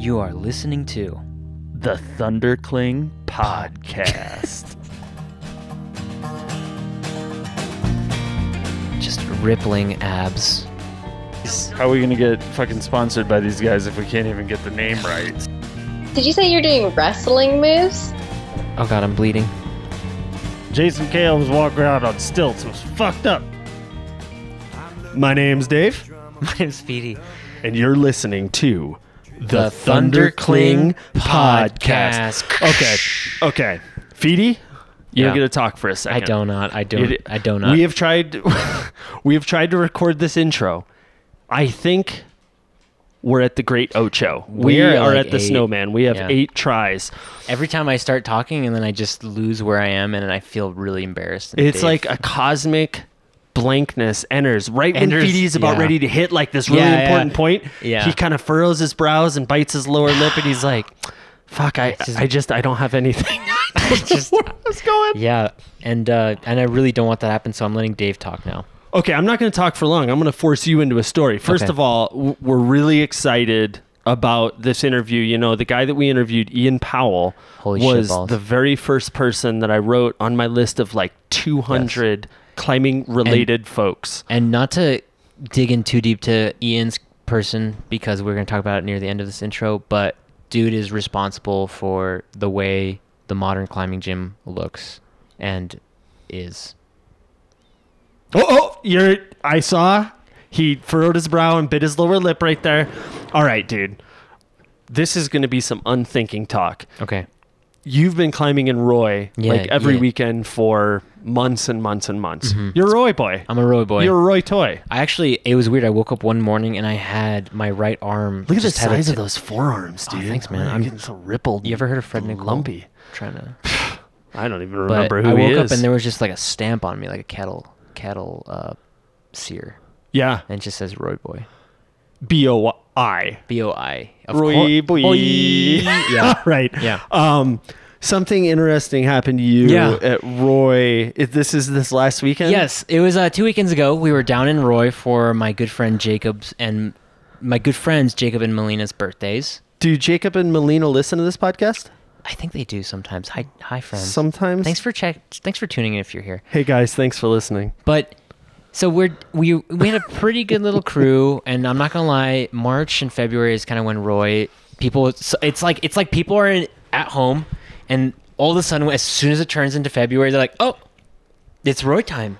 You are listening to The Thundercling Podcast. just rippling abs. How are we gonna get fucking sponsored by these guys if we can't even get the name right? Did you say you're doing wrestling moves? Oh god, I'm bleeding. Jason Kale was walking around on stilts. It was fucked up. My name's Dave, My name's Speedy. and you're listening to The Thundercling Podcast. Okay, okay. Feedy, you're Yeah. gonna talk for a second. I do not. I don't. I do not. We have tried. we have tried to record this intro. I think we're at the Great Ocho. We We're are like at the eight. Snowman. We have Yeah. eight tries. Every time I start talking and then I just lose where I am and I feel really embarrassed. It's Dave- like a cosmic blankness enters right when Enters, Feedy's about yeah. ready to hit like this really Yeah, yeah. important point. Yeah. He kind of furrows his brows and bites his lower lip, and he's like, "Fuck, I, just- I just, I don't have anything." just- What's going? yeah, and uh, and I really don't want that to happen, so I'm letting Dave talk now. Okay, I'm not going to talk for long. I'm going to force you into a story. First Okay. of all, w- we're really excited about this interview. You know, the guy that we interviewed, Ian Powell, Holy was shitballs. the very first person that I wrote on my list of like 200 climbing related folks. And not to dig in too deep to Ian's person because we're going to talk about it near the end of this intro, but dude is responsible for the way the modern climbing gym looks and is. Oh, oh, you're. I saw. He furrowed his brow and bit his lower lip right there. All right, dude. This is going to be some unthinking talk. Okay. You've been climbing in Roy Yeah, like every yeah. weekend for months and months and months. You're a Roy boy. I'm a Roy boy. You're a Roy toy. I actually, it was weird. I woke up one morning and I had my right arm. Look at the just had a size t- of those forearms, Oh, dude. thanks, man. I'm getting so rippled. You ever heard of Fred Nicole? Lumpy. Trying to. I don't even But remember who I woke up and there was just like a stamp on me, like a cattle cattle uh, sear, yeah, and it just says Roy Boy. B O I. B O I. Roy cour- boy. Boy. Yeah. right. Yeah. Um, something interesting happened to you Yeah. at Roy. If this is this last weekend. Yes, it was uh, two weekends ago. We were down in Roy for my good friend Jacob's and my good friends Jacob and Melina's birthdays. Do Jacob and Melina listen to this podcast? I think they do sometimes. Hi, hi, friends. Sometimes. Thanks for check. Thanks for tuning in if you're here. Hey guys, thanks for listening. But so we're we we had a pretty good little crew, and I'm not gonna lie, March and February is kind of when Roy people. so It's like it's like people are in, at home, and all of a sudden, as soon as it turns into February, they're like, oh, it's Roy time.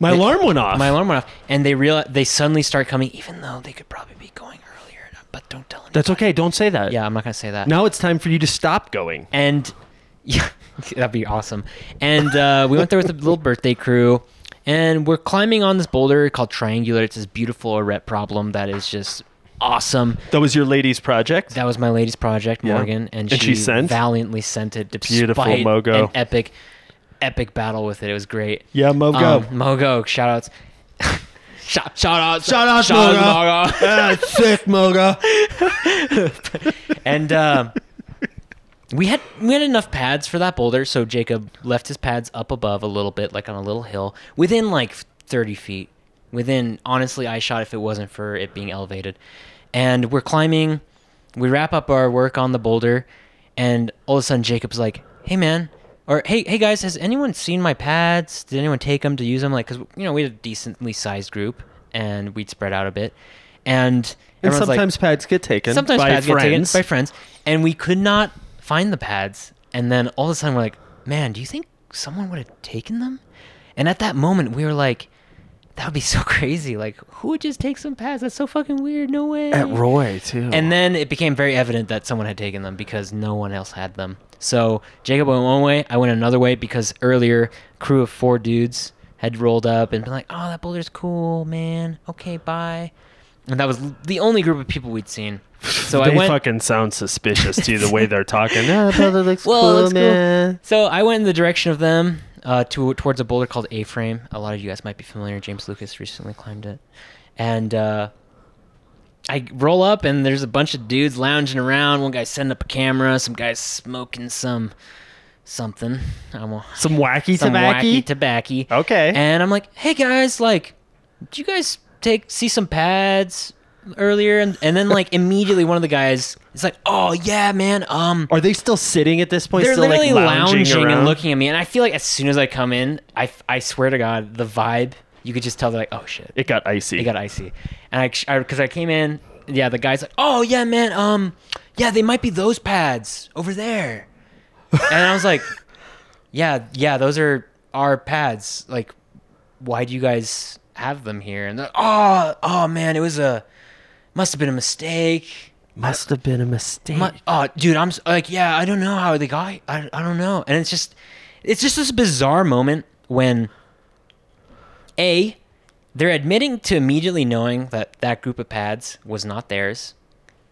My They- alarm went off. My alarm went off, and they realize they suddenly start coming, even though they could probably be going earlier. But don't tell anyone. That's okay. Don't say that. Yeah, I'm not gonna say that. Now it's time for you to stop going. And yeah, that'd be awesome. And uh, we went there with a little birthday crew, and we're climbing on this boulder called Triangular. It's this beautiful arete problem that is just awesome. That was your ladies' project. That was my lady's project, Yeah. Morgan, and, And she, she sent? valiantly sent it despite Beautiful, Mogo. an epic, epic battle with it. It was great. yeah, Mogo. Um, Mogo, shout outs. shout, shout outs. Shout outs, shout Mogo. outs, ah, sick, Mogo. and um, we had we had enough pads for that boulder, so Jacob left his pads up above a little bit, like on a little hill, within like thirty feet. Within honestly, I shot if it wasn't for it being elevated, and we're climbing. We wrap up our work on the boulder, and all of a sudden Jacob's like, "Hey man." Or hey, hey guys, has anyone seen my pads? Did anyone take them to use them? Like, cause you know we had a decently sized group, and we'd spread out a bit, and And everyone's like, sometimes pads get taken. sometimes pads friends. get taken by friends, and we could not find the pads. And then all of a sudden, we're like, "Man, do you think someone would have taken them?" And at that moment, we were like, "That would be so crazy! Like, who would just take some pads? That's so fucking weird. No way." At Roy too. And then it became very evident that someone had taken them because no one else had them. So Jacob went one way, I went another way because earlier crew of four dudes had rolled up and been like, "Oh, that boulder's cool, man. Okay, bye." And that was the only group of people we'd seen. So they I went. fucking sound suspicious to you the way they're talking. Ah, brother looks Well, cool, looks cool. man. So I went in the direction of them uh, to towards a boulder called A-frame. A lot of you guys might be familiar. James Lucas recently climbed it, and uh, I roll up and there's a bunch of dudes lounging around. One guy's setting up a camera. Some guys smoking some something. I'm a, Some wacky some tobacco. wacky tobacco. okay. And I'm like, hey guys, like, do you guys take see some pads? Earlier, and, and then like immediately one of the guys is like, "Oh yeah, man, um." Are they still sitting at this point? They're still, literally like, lounging, around? and looking at me, and I feel like as soon as I come in, I, I swear to God, the vibe you could just tell they're like, "Oh shit, It got icy. it got icy," and I because I, came in, yeah, the guy's like, "Oh yeah, man, um, yeah, they might be those pads over there," and I was like, "Yeah, yeah, those are our pads. Like, why do you guys have them here?" And they're, "Oh, oh man, it was a must have been a mistake." Must have been a mistake. My, oh, dude, I'm like, yeah, I don't know how they got. I, I don't know, and it's just, it's just this bizarre moment when, a, they're admitting to immediately knowing that that group of pads was not theirs,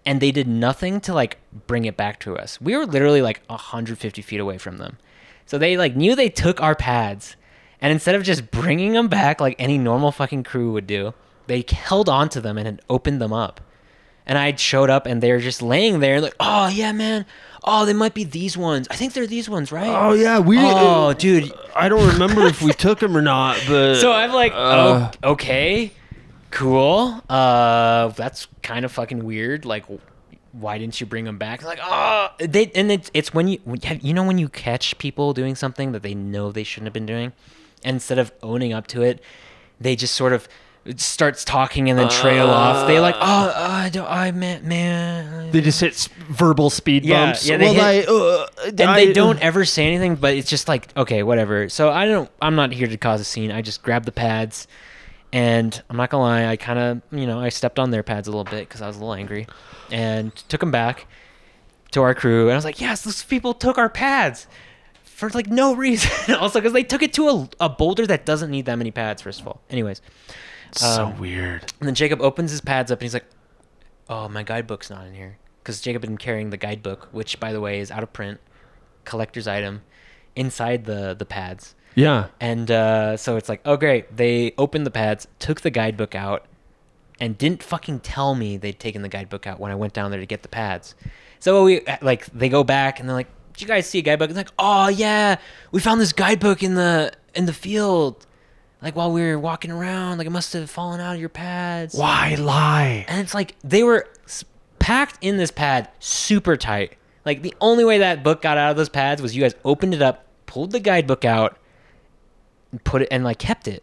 and they did nothing to like bring it back to us. We were literally like 150 feet away from them, so they like knew they took our pads, and instead of just bringing them back like any normal fucking crew would do, they held on to them and had opened them up. And I showed up and they were just laying there, like, oh, yeah, man. Oh, they might be these ones. I think they're these ones, right? oh yeah, we. Oh, dude. I don't remember if we took them or not, but So I'm like, Uh. oh, okay, cool. Uh, that's kind of fucking weird. Like, why didn't you bring them back? Like, oh, they and it's it's when you you know when you catch people doing something that they know they shouldn't have been doing, and instead of owning up to it, they just sort of starts talking and then trail off. They like, oh, I don't, I meant, man. they just hit s- verbal speed Yeah, bumps. yeah, they well, hit- I, uh, and I- they don't ever say anything, but it's just like, okay, whatever. So I don't, I'm not here to cause a scene. I just grabbed the pads, and I'm not gonna lie, I kind of, you know, I stepped on their pads a little bit because I was a little angry, and took them back to our crew, and I was like, yes, those people took our pads for like no reason. also, because they took it to a, a boulder that doesn't need that many pads. First of all, anyways, so um, weird. and then Jacob opens his pads up and he's like, "Oh, my guidebook's not in here." Because Jacob had been carrying the guidebook, which, by the way, is out of print, collector's item, inside the the pads. Yeah. And uh, so it's like, oh great, they opened the pads, took the guidebook out, and didn't fucking tell me they'd taken the guidebook out when I went down there to get the pads. So we like they go back and they're like, "Did you guys see a guidebook?" It's like, "Oh yeah, we found this guidebook in the in the field, like while we were walking around. Like it must have fallen out of your pads." Why lie? And it's like they were s- packed in this pad super tight. Like the only way that book got out of those pads was you guys opened it up, pulled the guidebook out, and put it and like kept it.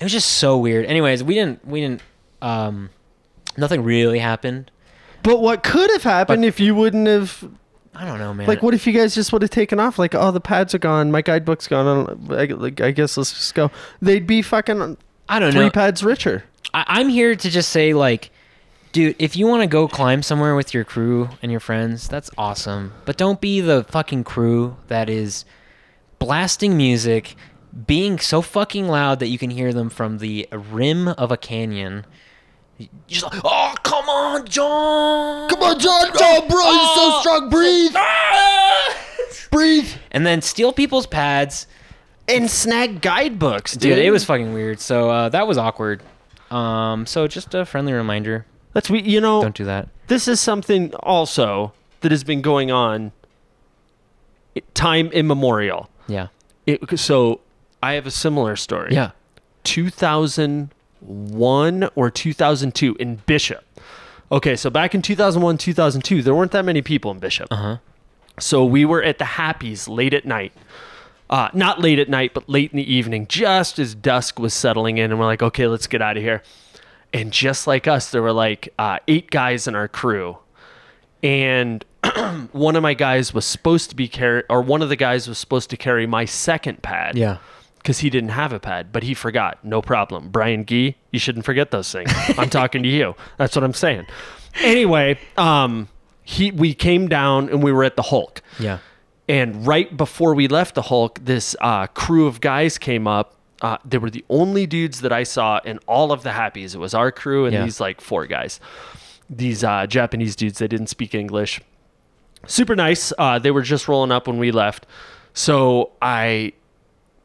It was just so weird. Anyways, we didn't we didn't um nothing really happened. But what could have happened But- if you wouldn't have? I don't know, man. Like, what if you guys just would have taken off? Like, oh, the pads are gone. My guidebook's gone. I, like, I guess let's just go. They'd be fucking I don't know. three pads richer. I, I'm here to just say, like, dude, if you want to go climb somewhere with your crew and your friends, that's awesome. But don't be the fucking crew that is blasting music, being so fucking loud that you can hear them from the rim of a canyon. Just like, oh, come on, John! Come on, John. Oh, bro, you're so strong. Breathe. Ah! Breathe. And then steal people's pads. And snag guidebooks, Dude, it was fucking weird. So uh, that was awkward. Um, so just a friendly reminder: Let's we. You know, don't do that. this is something also that has been going on. Time immemorial. Yeah. It, so I have a similar story. Yeah. 2001 or 2002 in Bishop. Okay, so back in 2001, 2002, there weren't that many people in Bishop. Uh huh. So we were at the Happies late at night. Uh, not late at night, but late in the evening, just as dusk was settling in, and we're like, okay, let's get out of here. And just like us, there were like uh, eight guys in our crew, and one of my guys was supposed to be carry, or one of the guys was supposed to carry my second pad Yeah. Because he didn't have a pad, but he forgot. No problem. Brian Gee, you shouldn't forget those things. I'm talking to you. That's what I'm saying. Anyway, um, he we came down and we were at the Hulk, Yeah. and right before we left the Hulk, this uh, crew of guys came up. Uh, they were the only dudes that I saw in all of the Happies. It was our crew and Yeah. these like four guys. These uh, Japanese dudes. They didn't speak English super nice. Uh, they were just rolling up when we left. So I,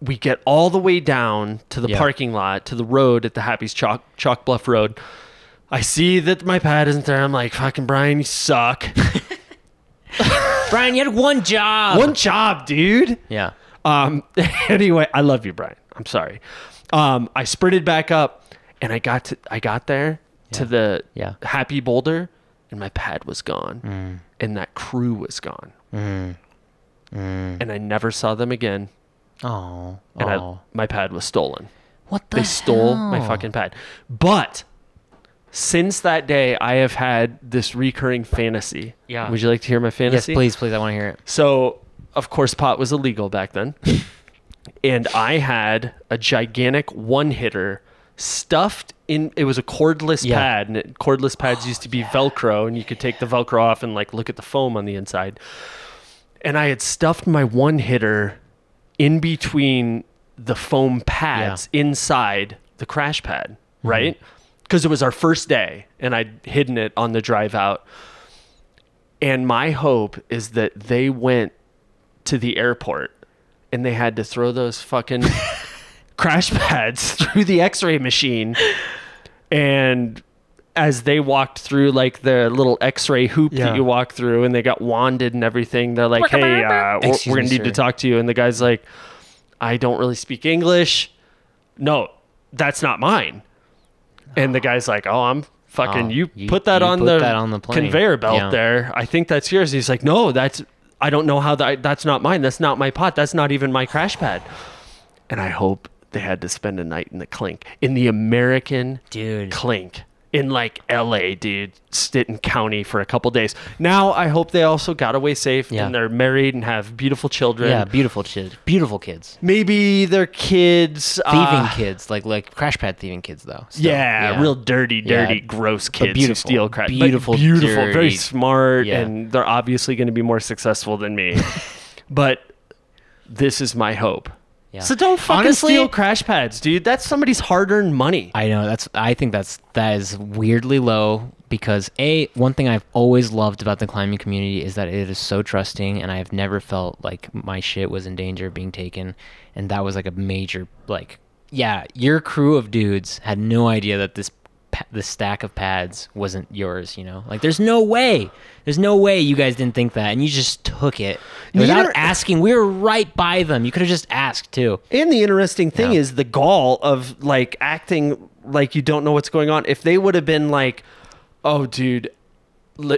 we get all the way down to the Yeah. parking lot to the road at the Happy's Chalk Chalk Bluff Road. I see that my pad isn't there. I'm like, fucking Brian, you suck. Brian, you had one job. One job, dude. Yeah. Um, anyway, I love you, Brian. I'm sorry. Um, I sprinted back up and I got to, I got there to the Yeah. happy boulder and my pad was gone Mm. and that crew was gone Mm. Mm. and I never saw them again Oh. and I, oh. my pad was stolen. what the They stole my fucking pad. But since that day, I have had this recurring fantasy. Yeah. Would you like to hear my fantasy? Yes, fantasy? please, please. I want to hear it. So, of course, pot was illegal back then. and I had a gigantic one hitter stuffed in it was a cordless Yeah. pad and it, cordless pads used to be oh, velcro and you could take the velcro off and like look at the foam on the inside and i had stuffed my one hitter in between the foam pads inside the crash pad mm-hmm. right? Because it was our first day and i'd hidden it on the drive out. And my hope is that they went to the airport and they had to throw those fucking crash pads through the x-ray machine and as they walked through like the little x-ray hoop Yeah. that you walk through and they got wanded and everything they're like hey uh, we're, we're gonna me, need to talk to you. And the guy's like i don't really speak english. No that's not mine. And the guy's like oh i'm fucking Oh, you, you- put that you on put the that on the plane. conveyor belt Yeah. there. I think that's yours. He's like no that's i don't know how that that's not mine. That's not my pot. That's not even my crash pad. And i hope they had to spend a night in the clink in the american Dude. clink in like LA, dude, Stitton County for a couple days. Now I hope they also got away safe Yeah. and they're married and have beautiful children. Yeah, beautiful kids. Beautiful kids. Maybe their kids Thieving uh, kids, like like crash pad thieving kids though. Still, yeah, real dirty, Yeah, dirty, gross kids who beautiful, steal crap. But beautiful, beautiful, very smart, Yeah. and they're obviously going to be more successful than me. but this is my hope. Yeah. So don't fucking Honestly- steal crash pads, dude. That's somebody's hard-earned money. I know that's. I think that's that is weirdly low because a one thing I've always loved about the climbing community is that it is so trusting, and I have never felt like my shit was in danger of being taken, and that was like a major like yeah. Your crew of dudes had no idea that this this stack of pads wasn't yours. You know, like there's no way. There's no way you guys didn't think that, and you just took it without Neither- asking. We were right by them. You could have just asked too. And the interesting thing Yeah. is the gall of like acting like you don't know what's going on. If they would have been like, "Oh, dude,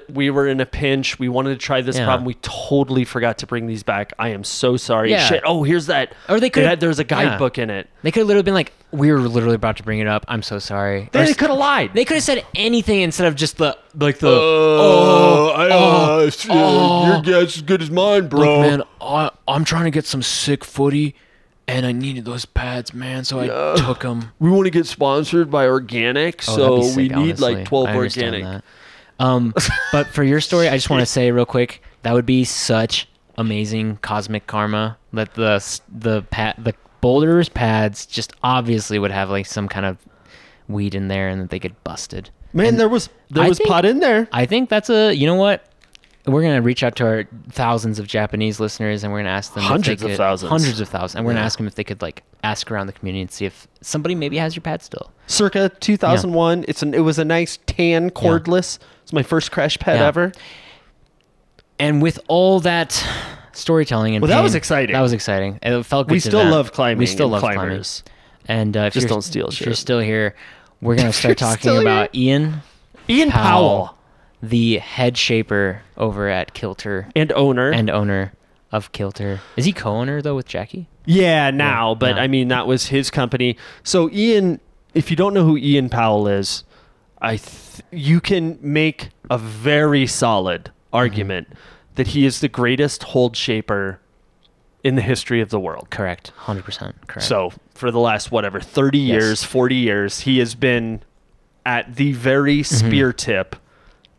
we were in a pinch. We wanted to try this Yeah. problem. We totally forgot to bring these back. I am so sorry. Yeah. Shit. Oh, here's that. Or they could've- had- There's a yeah. guidebook in it. They could have literally been like, "We were literally about to bring it up. I'm so sorry." Or They could have lied. They could have said anything instead of just the like the. oh, I, uh, oh. your guess as good as mine, bro. Look, man, I, I'm trying to get some sick footy, and I needed those pads, man. So I took them. we want to get sponsored by organic, Oh, so we need like 12 I organic. that. Um, but for your story, I just want to say real quick that would be such amazing cosmic karma that the the pad the boulders pads just obviously would have like some kind of weed in there and that they get busted. Man, there was there I was think- pot in there. I think that's a you know what we're gonna reach out to our thousands of Japanese listeners and we're gonna ask them if they Hundreds of could- thousands. hundreds of thousands, and we're gonna ask them if they could like ask around the community and see if somebody maybe has your pad still. circa 2001. It's an it was a nice tan cordless. It's my first crash pad Yeah. ever. And with all that storytelling and Well, that pain- was exciting. That was exciting. It felt good. We to still them. love climbing. We still and love climbers. climbing. And uh, if Just you're, don't steal if you're shit. still here, we're gonna start you're talking still about Ian Ian Powell, Powell, the head shaper over at Kilter and owner. and owner of Kilter. Is he co-owner though with Jackie? yeah, now, but yeah. I mean that was his company. So Ian, if you don't know who Ian Powell is, I th- you can make a very solid argument that he is the greatest hold shaper in the history of the world. Correct. Hundred percent. Correct. So for the last whatever thirty Yes. years, forty years, he has been at the very spear tip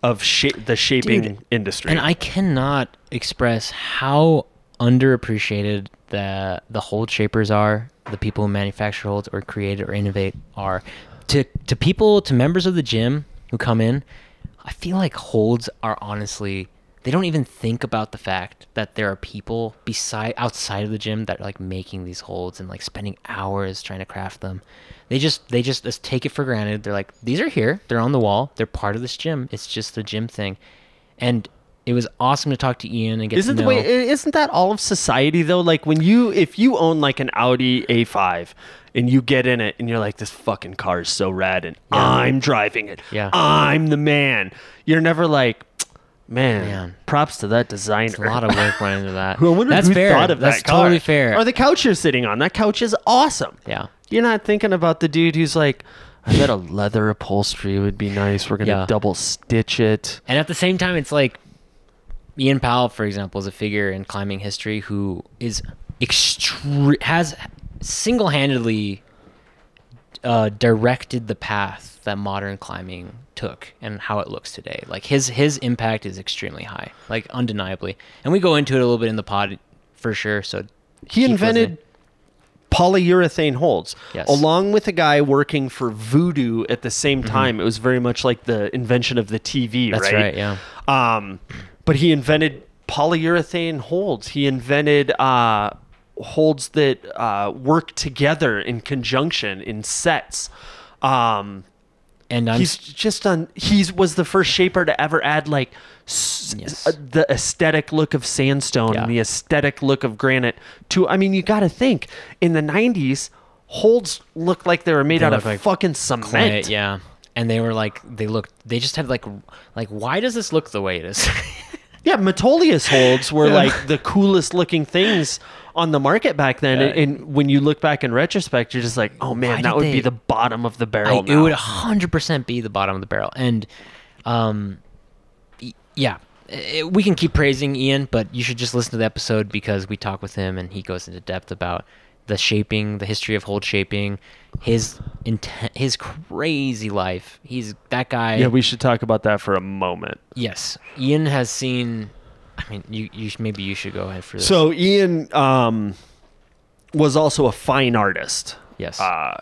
of sha- the shaping Mm-hmm. Dude, industry. And I cannot express how underappreciated the the hold shapers are, the people who manufacture holds or create or innovate are. To to people, to members of the gym who come in, I feel like holds are honestly they don't even think about the fact that there are people beside outside of the gym that are like making these holds and like spending hours trying to craft them. They just they just, just take it for granted. They're like these are here, they're on the wall, they're part of this gym. It's just the gym thing. And it was awesome to talk to Ian and get Isn't to the way? Isn't that all of society though? Like when you, if you own like an Audi A5 and you get in it and you're like, this fucking car is so rad, and I'm driving it. Yeah. I'm the man. You're never like, man. Man. Props to that designer. It's a lot of work went into that. Wonder That's who fair. thought of That's that car. totally fair. Or the couch you're sitting on. That couch is awesome. yeah. You're not thinking about the dude who's like, I bet a leather upholstery would be nice. We're gonna Yeah. double stitch it. And at the same time, it's like Ian Powell, for example, is a figure in climbing history who is extre- has single-handedly uh, directed the path that modern climbing took and how it looks today. Like his his impact is extremely high, like undeniably. And we go into it a little bit in the pod for sure. So He invented polyurethane holds Yes. along with a guy working for Voodoo at the same Mm-hmm. time. It was very much like the invention of the TV, That's right? right, yeah. Um, but he invented polyurethane holds. He invented uh, holds that uh, work together in conjunction in sets. Um, And I'm he's just done. He's was the first shaper to ever add like s- Yes. uh, the aesthetic look of sandstone Yeah. and the aesthetic look of granite. To I mean, you got to think in the '90s, holds looked like they were made They out of like fucking cement. clay, yeah. And they were like, they looked, they just had like, like, why does this look the way it is? Yeah, Metolius holds were Yeah. like the coolest looking things on the market back then. Yeah. And, and when you look back in retrospect, you're just like, oh man, Why that would be the bottom of the I, barrel. it would 100% be the bottom of the barrel. And, um, yeah, i- we can keep praising Ian, but you should just listen to the episode because we talk with him and he goes into depth about the shaping, the history of hold shaping, his intent, his crazy life. He's that guy. yeah, we should talk about that for a moment. yes, Ian has seen. I mean, you, you maybe you should go ahead for this. So Ian um, was also a fine artist. yes, Uh,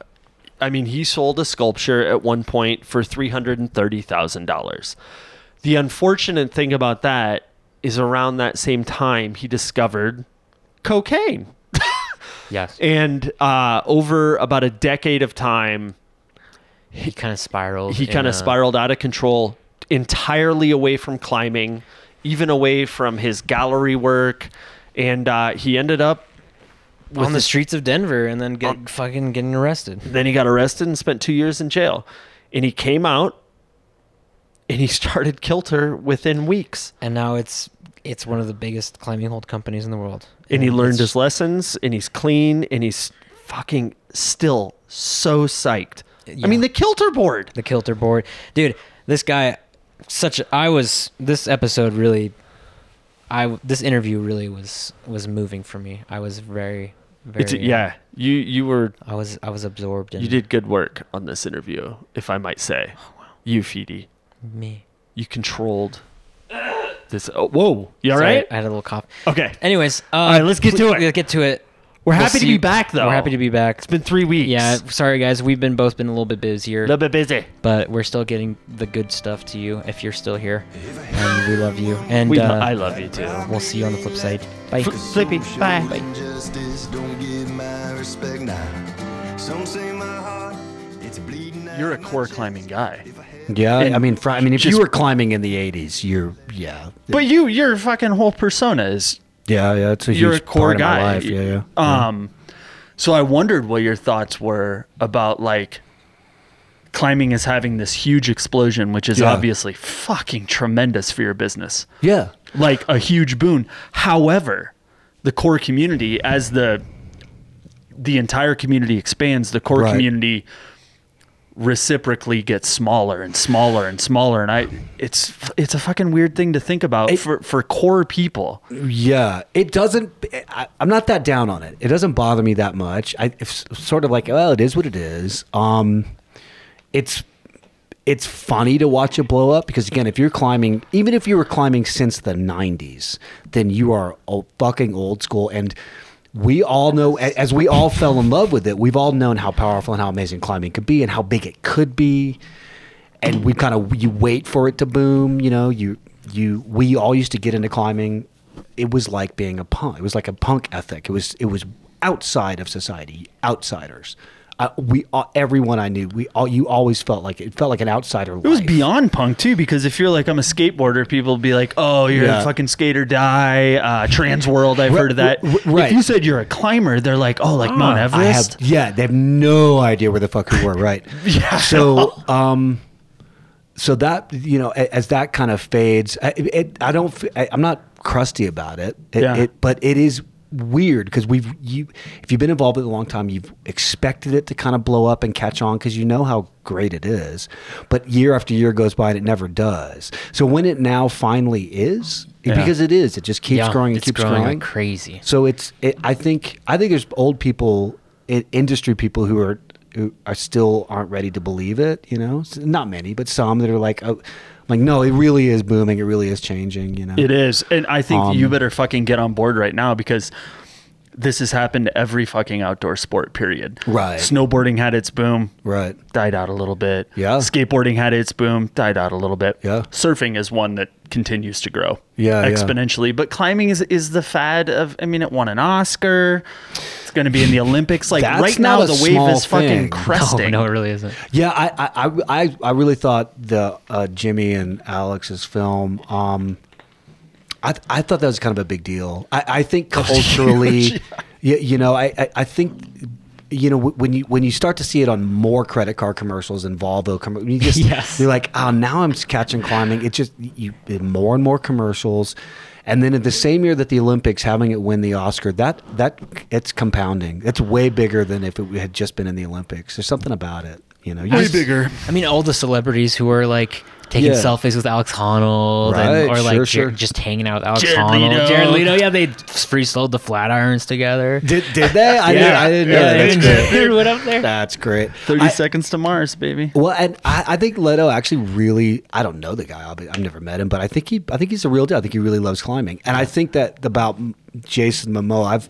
I mean, he sold a sculpture at one point for three hundred and thirty thousand dollars. The unfortunate thing about that is, around that same time, he discovered cocaine. Yes, and uh, over about a decade of time, he kind of spiraled. he kind of spiraled out of control, entirely away from climbing, even away from his gallery work, and uh, he ended up on the his- streets of Denver and then get fucking getting arrested. Then he got arrested and spent two years in jail, and he came out, and he started Kilter within weeks, and now it's it's one of the biggest climbing hold companies in the world. And he learned his lessons, and he's clean, and he's fucking still so psyched. Yeah. I mean, the Kilter board. the kilter board, dude. This guy, such. A, I was this episode really. I this interview really was was moving for me. I was very very yeah, you you were I was I was absorbed in you did good work on this interview, if I might say. Oh, you, Feedy, me. you controlled this. Oh, whoa, you all Sorry, right? I had a little cough. Okay, Anyways, uh, right, let's get to it. Let's get to it. we're We'll happy to see- be back though. We're happy to be back. It's been three weeks. Yeah, sorry guys, we've been both been a little bit busier. a little bit busy. but we're still getting the good stuff to you if you're still here, and we love you. And We, uh, I love you too. we'll see you on the flip side. Bye. Flippy, bye. Justice don't get my respect now. Some say my heart, it's bleeding You're a my core climbing guy. Yeah, And I mean, fr- I mean, if just- you were climbing in the '80s, you're yeah, But you, your fucking whole persona is yeah, yeah. It's a you're a core part of my guy. life. Yeah, yeah. Um, so I wondered what your thoughts were about like climbing is having this huge explosion, which is Yeah. obviously fucking tremendous for your business, yeah, like a huge boon. However, the core community, as the the entire community expands, the core Right. community reciprocally gets smaller and smaller and smaller and i it's it's a fucking weird thing to think about It- for for core people Yeah, it doesn't. I, I'm not that down on it. It doesn't bother me that much. I it's sort of like, well, it is what it is. Um, it's it's funny to watch it blow up because again, if you're climbing, even if you were climbing since the '90s, then you are old, fucking old school and. We all know, as we all fell in love with it, we've all known how powerful and how amazing climbing could be and how big it could be. and we kind of you wait for it to boom you know you you we all used to get into climbing. It was like being a punk it was like a punk ethic. It was it was outside of society outsiders I, we all, everyone I knew, we all you always felt like it felt like an outsider. It was beyond punk too, because if you're like I'm a skateboarder, people will be like, "Oh, you're Yeah. a fucking skater, die." Uh, trans world, I've Right, heard of that. right. If you said you're a climber, they're like, "Oh, like Mount I have, Everest." yeah, they have no idea where the fuck we were, right? Yeah. So, um, so that you know, as that kind of fades, I, it, I don't, I, am not crusty about it. It, Yeah. it but it is weird because we've you, if you've been involved with it a long time, you've expected it to kind of blow up and catch on because you know how great it is. But year after year goes by and it never does. So when it now finally is, Yeah. because it is, it just keeps Yeah, growing and keeps growing growing like crazy. so it's it, I think I think there's old people, industry people who are who are still aren't ready to believe it. You know, not many, but some that are like, oh, like no, it really is booming. It really is changing. You know, It is, and I think Um, you better fucking get on board right now because this has happened to every fucking outdoor sport. Period. Right. Snowboarding had its boom, right. died out a little bit. Yeah. Skateboarding had its boom, died out a little bit. Yeah. Surfing is one that continues to grow. Yeah, yeah. Exponentially. But climbing is is the fad of I mean it won an Oscar. It's gonna be in the Olympics. Like right now the wave small is fucking cresting. No, no, it really isn't. Yeah, I I, I, I I really thought the uh, Jimmy and Alex's film. Um, I I thought that was kind of a big deal. I, I think culturally, huge, you, you know, I, I I think. You know, when you when you start to see it on more credit card commercials and Volvo, com- you just Yes. you're like, oh, now I'm catching climbing. It just you more and more commercials, and then in the same year that the Olympics, having it win the Oscar, that that it's compounding. It's way bigger than if it had just been in the Olympics. There's something about it. You know, you Way just- bigger. I mean, all the celebrities who are like taking Yeah. selfies with Alex Honnold Right, and, or like sure, Jer- sure. just hanging out with Alex Jared Honnold. Leto. Jared Leto, yeah, they free sold the Flatirons together. Did did they? I yeah, didn't. I didn't know. yeah, that. That's great. they went up there. That's great. Thirty I- seconds to Mars, baby. Well, and I, I think Leto actually really. I don't know the guy. I'll be, I've never met him, but I think he. I think he's a real deal. I think he really loves climbing, and I think that about Jason Momoa. I've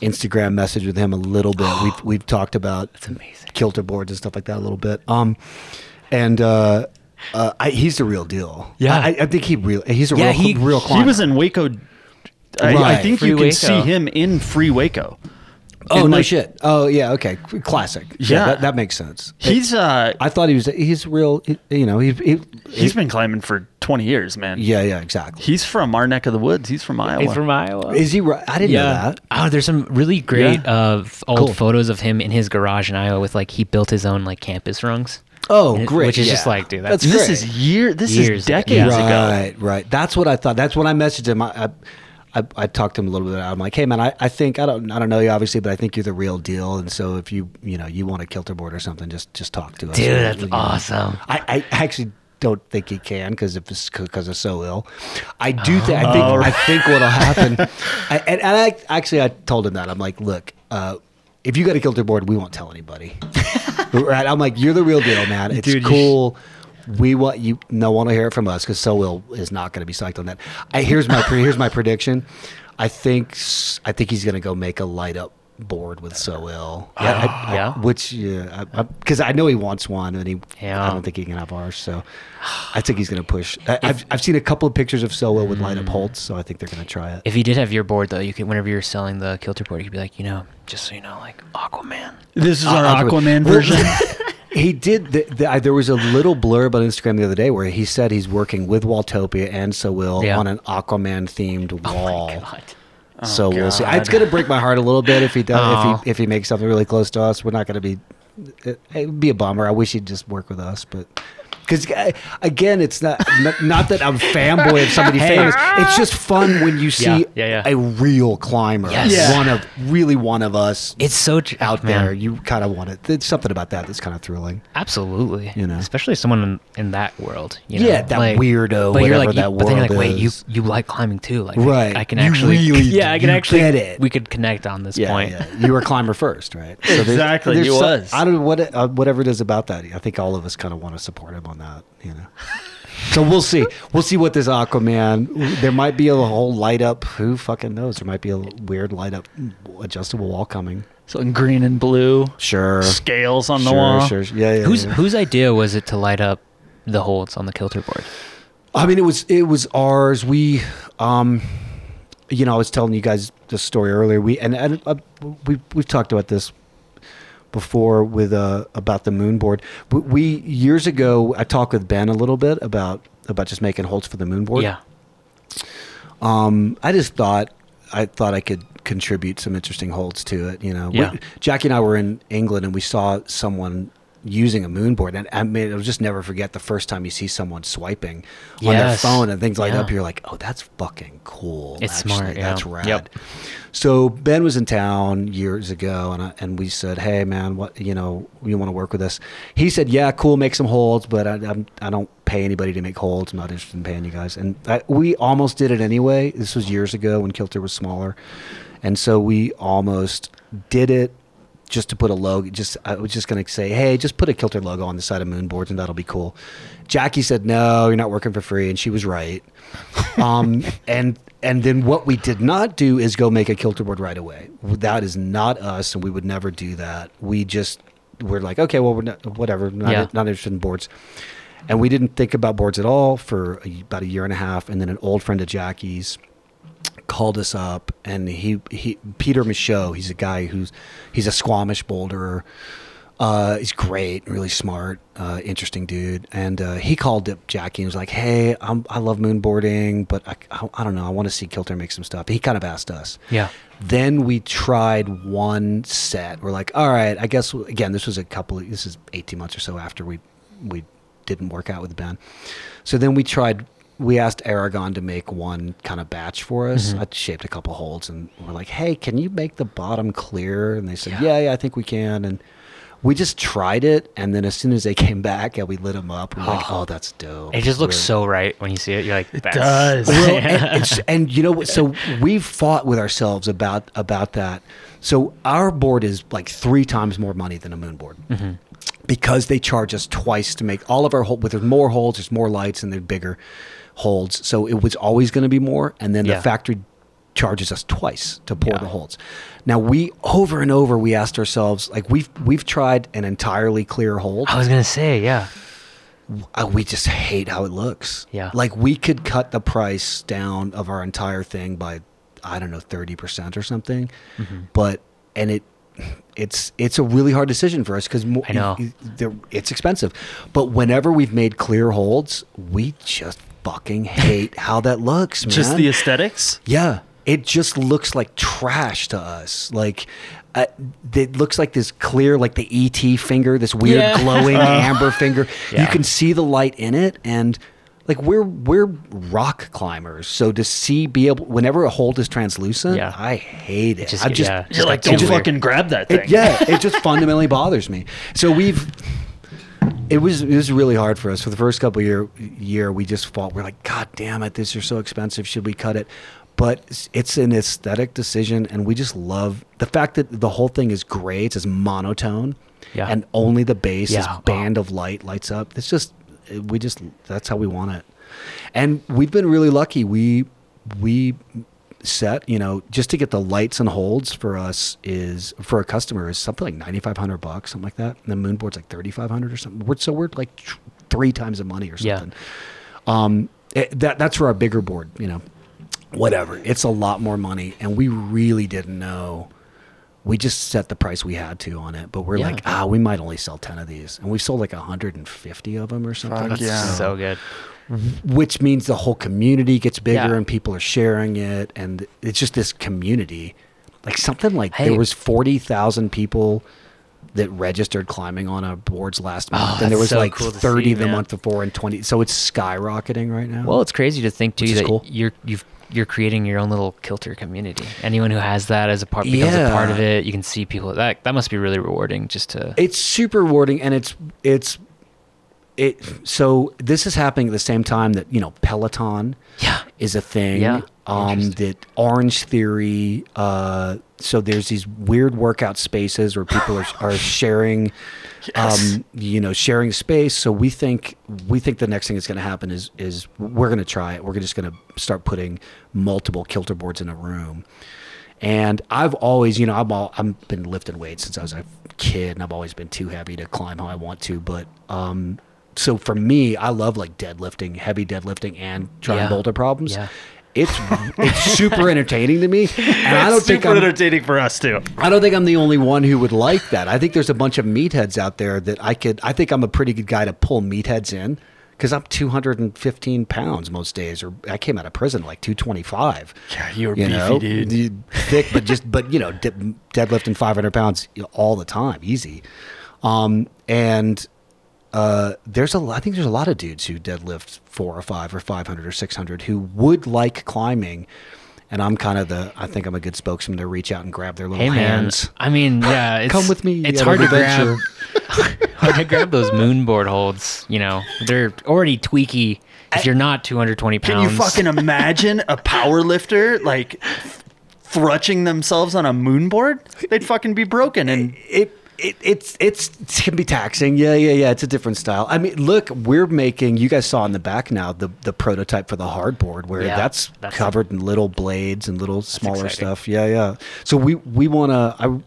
Instagram messaged with him a little bit. We've we've talked about That's amazing. kilter boards and stuff like that a little bit. Um, and uh, uh, I, he's the real deal. Yeah. I, I think he real. He's a Yeah, real he- real climber. He was in Waco. I, I think Free you can Waco. see him in Free Waco. Oh And, no like, shit. Oh yeah. Okay. Classic. Yeah. that, that makes sense. He's uh I thought he was. He's real. You know. He. he he's been climbing for twenty years, man. yeah. Yeah. Exactly. He's from our neck of the woods. He's from Iowa. He's from Iowa. Is he right? I didn't know that. Oh, there's some really great Yeah. uh, old Cool. photos of him in his garage in Iowa with like he built his own like campus rungs. Oh, it- great! Which is just like, dude, that's, this great. is year. This Years is decades Yeah. ago. Right, right. That's what I thought. That's when I messaged him. I, I, I, I talked to him a little bit. I'm like, hey man, I, I think I don't, I don't know you obviously, but I think you're the real deal. And so if you, you know, you want a kilter board or something, just, just talk to us. Dude, You that's know. awesome. I, I actually don't think he can because if it's because it's so ill. I do think. I think. Oh. I think what'll happen. I, and, and I actually I told him that I'm like, look, uh, if you got a kilter board, we won't tell anybody. right? I'm like, you're the real deal, man. It's Dude, cool. We want you. No one will hear it from us because So iLL is not going to be psyched on that. I, here's my here's my prediction. I think I think he's going to go make a light up board with so ill. Yeah, I- I- Yeah? which yeah, because I, know he wants one, and he Yeah. I don't think he can have ours. So I think he's going to push. I, I've I've seen a couple of pictures of so ill with light up Mm. So I think they're going to try it. If you did have your board though, you could whenever you're selling the kilter board, you could be like, you know, just so you know, like Aquaman. This is Uh, our Aqua- Aquaman version. he did. The, the, I- there was a little blurb on Instagram the other day where he said he's working with Walltopia and So iLL Yeah. on an Aquaman themed wall. Oh so oh, we'll see. It's going to break my heart a little bit if he does. Aw. If he oh. if he makes something really close to us, we're not going to be. It, it'd be a bummer. I wish he'd just work with us, but. Because again, it's not, not not that I'm fanboy of somebody Hey. famous. It's just fun when you see Yeah, yeah, yeah. a real climber, Yes. Yeah. one of really one of us It's so tr- out man. there. You kind of want it. There's something about that that's kind of thrilling. Absolutely. You know. especially someone in, in that world. You know? Yeah, that weirdo, But you're like, that you, but then you're like, world wait, you is. you like climbing too? Like, Right. I, can You actually, really yeah, I can do actually get it. We could connect on this Yeah, point. yeah. You were a climber first, right? So Exactly, there's he some- was. I don't know what it, uh, whatever it is about that. I think all of us kind of want to support him on that. You know. So we'll see. We'll see what this Aquaman. There might be a whole light up. Who fucking knows? There might be a weird light up adjustable wall coming. so in green and blue, Sure. scales on the sure, wall. Sure. Yeah. yeah Whose yeah. whose idea was it to light up the holes on the kilter board? I mean, it was it was ours. We, um, you know, I was telling you guys the story earlier. We and, and uh, we we've talked about this. Before with uh, about the moon board. We, we years ago I talked with Ben a little bit about about just making holds for the moon board. Yeah. Um, I just thought I thought I could contribute some interesting holds to it. You know, We- Yeah. Jackie and I were in England and we saw someone using a moon board, and I mean, I'll just never forget the first time you see someone swiping on their phone and things light Yeah. up. You're like, oh, that's fucking cool. It's smart, yeah. That's rad. Yep. So Ben was in town years ago, and I, and we said, "Hey, man, what you know, you want to work with us?" He said, "Yeah, cool, make some holds, but I, I'm, I don't pay anybody to make holds. I'm not interested in paying you guys." And I, we almost did it anyway. This was years ago when Kilter was smaller, and so we almost did it just to put a logo. Just I was just gonna say, "Hey, just put a Kilter logo on the side of moonboards, and that'll be cool." Jackie said, "No, you're not working for free," and she was right. Um, and and then what we did not do is go make a kilter board right away. That is not us, and we would never do that. We just we're like, okay, well, we're not, whatever, not, Yeah. not interested in boards. And we didn't think about boards at all for a, about a year and a half. And then an old friend of Jackie's called us up, and he he Peter Michaud. He's a guy who's he's a Squamish boulderer. Uh, he's great, really smart, uh, interesting dude. And uh, he called up Jackie and was like, "Hey, I'm, I love moonboarding, but I, I, I don't know. I want to see Kilter make some stuff." He kind of asked us. Yeah. Then we tried one set. We're like, "All right, I guess." Again, this was a couple. Of, this is 18 months or so after we we didn't work out with the Ben. So then we tried. We asked Aragon to make one kind of batch for us. I shaped a couple holes, and we're like, "Hey, can you make the bottom clear?" And they said, Yeah. "Yeah, yeah, I think we can." And we just tried it, and then as soon as they came back, and we lit them up, we're like, "Oh, that's dope." It just looks We're- so right when you see it. You're like, it does. well, and, it's, and you know what? So we've fought with ourselves about about that. So our board is like three times more money than a moon board Mm-hmm. because they charge us twice to make all of our holes. With there's more holes, there's more lights, and they're bigger holds. So it was always going to be more, and then Yeah. the factory charges us twice to pour Yeah. the holds. Now we over and over we asked ourselves like we've we've tried an entirely clear hold I was gonna say, yeah. uh, we just hate how it looks. Yeah. Like we could cut the price down of our entire thing by I don't know 30% or something. Mm-hmm. But and it it's it's a really hard decision for us cuz I know. it's expensive. But whenever we've made clear holds, we just fucking hate how that looks, man. Just the aesthetics. Yeah, it just looks like trash to us. Like uh, it looks like this clear, like the ET finger, this weird Yeah. glowing amber finger. You can see the light in it, and like we're we're rock climbers, so to see be able whenever a hold is translucent, Yeah. I hate it. just- I just yeah, You're like, don't too weird. fucking grab that thing. it, yeah, it just fundamentally bothers me. So we've. It was it was really hard for us for the first couple year year. We just fought. We're like, God damn it, this is so expensive. Should we cut it? But it's- an aesthetic decision, and we just love the fact that the whole thing is gray. It's just monotone, Yeah. and only the base, this Yeah. Oh. band of light lights up. It's just we just that's how we want it, and we've been really lucky. We we set you know just to get the lights and holds for us is for a customer is something like 9500 bucks something like that. And the moon board's like 3500 or something. We're, so we're like tr- three times the money or Yeah. something. Um it, that that's for our bigger board you know. Whatever. It's a lot more money. And we really didn't know. We just set the price we had to on it. But we're Yeah. like ah we might only sell 10 of these. And we sold like 150 of them or something. Fuck yeah. So good. Which means the whole community gets bigger Yeah. and people are sharing it and it's just this community like something like Hey. there was 40,000 people that registered climbing on our boards last month oh, and there was so like cool 30 see, the man. month before and 20 so it's skyrocketing right now Well, it's crazy to think too that cool. you're you've you're creating your own little kilter community. Anyone who has that as a part becomes a part of it. You can see people that that must be really rewarding just to it's super rewarding and it's it's it so this is happening at the same time that you know peloton Yeah. is a thing Yeah. um that orange theory uh so there's these weird workout spaces where people are, are sharing um you know sharing space so we think we think the next thing that's going to happen is is we're going to try it we're just going to start putting multiple kilter boards in a room and I've always, you know, I'm all, I've been lifting weights since I was a kid, and I've always been too heavy to climb how I want to. But um, so for me, I love like deadlifting, heavy deadlifting, and trying Yeah. boulder problems. Yeah. It's it's super entertaining to me, and I don't think super I'm, entertaining for us too. I don't think I'm the only one who would like that. I think there's a bunch of meatheads out there that I could. I think I'm a pretty good guy to pull meatheads in because I'm 215 pounds most days, or I came out of prison like 225. Yeah, you were you beefy, know, dude. Thick, but just but you know, deadlifting 500 pounds all the time, easy. Um, and uh, there's a I think there's a lot of dudes who deadlift four or five or 500 or 600 who would like climbing. And I'm kind of the I think I'm a good spokesman to reach out and grab their little Hey man, hands. I mean, yeah, it's, Come with me It's hard an to grab. hard to grab those moon board holds. You know, they're already tweaky. If you're not 220 pounds, Can you fucking imagine a power lifter like thrutching themselves on a moon board? They'd fucking be broken and it, it it's it's it can be taxing. Yeah, yeah, yeah. It's a different style. I mean, look, we're making. You guys saw in the back now the the prototype for the hardboard, where Yeah, that's, that's- covered in little blades and little smaller stuff. Yeah, yeah. So we we want to. I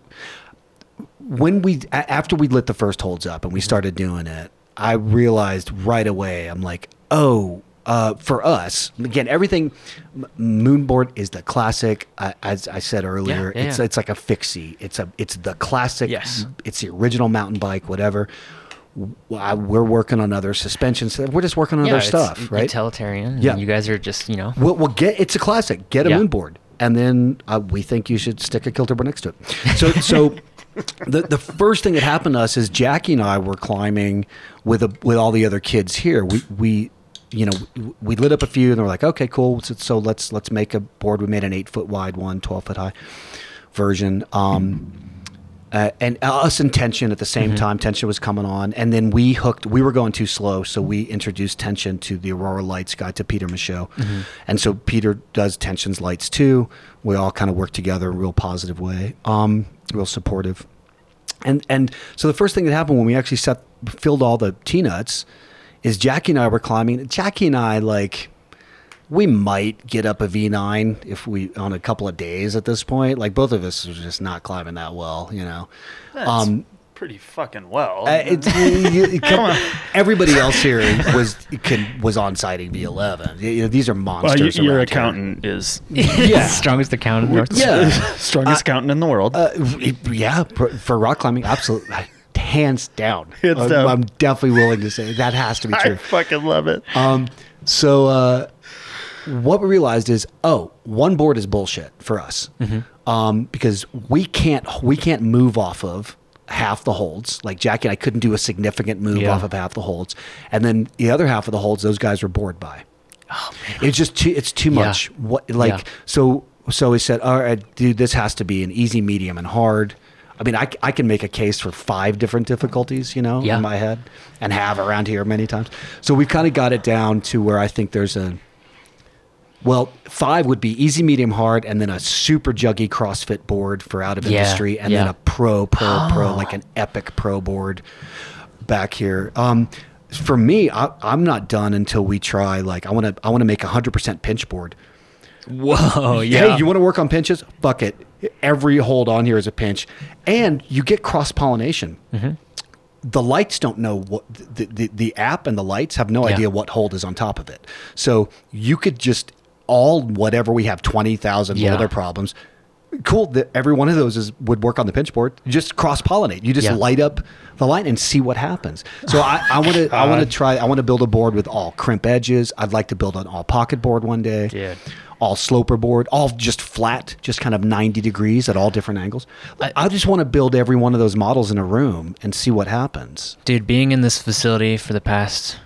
when we after we lit the first holds up Mm-hmm. and we started doing it, I realized right away. I'm like, oh. Uh, for us, again, everything Moonboard is the classic. Uh, as I said earlier, yeah, it's yeah. it's like a fixie. It's a it's the classic. Yes. it's the original mountain bike. Whatever. I- We're working on other suspensions. We're just working on yeah, other stuff, right? Utilitarian. Yeah. Yeah, you guys are just you know. We'll, we'll get it's a classic. Get a Yeah. moon and then uh, we think you should stick a kilter next to it. So so. The, the first thing that happened to us is Jackie and I were climbing with a, with all the other kids here. We we you know we lit up a few and we're like okay cool. So, so let's let's make a board. We made an eight foot wide one, 12 foot high version. Um, uh, and us and tension at the same time. Tension was coming on. And then we hooked we were going too slow. So we introduced tension to the aurora lights guy to peter michaud. And so peter does tension's lights too. We all kind of work together in a real positive way um, real supportive. And and so the first thing that happened when we actually set filled all the T nuts is Jackie and I were climbing. Jackie and I like we might get up a V9 if we on a couple of days at this point. Like both of us are just not climbing that well, you know. Um, pretty fucking well. uh, it's, you- you- everybody else here was could, was on sighting V11. You know, these are well, monsters. your accountant is Yeah. strongest accountant in North. Yeah. strongest accountant in the world. Uh, yeah, for, for rock climbing, absolutely, hands down. Hands I'm, down. I'm definitely willing to say that has to be true. I fucking love it. Um, so uh, what we realized is, oh, one board is bullshit for us, um, because we can't we can't move off of half the holds. Like Jackie and I couldn't do a significant move Yeah. off of half the holds, and then the other half of the holds, those guys were bored by. It's just too. It's too Yeah. much. What like Yeah. so? So we said, all right, dude, this has to be an easy, medium, and hard. I mean, I, I can make a case for five different difficulties, you know, Yeah. in my head, and have around here many times. So we've kind of got it down to where I think there's a. Well, five would be easy, medium, hard, and then a super juggy CrossFit board for out of Yeah, industry, and then a pro, pro, pro, like an epic pro board back here. Um, for me, I, I'm not done until we try. Like, I want to, I want to make a hundred percent pinch board. Whoa, yeah. Hey, you want to work on pinches? Fuck it. Every hold on here is a pinch, and you get cross pollination. Mm-hmm. The lights don't know what the, the the app and the lights have no Yeah. idea what hold is on top of it. So you could just all whatever we have twenty thousand Yeah. boulder problems. Cool. That every one of those is would work on the pinch board. Just cross pollinate. You just Yeah. light up the light and see what happens. So I I want to I want to try. I want to build a board with all crimp edges. I'd like to build an all pocket board one day Dude. All sloper board, all just flat, just kind of 90 degrees at all different angles. I, just want to build every one of those models in a room and see what happens. Dude, being in this facility for the past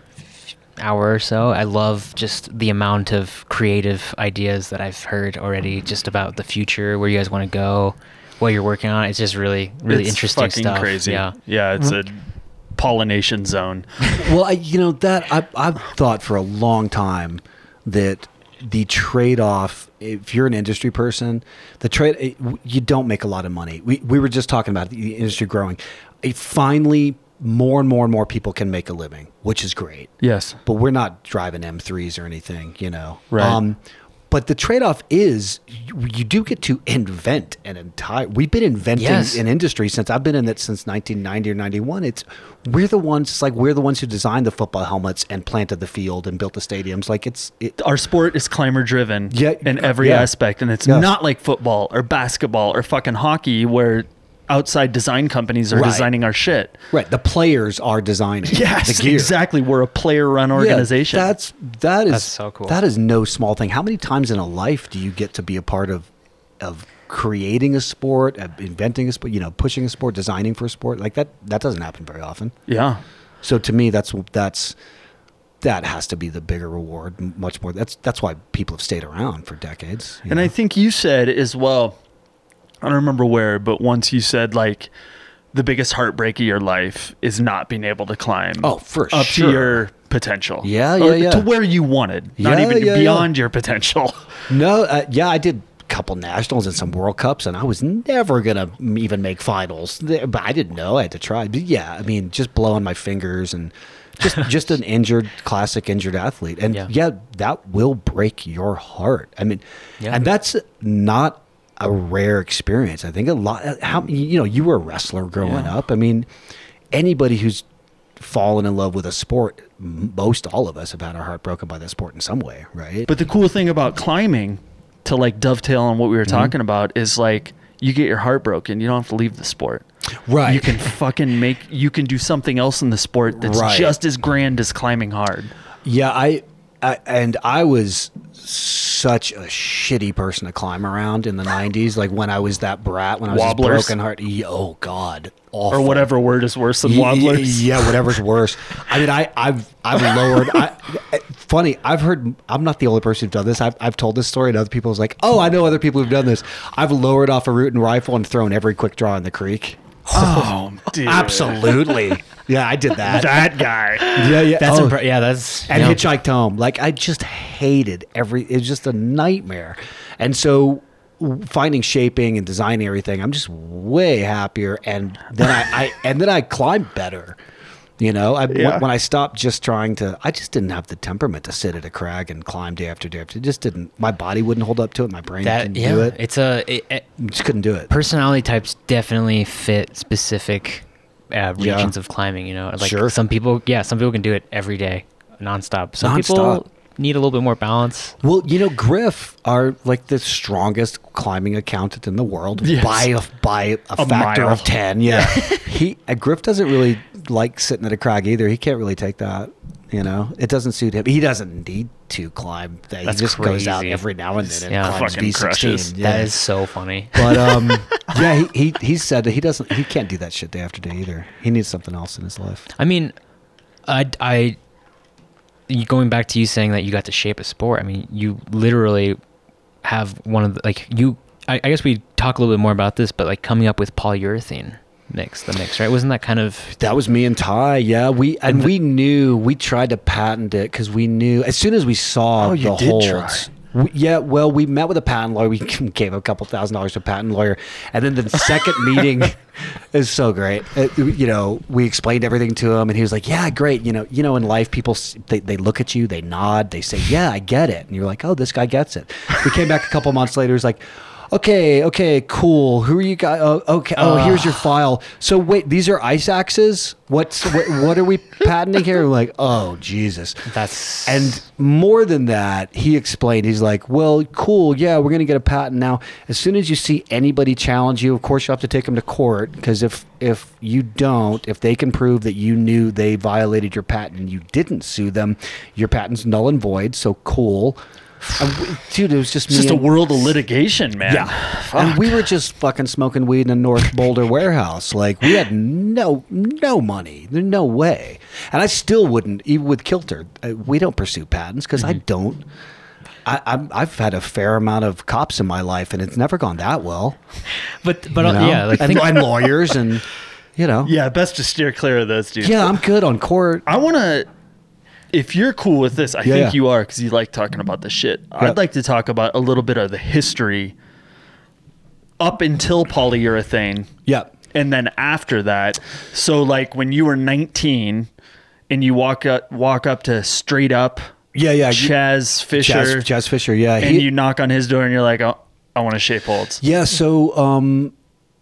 hour or so, I love just the amount of creative ideas that I've heard already just about the future, where you guys want to go, what you're working on. It's just really, really It's interesting fucking stuff. Crazy. Yeah. yeah, it's mm-hmm. a pollination zone. well, I, you know that I, I've thought for a long time that the trade-off, if you're an industry person, the trade it- you don't make a lot of money. We we were just talking about the industry growing. It finally, more and more and more people can make a living, which is great. Yes. but we're not driving M3s or anything, you know. Right. Um, but the trade-off is you, you do get to invent an entire. We've been inventing Yes. an industry since I've been in it since 1990 or 91. It's we're the ones. It's like we're the ones who designed the football helmets and planted the field and built the stadiums. Like it's it, our sport is climber driven Yeah, in uh, every yeah. aspect and it's Yes. not like football or basketball or fucking hockey where outside design companies are Right. designing our shit right. The players are designing. yes the gear. exactly we're a player run organization Yeah, that's that is That's so cool. That is no small thing. How many times in a life do you get to be a part of of creating a sport, of inventing a sport, you know, pushing a sport, designing for a sport? Like that that doesn't happen very often. yeah So to me that's that's that has to be the bigger reward much more that's that's why people have stayed around for decades And know? I think you said as well, I don't remember where, but once you said like the biggest heartbreak of your life is not being able to climb Oh, for up sure. to your potential. Yeah, yeah, yeah. To where you wanted, not Yeah, even yeah, yeah. beyond your potential. No, uh, yeah, I did a couple nationals and some World Cups, and I was never gonna even make finals. But I didn't know I had to try. But yeah, I mean, just blowing my fingers and just just an injured, classic injured athlete, and Yeah. yeah. that will break your heart. I mean, Yeah. and that's not a rare experience. I think a lot. How you know, you were a wrestler growing up. I mean, anybody who's fallen in love with a sport, most all of us have had our heart broken by the sport in some way, right? But the cool thing about climbing, to like dovetail on what we were Mm-hmm. talking about, is like you get your heart broken, you don't have to leave the sport. Right. You can fucking make. You can do something else in the sport that's Right. just as grand as climbing hard. Yeah, I, I and I was such a shitty person to climb around in the '90s. Like when I was that brat, when I was Wobblers? broken heart. Oh God, awful. Or whatever word is worse than wobblers. Yeah, whatever's worse. I mean, I, I've I've lowered. I, funny, I've heard. I'm not the only person who's done this. I've, I've told this story, and other people was like, "Oh, I know other people who've done this." I've lowered off a route and rifle and thrown every quick draw in the creek. Oh, dude. Absolutely. Yeah, I did that. That guy. yeah, yeah. That's oh. impre- yeah. That's and you know, hitchhiked home. Like I just hated every. It was just a nightmare. And so finding shaping and designing everything, I'm just way happier. And then I, I and then I climbed better. You know, I, when- Yeah. when I stopped just trying to, I just didn't have the temperament to sit at a crag and climb day after day after. It just didn't. My body wouldn't hold up to it. My brain that didn't yeah. do it. It's a it, it, just couldn't do it. personality types definitely fit specific uh, Yeah. regions of climbing. You know, like Sure. some people, yeah, some people can do it every day, nonstop. Some Nonstop. people need a little bit more balance. Well, you know, Griff are like the strongest climbing accountant in the world Yes. by a by a, A factor mile. of ten. Yeah, he uh, Griff doesn't really like sitting at a crag either. He can't really take that. You know, it doesn't suit him. He doesn't need to climb. That. He That's just goes out every now and then and Yeah. climbs crushes. sixteen. Yeah. That is so funny. But um, yeah, he, he he said that he doesn't. He can't do that shit day after day either. He needs something else in his life. I mean, I, I, going back to you saying that you got to shape a sport. I mean, you literally have one of the, like you. I, I guess we talk a little bit more about this, but like coming up with polyurethane mix, the mix, right? Wasn't that kind of That was me and Ty. Yeah, we and we knew we tried to patent it because we knew as soon as we saw Oh, you the did holds. try. We, yeah, well, we met with a patent lawyer. We gave a couple thousand dollars to a patent lawyer, and then the second meeting is so great. Uh, you know, we explained everything to him, and he was like, "Yeah, great." You know, you know, in life, people they, they look at you, they nod, they say, "Yeah, I get it," and you're like, "Oh, this guy gets it." We came back a couple months later. He's like. Okay, okay, cool. Who are you guys? Oh, okay. Oh, here's your file. So wait, these are ice axes. What's what? What are we patenting here? We're like, oh Jesus. that's And more than that, he explained, he's like, well, cool. Yeah, we're going to get a patent now. As soon as you see anybody challenge you, of course, you have to take them to court because if, if you don't, if they can prove that you knew they violated your patent and you didn't sue them, your patent's null and void. So cool. And we- dude, it was just It's me just a world of litigation, man. yeah. And we were just fucking smoking weed in a North Boulder warehouse. Like we had no no money. There's no way. And I still wouldn't even with Kilter. Uh, we don't pursue patents because I don't. I, I'm, I've had a fair amount of cops in my life, and it's never gone that well. but but you uh, know? yeah, like and, think, and lawyers, and you know, Yeah, best to steer clear of those dudes. yeah, I'm good on court. I want to. If you're cool with this, I Yeah, think yeah. you are because you like talking about the shit. I'd like to talk about a little bit of the history up until polyurethane Yeah, and then after that. So, like when you were 19 and you walk up, walk up to Straight Up Yeah, yeah. Chaz Fisher, Chaz, Chaz Fisher. Yeah, and you knock on his door and you're like, oh, I want to shape holds. Yeah, so um,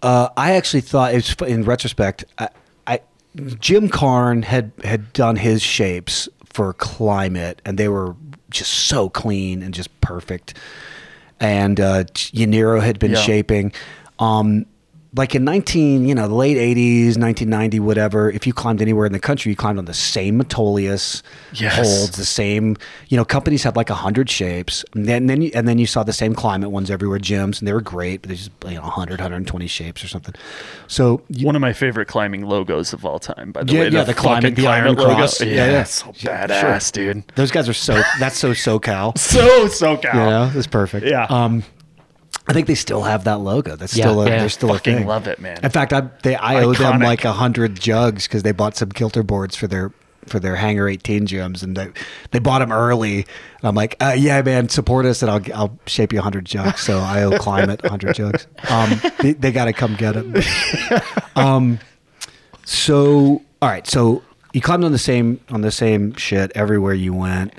uh, I actually thought it's in retrospect. I, I Jim Karn had had done his shapes for Climb It, and they were just so clean and just perfect. And uh, Yaniro had been Yeah. shaping. Um, like in 19, you know, the late 80s, 1990, whatever, if you climbed anywhere in the country, you climbed on the same Metolius Yes. holds, the same, you know, companies had like 100 shapes. And then, then you, and then you saw the same Climb It ones everywhere, gyms, and they were great, but they just, you know, 100, 120 shapes or something. So, you, One of my favorite climbing logos of all time, by the Yeah, way. yeah, the Climb It- fucking the Iron logo. Cross. Yeah, Yeah, yeah. so Yeah, badass, dude. those guys are so, that's so SoCal. So so cow. You know, it's perfect. Yeah. Um, I think they still have that logo. That's Yeah, still a, yeah. they're still a Fucking thing. love it, man. In fact, I they I owe them like a hundred jugs because they bought some kilter boards for their for their Hangar 18 gyms, and they they bought them early. And I'm like, uh, yeah, man, support us, and I'll I'll shape you a hundred jugs. So I owe Climb It a hundred jugs. Um, they, they got to come get it. um, so all right, so you climbed on the same on the same shit everywhere you went.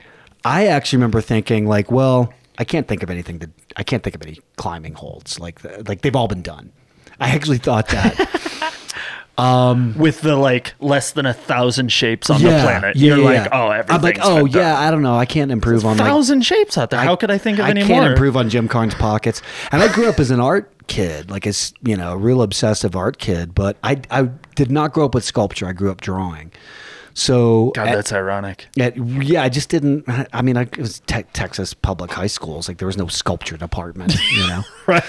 I actually remember thinking like, well, I can't think of anything that I can't think of any climbing holds like like they've all been done. I actually thought that. Um, with the like less than a thousand shapes on the planet. You're like, oh, everything's I'm like, oh done. yeah, I don't know. I can't improve on like thousand shapes out there. How could I think of I any can't more? improve on Jim Karn's pockets. And I grew up as an art kid, like as you know, a real obsessive art kid. But I I did not grow up with sculpture. I grew up drawing. So God, at- that's ironic. at- yeah, I just didn't. I mean, I, it was te- Texas public high schools. Like there was no sculpture department, you know. Right.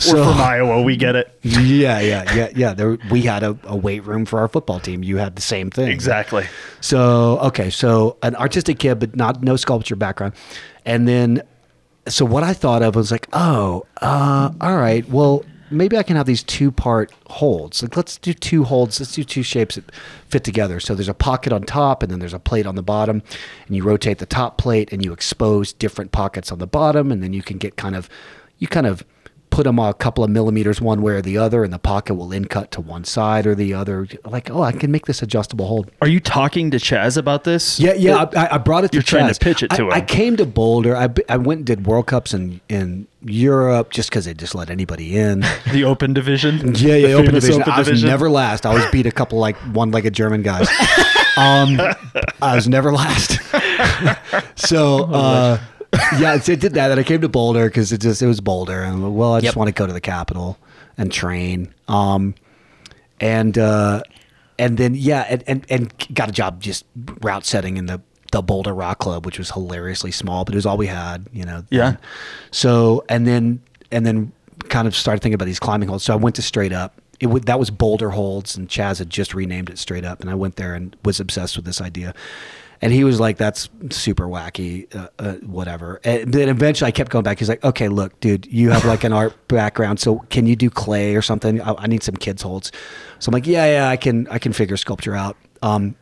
So- We're from Iowa. We get it. yeah, yeah, yeah, yeah. There, we had a, a weight room for our football team. You had the same thing. Exactly. So okay, so an artistic kid, but not no sculpture background, and then so what I thought of was like, oh, uh, all right, well maybe I can have these two part holds. Like let's do two holds. Let's do two shapes that fit together. So there's a pocket on top, and then there's a plate on the bottom, and you rotate the top plate, and you expose different pockets on the bottom, and then you can get kind of, you kind of put them a couple of millimeters one way or the other, and the pocket will in cut to one side or the other. Like, oh, I can make this adjustable hold. Are you talking to Chaz about this? Yeah, yeah. I, I brought it to You're trying to pitch it to I, I came to Boulder. I, I went and did World Cups in, in Europe just because they just let anybody in. The open division. Yeah, yeah. The Open division. Open I was division? never last. I always beat a couple like one-legged German guys. um, I was never last. so uh, yeah, so I did that. And I came to Boulder because it just it was Boulder, and like, well, I just Yep. want to go to the capital and train. Um, and uh, and then yeah, and, and and got a job just route setting in the the Boulder Rock Club, which was hilariously small, but it was all we had, you know. Yeah. So and then and then kind of started thinking about these climbing holds. So I went to Straight Up. It would that was Boulder Holds, and Chaz had just renamed it Straight Up, and I went there and was obsessed with this idea. And he was like, "That's super wacky, uh, uh, whatever." And then eventually, I kept going back. He's like, "Okay, look, dude, you have like an art background, so can you do clay or something? I, I need some kids holds." So I'm like, "Yeah, yeah, I can, I can figure sculpture out." Um,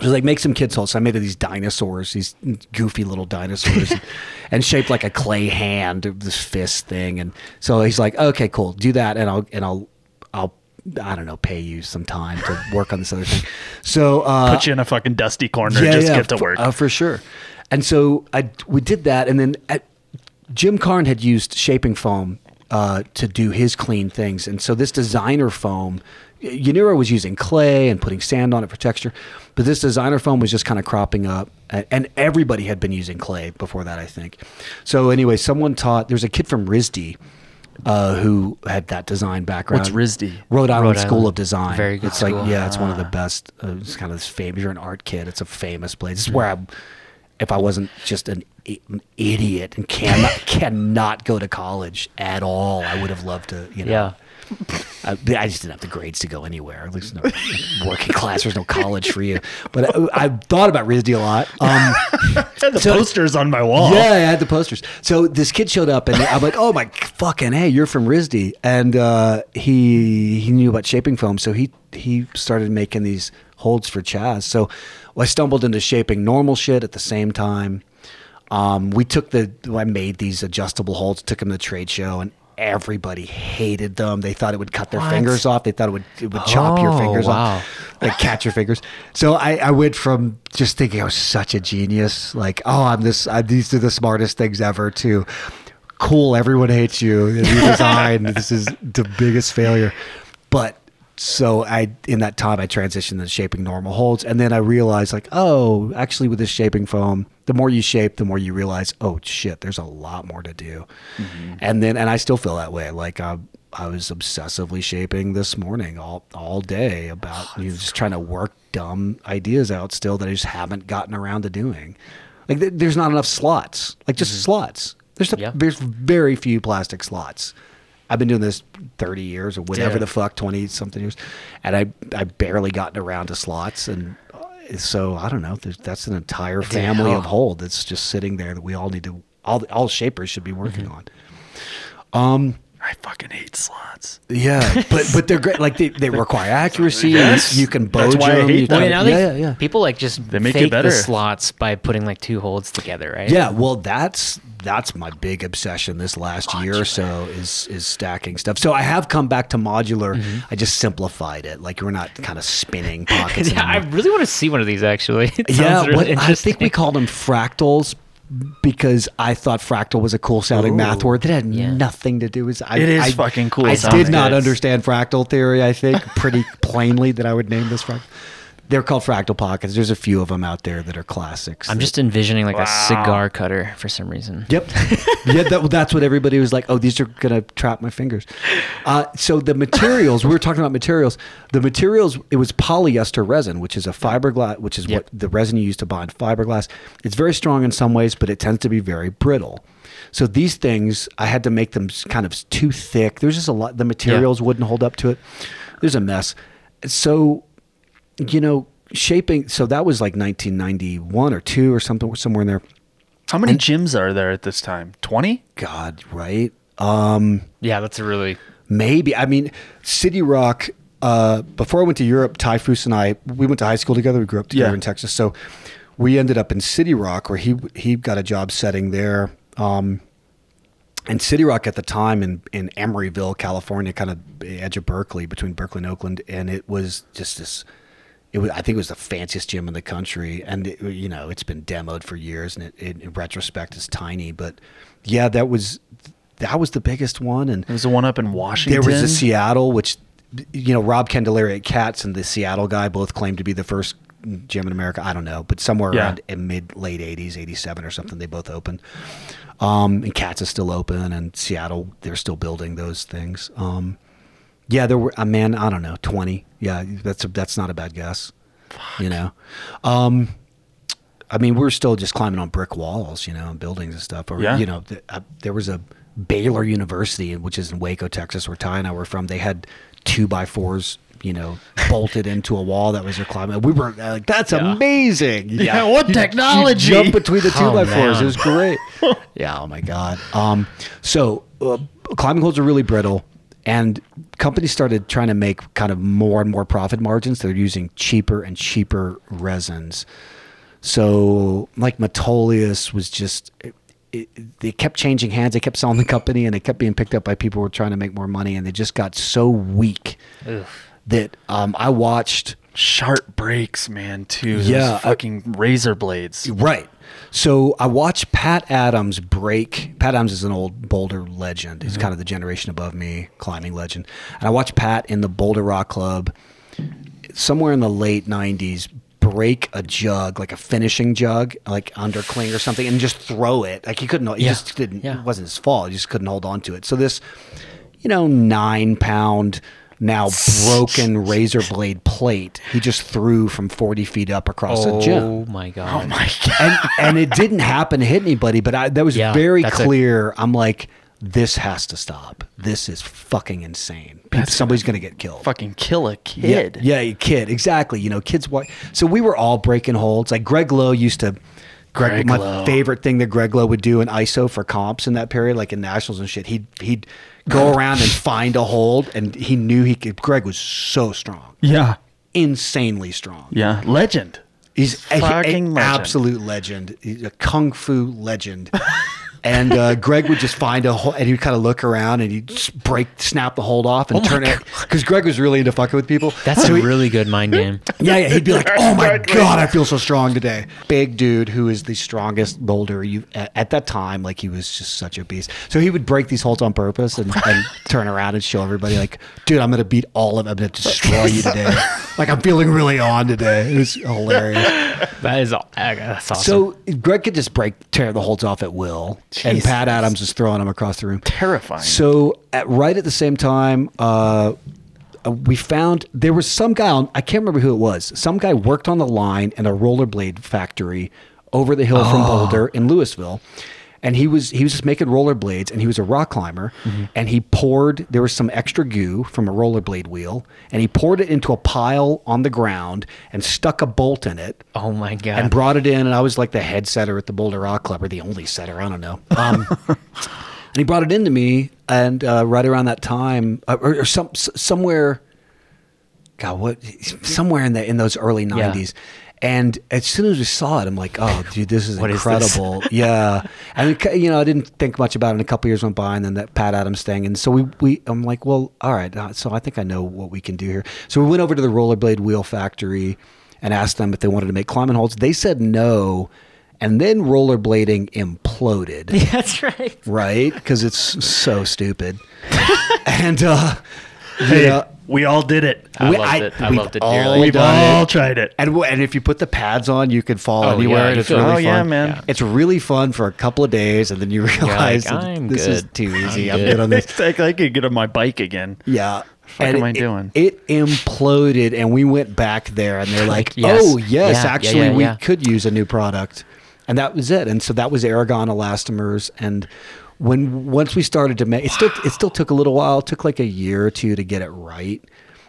was like, make some kids' holds. So I made these dinosaurs, these goofy little dinosaurs, and shaped like a clay hand, this fist thing. And so he's like, okay, cool, do that, and I'll and I'll I'll I don't know, pay you some time to work on this other thing. So uh, Put you in a fucking dusty corner. just get to for, work. uh, for sure. And so I we did that, and then at, Jim Karn had used shaping foam uh, to do his clean things, and so this designer foam. Yaniro was using clay and putting sand on it for texture, but this designer foam was just kind of cropping up, and, and everybody had been using clay before that, I think. So anyway, someone taught. There's a kid from RISD uh, who had that design background. What's RISD? Rhode Island Rhode School Island. of Design. Very good It's like school. yeah, it's one of the best. Uh, it's kind of this famous. You're an art kid. It's a famous place. It's where I, if I wasn't just an, an idiot and cannot cannot go to college at all, I would have loved to. You know, Yeah. I, I just didn't have the grades to go anywhere. At least no working class. There's no college for you. But I, I thought about RISD a lot. Um, the posters on my wall. yeah, I had the posters. So this kid showed up, and I'm like, "Oh my fucking hey, you're from RISD," and uh, he he knew about shaping foam, so he he started making these holds for Chaz. So I stumbled into shaping normal shit at the same time. Um, we took the I made these adjustable holds, took them to the trade show, and everybody hated them. They thought it would cut their fingers off. They thought it would it would chop your Oh, fingers wow. off, like catch your fingers. So I, I went from just thinking I was such a genius, like oh I'm this I'm, these are the smartest things ever, to cool everyone hates you. Your design this is the biggest failure, but. So I, in that time, I transitioned to shaping normal holds, and then I realized, like, oh, actually, with this shaping foam, the more you shape, the more you realize, oh shit, there's a lot more to do. Mm-hmm. And then, and I still feel that way. Like I, I was obsessively shaping this morning all all day about you know, just trying to work dumb ideas out still that I just haven't gotten around to doing. Like th- there's not enough slots, like just mm-hmm. slots. There's a, Yeah. there's very few plastic slots. I've been doing this 30 years or whatever Yeah. the fuck, 20 something years, and I I barely gotten around to slots, and so I don't know. That's an entire family of hold that's just sitting there that we all need to all all shapers should be working on. Um, I fucking hate slots. Yeah, but but they're great. Like they, they require accuracy. Yes. You, you can That's bode why I them. hate you them. Well, now they, yeah, yeah, yeah. people like just They make it fake better. the slots by putting like two holds together, right? Yeah, well, that's that's my big obsession this last year or so is is stacking stuff. So I have come back to modular. Mm-hmm. I just simplified it. Like we're not kind of spinning pockets. Yeah, I anymore. really want to see one of these actually. It yeah, sounds really what, I think we called them fractals because I thought fractal was a cool sounding math word that had Yeah. nothing to do with. I, It is I, fucking cool I sounding. did not understand fractal theory. I think pretty plainly that I would name this fractal. They're called fractal pockets. There's a few of them out there that are classics. I'm that- just envisioning like a cigar cutter for some reason. Yep. yeah, that, that's what everybody was like. Oh, these are gonna trap my fingers. Uh, so the materials we were talking about materials. The materials it was polyester resin, which is a fiberglass, which is Yep. what the resin you use to bond fiberglass. It's very strong in some ways, but it tends to be very brittle. So these things, I had to make them kind of too thick. There's just a lot. The materials wouldn't hold up to it. There's a mess. So you know, shaping. So that was like 1991 or two or something, somewhere in there. How many gyms are there at this time? 20? God, right? Um, Yeah, that's a really maybe. I mean, City Rock. Uh, before I went to Europe, Ty Foose and I, we went to high school together. We grew up together Yeah. in Texas. So we ended up in City Rock, where he he got a job setting there. Um, and City Rock at the time in, in Emeryville, California, kind of edge of Berkeley, between Berkeley and Oakland, and it was just this. It was, I think it was the fanciest gym in the country, and it, you know it's been demoed for years, and it, it, in retrospect it's tiny, but yeah, that was that was the biggest one, and There was the one up in Washington. there was the Seattle, which you know Rob Candelaria at Cats and the Seattle guy both claimed to be the first gym in America. I don't know, but somewhere Yeah. around in mid late '80s, '87 or something, they both opened. Um, and Cats is still open, and Seattle they're still building those things. Um, yeah, there were a man. I don't know, twenty. Yeah, that's a, that's not a bad guess. You know, um, I mean, we're still just climbing on brick walls, you know, and buildings and stuff. Or Yeah. you know, th- uh, there was a Baylor University, which is in Waco, Texas, where Ty and I were from. They had two by fours, you know, bolted into a wall that was their climbing. We were uh, like, "That's amazing!" Yeah, what You- you technology? jump between the two Oh, by fours. man. It was great. yeah. Oh my god. Um. So uh, climbing holds are really brittle. And companies started trying to make kind of more and more profit margins. They're using cheaper and cheaper resins. So, like Metolius was just, it, it, they kept changing hands. They kept selling the company, and they kept being picked up by people who were trying to make more money. And they just got so weak that um, I watched. Sharp breaks, man, too. Those Yeah, I- fucking razor blades. Right. So I watched Pat Adams break. Pat Adams is an old Boulder legend. He's mm-hmm. kind of the generation above me, climbing legend. And I watched Pat in the Boulder Rock Club somewhere in the late 90s break a jug, like a finishing jug, like under cling or something, and just throw it. Like he couldn't, he Yeah. just didn't, Yeah. it wasn't his fault. He just couldn't hold on to it. So this, you know, nine pound, now broken razor blade plate, he just threw from 40 feet up across a gym Oh my god. Oh my god. and and it didn't happen to hit anybody, but I, that was Yeah, very clear. I'm like, this has to stop. This is fucking insane. People, somebody's gonna get killed. fucking kill a kid. Yeah, yeah, kid. Exactly. You know, kids. Wa- so we were all breaking holds. Like Greg Lowe used to. Greg, Greg my Lowe. favorite thing that Greg Lowe would do in ISO for comps in that period, like in nationals and shit, he'd he'd go around and find a hold, and he knew he could. Greg was so strong, Yeah. insanely strong. Yeah. Legend. He's a, Fucking legend. absolute legend. He's a kung fu legend. And uh, Greg would just find a hole, and he'd kind of look around, and he'd just break, snap the hold off, and Oh turn it. Because Greg was really into fucking with people. That's So a he- really good mind game. yeah, yeah. He'd be like, "Oh my god, I feel so strong today." Big dude who is the strongest boulder you at, at that time. Like he was just such a beast. So he would break these holds on purpose and, and turn around and show everybody, like, "Dude, I'm gonna beat all of them. I'm gonna destroy you today. like I'm feeling really on today." It was hilarious. That is all. That's awesome. So Greg could just break tear the holds off at will, and Pat Adams is throwing them across the room. Terrifying. So at right at the same time, uh, uh, we found there was some guy on. I can't remember who it was. Some guy worked on the line in a rollerblade factory over the hill from Boulder in Louisville. And he was he was just making rollerblades, and he was a rock climber. And he poured there was some extra goo from a rollerblade wheel, and he poured it into a pile on the ground and stuck a bolt in it oh my god. and brought it in. And I was like the head setter at the Boulder Rock Club, or the only setter. I don't know. Um, and he brought it into me, and uh, right around that time, uh, or, or some s- somewhere, God, what? Somewhere in the in those early Yeah. And as soon as we saw it, I'm like, "Oh, dude, this is What is this? incredible!" yeah, and you know, I didn't think much about it. And a couple years went by, and then that Pat Adams thing, and so we, we, I'm like, "Well, all right." Uh, so I think I know what we can do here. So we went over to the rollerblade wheel factory and asked them if they wanted to make climbing holds. They said no, and then rollerblading imploded That's right. right? Because it's so stupid. and uh, Hey, yeah, we all did it. I we- loved it. I we've loved it all dearly. We've done all it. tried it. And and if you put the pads on, you can fall Oh, anywhere. yeah, and it's feel- really Oh, fun. yeah, man. Yeah. It's really fun for a couple of days, and then you realize that I'm this is too easy. I'm I'm, good. good on this. It's like I could get on my bike again. Yeah. fuck and am I it, doing? It, imploded, and we went back there, and they're like, Yes. "Oh yes, Yeah, yeah, actually, yeah, we yeah. could use a new product," and that was it. And so that was Aragon elastomers. And when once we started to make, it still it still took a little while. It took like a year or two to get it right,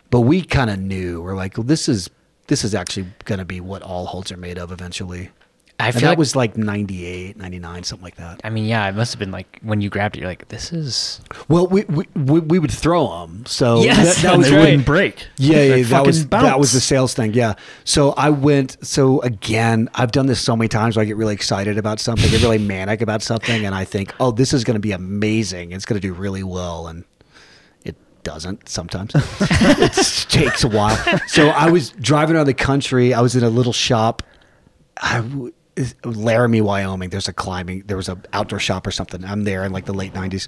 but we kind of knew. We're like, well, this is this is actually going to be what all holds are made of eventually. I and that like, was like 98, 99, something like that. I mean, yeah, it must have been like when you grabbed it, you're like, this is. Well, we we, we, we would throw them. So Yes, that, that And was they right. wouldn't break. Yeah, They yeah that fucking was that was the sales thing. Yeah. So I went. So again, I've done this so many times. Where I get really excited about something, get really manic about something, and I think, oh, this is going to be amazing. It's going to do really well, and it doesn't sometimes. it takes a while. So I was driving around the country. I was in a little shop. I w- Laramie, Wyoming. There's a climbing. There was an outdoor shop or something. I'm there in like the late '90s,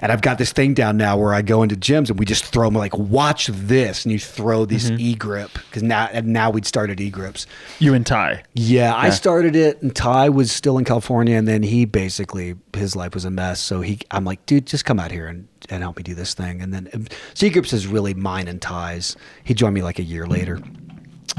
and I've got this thing down now where I go into gyms and we just throw them like, watch this, and you throw this e grip because now and now we'd started e grips. You and Ty. Yeah, I started it, and Ty was still in California, and then he basically his life was a mess. So he, I'm like, dude, just come out here and, and help me do this thing. And then um, C Grips is really mine and Ty's. He joined me like a year later.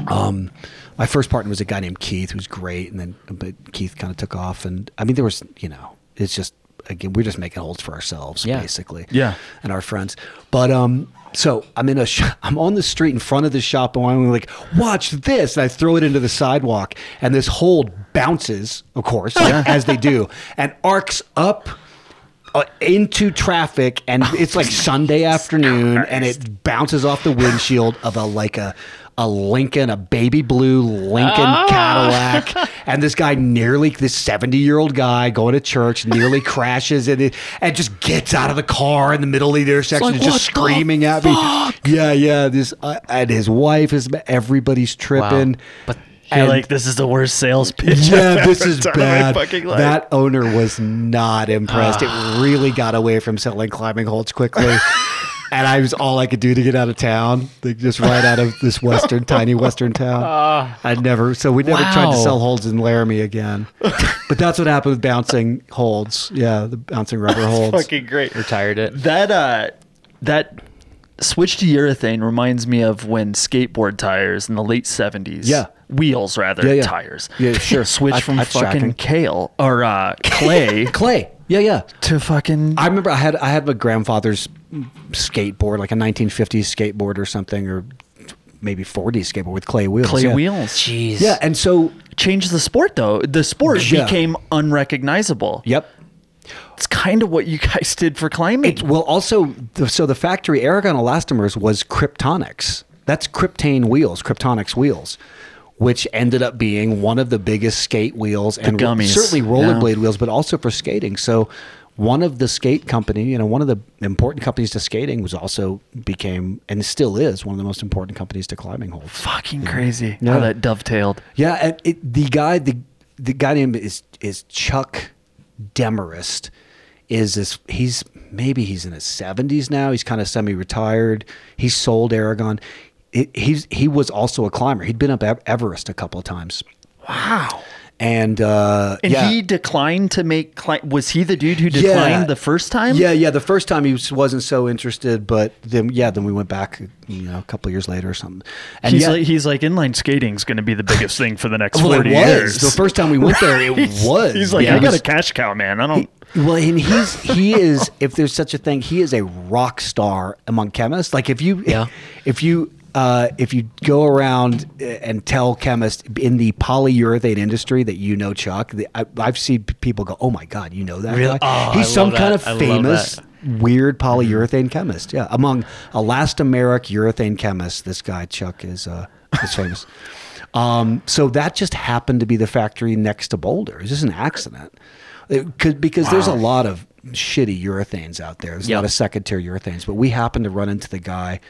Um, my first partner was a guy named Keith, who's great, and then but Keith kind of took off, and I mean, there was, you know, it's just again, we're just making holds for ourselves, Yeah. basically, Yeah. and our friends. But um, so I'm in a, sh- I'm on the street in front of the shop, and I'm like, watch this, and I throw it into the sidewalk, and this hold bounces, of course, as they do, and arcs up uh, into traffic and it's like Sunday afternoon and it bounces off the windshield of a like a a Lincoln, a baby blue Lincoln Cadillac, and this guy nearly this seventy year old guy going to church nearly crashes and it and just gets out of the car in the middle of the intersection like, and just screaming at me. Yeah, yeah. This uh, and his wife is everybody's tripping. Wow. But And- like, this is the worst sales pitch. yeah, I've this is in bad. That owner was not impressed. It really got away from selling climbing holds quickly. and I was all I could do to get out of town, like just right out of this western, tiny western town. I'd never, so we never tried to. Sell holds in Laramie again. but that's what happened with bouncing holds. Yeah, the bouncing rubber holds. fucking great. retired it. That uh, that switch to urethane reminds me of when skateboard tires in the late seventies. Yeah. wheels rather Yeah, yeah. tires. Yeah, sure. Switch I- from that's fucking shocking. kale or uh, clay Clay. Yeah, yeah. to fucking. I remember I had I had my grandfather's skateboard, like a 1950s skateboard or something, or maybe 40s skateboard with clay wheels. clay yeah. wheels. Jeez. Yeah, and so Changed the sport though. The sport Yeah. became unrecognizable. yep. It's kind of what you guys did for climbing. It, well, also, so the factory Aragon Elastomers was Kryptonics. That's Kryptane wheels, Kryptonics wheels. which ended up being one of the biggest skate wheels and ro- gummies, certainly yeah. rollerblade wheels, but also for skating. So one of the skate company, you know, one of the important companies to skating was also became and still is one of the most important companies to climbing holds. Fucking crazy. Yeah. How that dovetailed. Yeah, and it, the guy the the guy name is is Chuck Demarest. Is this? He's maybe he's in his seventies now. He's kind of semi-retired. He sold Aragon. It, he's he was also a climber. He'd been up Everest a couple of times, Wow. And uh, And yeah. he declined to make. Cli- was he the dude who declined the first time? Yeah, yeah. The first time he was, wasn't so interested, but then yeah, then we went back, you know, a couple of years later or something. And he's yeah, like he's like inline skating's going to be the biggest thing for the next well, it forty was years. the first time we went there. It was. He's like, Yeah, I got was- a cash cow, man. I don't. Well, and he's he is if there's such a thing, he is a rock star among chemists. Like if you Yeah. if you uh, if you go around uh, and tell chemists in the polyurethane industry that you know Chuck, the, I, I've seen people go, "Oh my God, you know that Really? guy? Oh, He's I some kind that. of famous." Weird polyurethane chemist, yeah. Among elastomeric urethane chemists, this guy Chuck is uh, is famous. Um, so that just happened to be the factory next to Boulder. It's just an accident. It could, because there's a lot of shitty urethanes out there. There's a lot of second tier urethanes, but we happened to run into the guy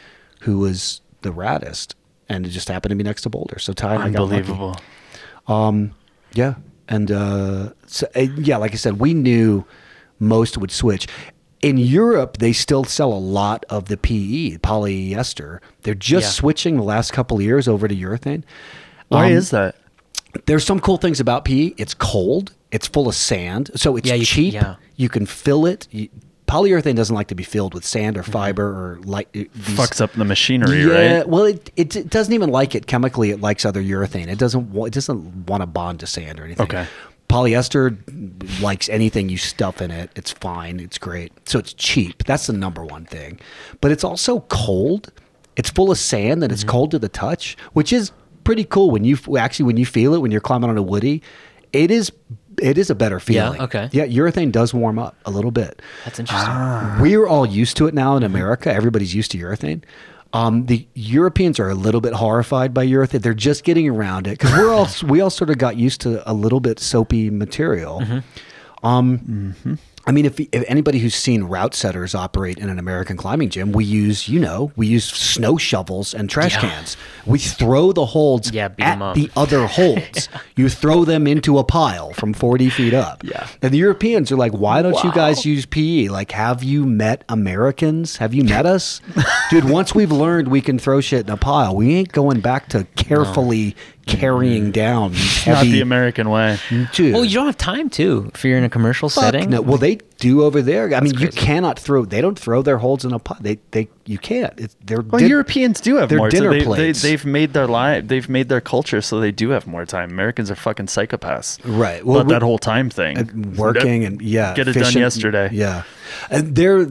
who was the raddest, and it just happened to be next to Boulder. So Ty and I got lucky. Unbelievable. Yeah, and uh, so, uh, yeah, like I said, we knew most would switch. In Europe, they still sell a lot of the PE polyester. They're just Yeah. switching the last couple of years over to urethane. Why Um, is that? there's some cool things about PE. It's cold. It's full of sand, so it's Yeah, you- cheap. yeah. You can fill it. You, polyurethane doesn't like to be filled with sand or fiber or light. uh, these- Fucks up the machinery, yeah, right? well, it, it it doesn't even like it chemically. It likes other urethane. It doesn't it doesn't want to bond to sand or anything. Okay. Polyester likes anything you stuff in it. It's fine. It's great. So it's cheap. That's the number one thing. But it's also cold. It's full of sand and Mm-hmm. it's cold to the touch, which is pretty cool when you actually when you feel it when you're climbing on a woody. It is it is a better feeling. Yeah, feeling. okay. Yeah, urethane does warm up a little bit. That's interesting. Ah. We're all used to it now in America. Everybody's used to urethane. Um, the Europeans are a little bit horrified by urethane. They're just getting around it because we're all we all sort of got used to a little bit soapy material. Um, I mean, if, if anybody who's seen route setters operate in an American climbing gym, we use, you know, we use snow shovels and trash Yeah. cans. We throw the holds Yeah, at the other holds. You throw them into a pile from 40 feet up. Yeah. And the Europeans are like, why don't you guys use PE? Like, have you met Americans? Have you met us? Dude, once we've learned we can throw shit in a pile, we ain't going back to carefully carrying down these Not the American way. Dude. well, you don't have time to if you're in a commercial Fuck setting. no. Well, they do over there. I mean, you cannot throw. They don't throw their holds in a pot. They they you can't. It's, they're Well, din- Europeans do have more. dinner so they, plates. They, they've made their life. They've made their culture, so they do have more time. Americans are fucking psychopaths. Right. Well, Well, we- that whole time thing. and working and yeah, Get it done yesterday. Yeah, and they're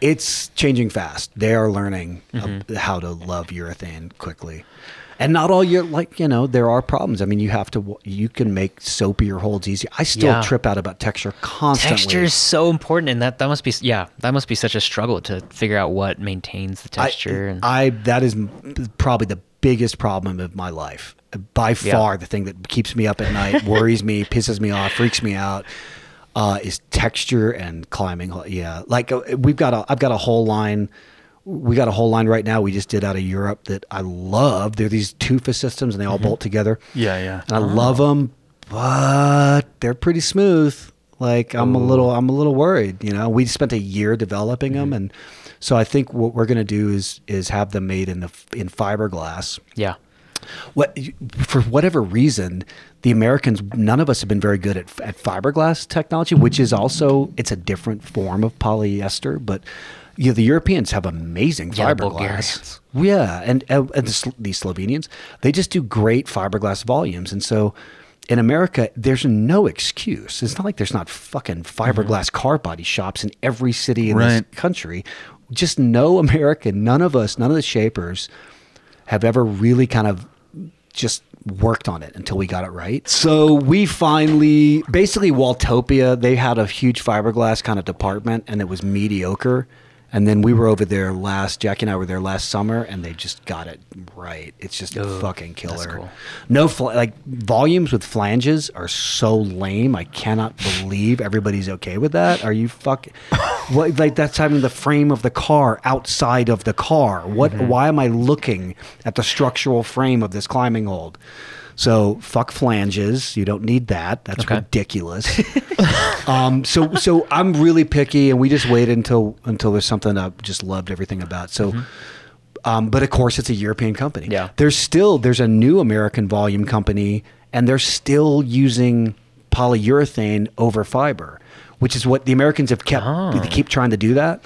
it's changing fast. They are learning Mm-hmm. uh, how to love urethane quickly. And not all your like you know there are problems. I mean you have to you can make soapier holds easy. I still Yeah. trip out about texture constantly. Texture is so important, and that that must be yeah that must be such a struggle to figure out what maintains the texture. I, and I that is probably the biggest problem of my life. By Yeah. far, the thing that keeps me up at night, worries me, pisses me off, freaks me out, uh, is texture and climbing. Yeah, like uh, we've got a, I've got a whole line. We got a whole line right now. We just did out of Europe that I love. They're these Tufa systems, and they all mm-hmm. bolt together. Yeah, yeah. And I love oh. them, but they're pretty smooth. Like I'm a little, I'm a little worried. You know, we spent a year developing them, mm-hmm. and so I think what we're gonna do is is have them made in the in fiberglass. yeah, What for whatever reason, the Americans, none of us have been very good at, at fiberglass technology, which is also it's a different form of polyester, but. Know, the Europeans have amazing Yeah, fiberglass. Bulgarians. Yeah, and, uh, and the, the Slovenians, they just do great fiberglass volumes, and so in America, there's no excuse. It's not like there's not fucking mm-hmm. fiberglass car body shops in every city in Right. this country. Just no American, none of us, none of the shapers have ever really kind of just worked on it until we got it right. So we finally, basically, Walltopia, they had a huge fiberglass kind of department, and it was mediocre. And then we were over there last. Jackie and I were there last summer, and they just got it right. It's just Ooh, fucking killer. cool. No, fl- like volumes with flanges are so lame. I cannot believe everybody's okay with that. Are you fucking? what like that's having the frame of the car outside of the car. What? Mm-hmm. Why am I looking at the structural frame of this climbing hold? So fuck flanges. You don't need that. That's Okay. ridiculous. um, so so I'm really picky, and we just waited until until there's something I just loved everything about. So. Um, but of course, it's a European company. Yeah. There's still there's a new American volume company, and they're still using polyurethane over fiber, which is what the Americans have kept. Oh. They keep trying to do that.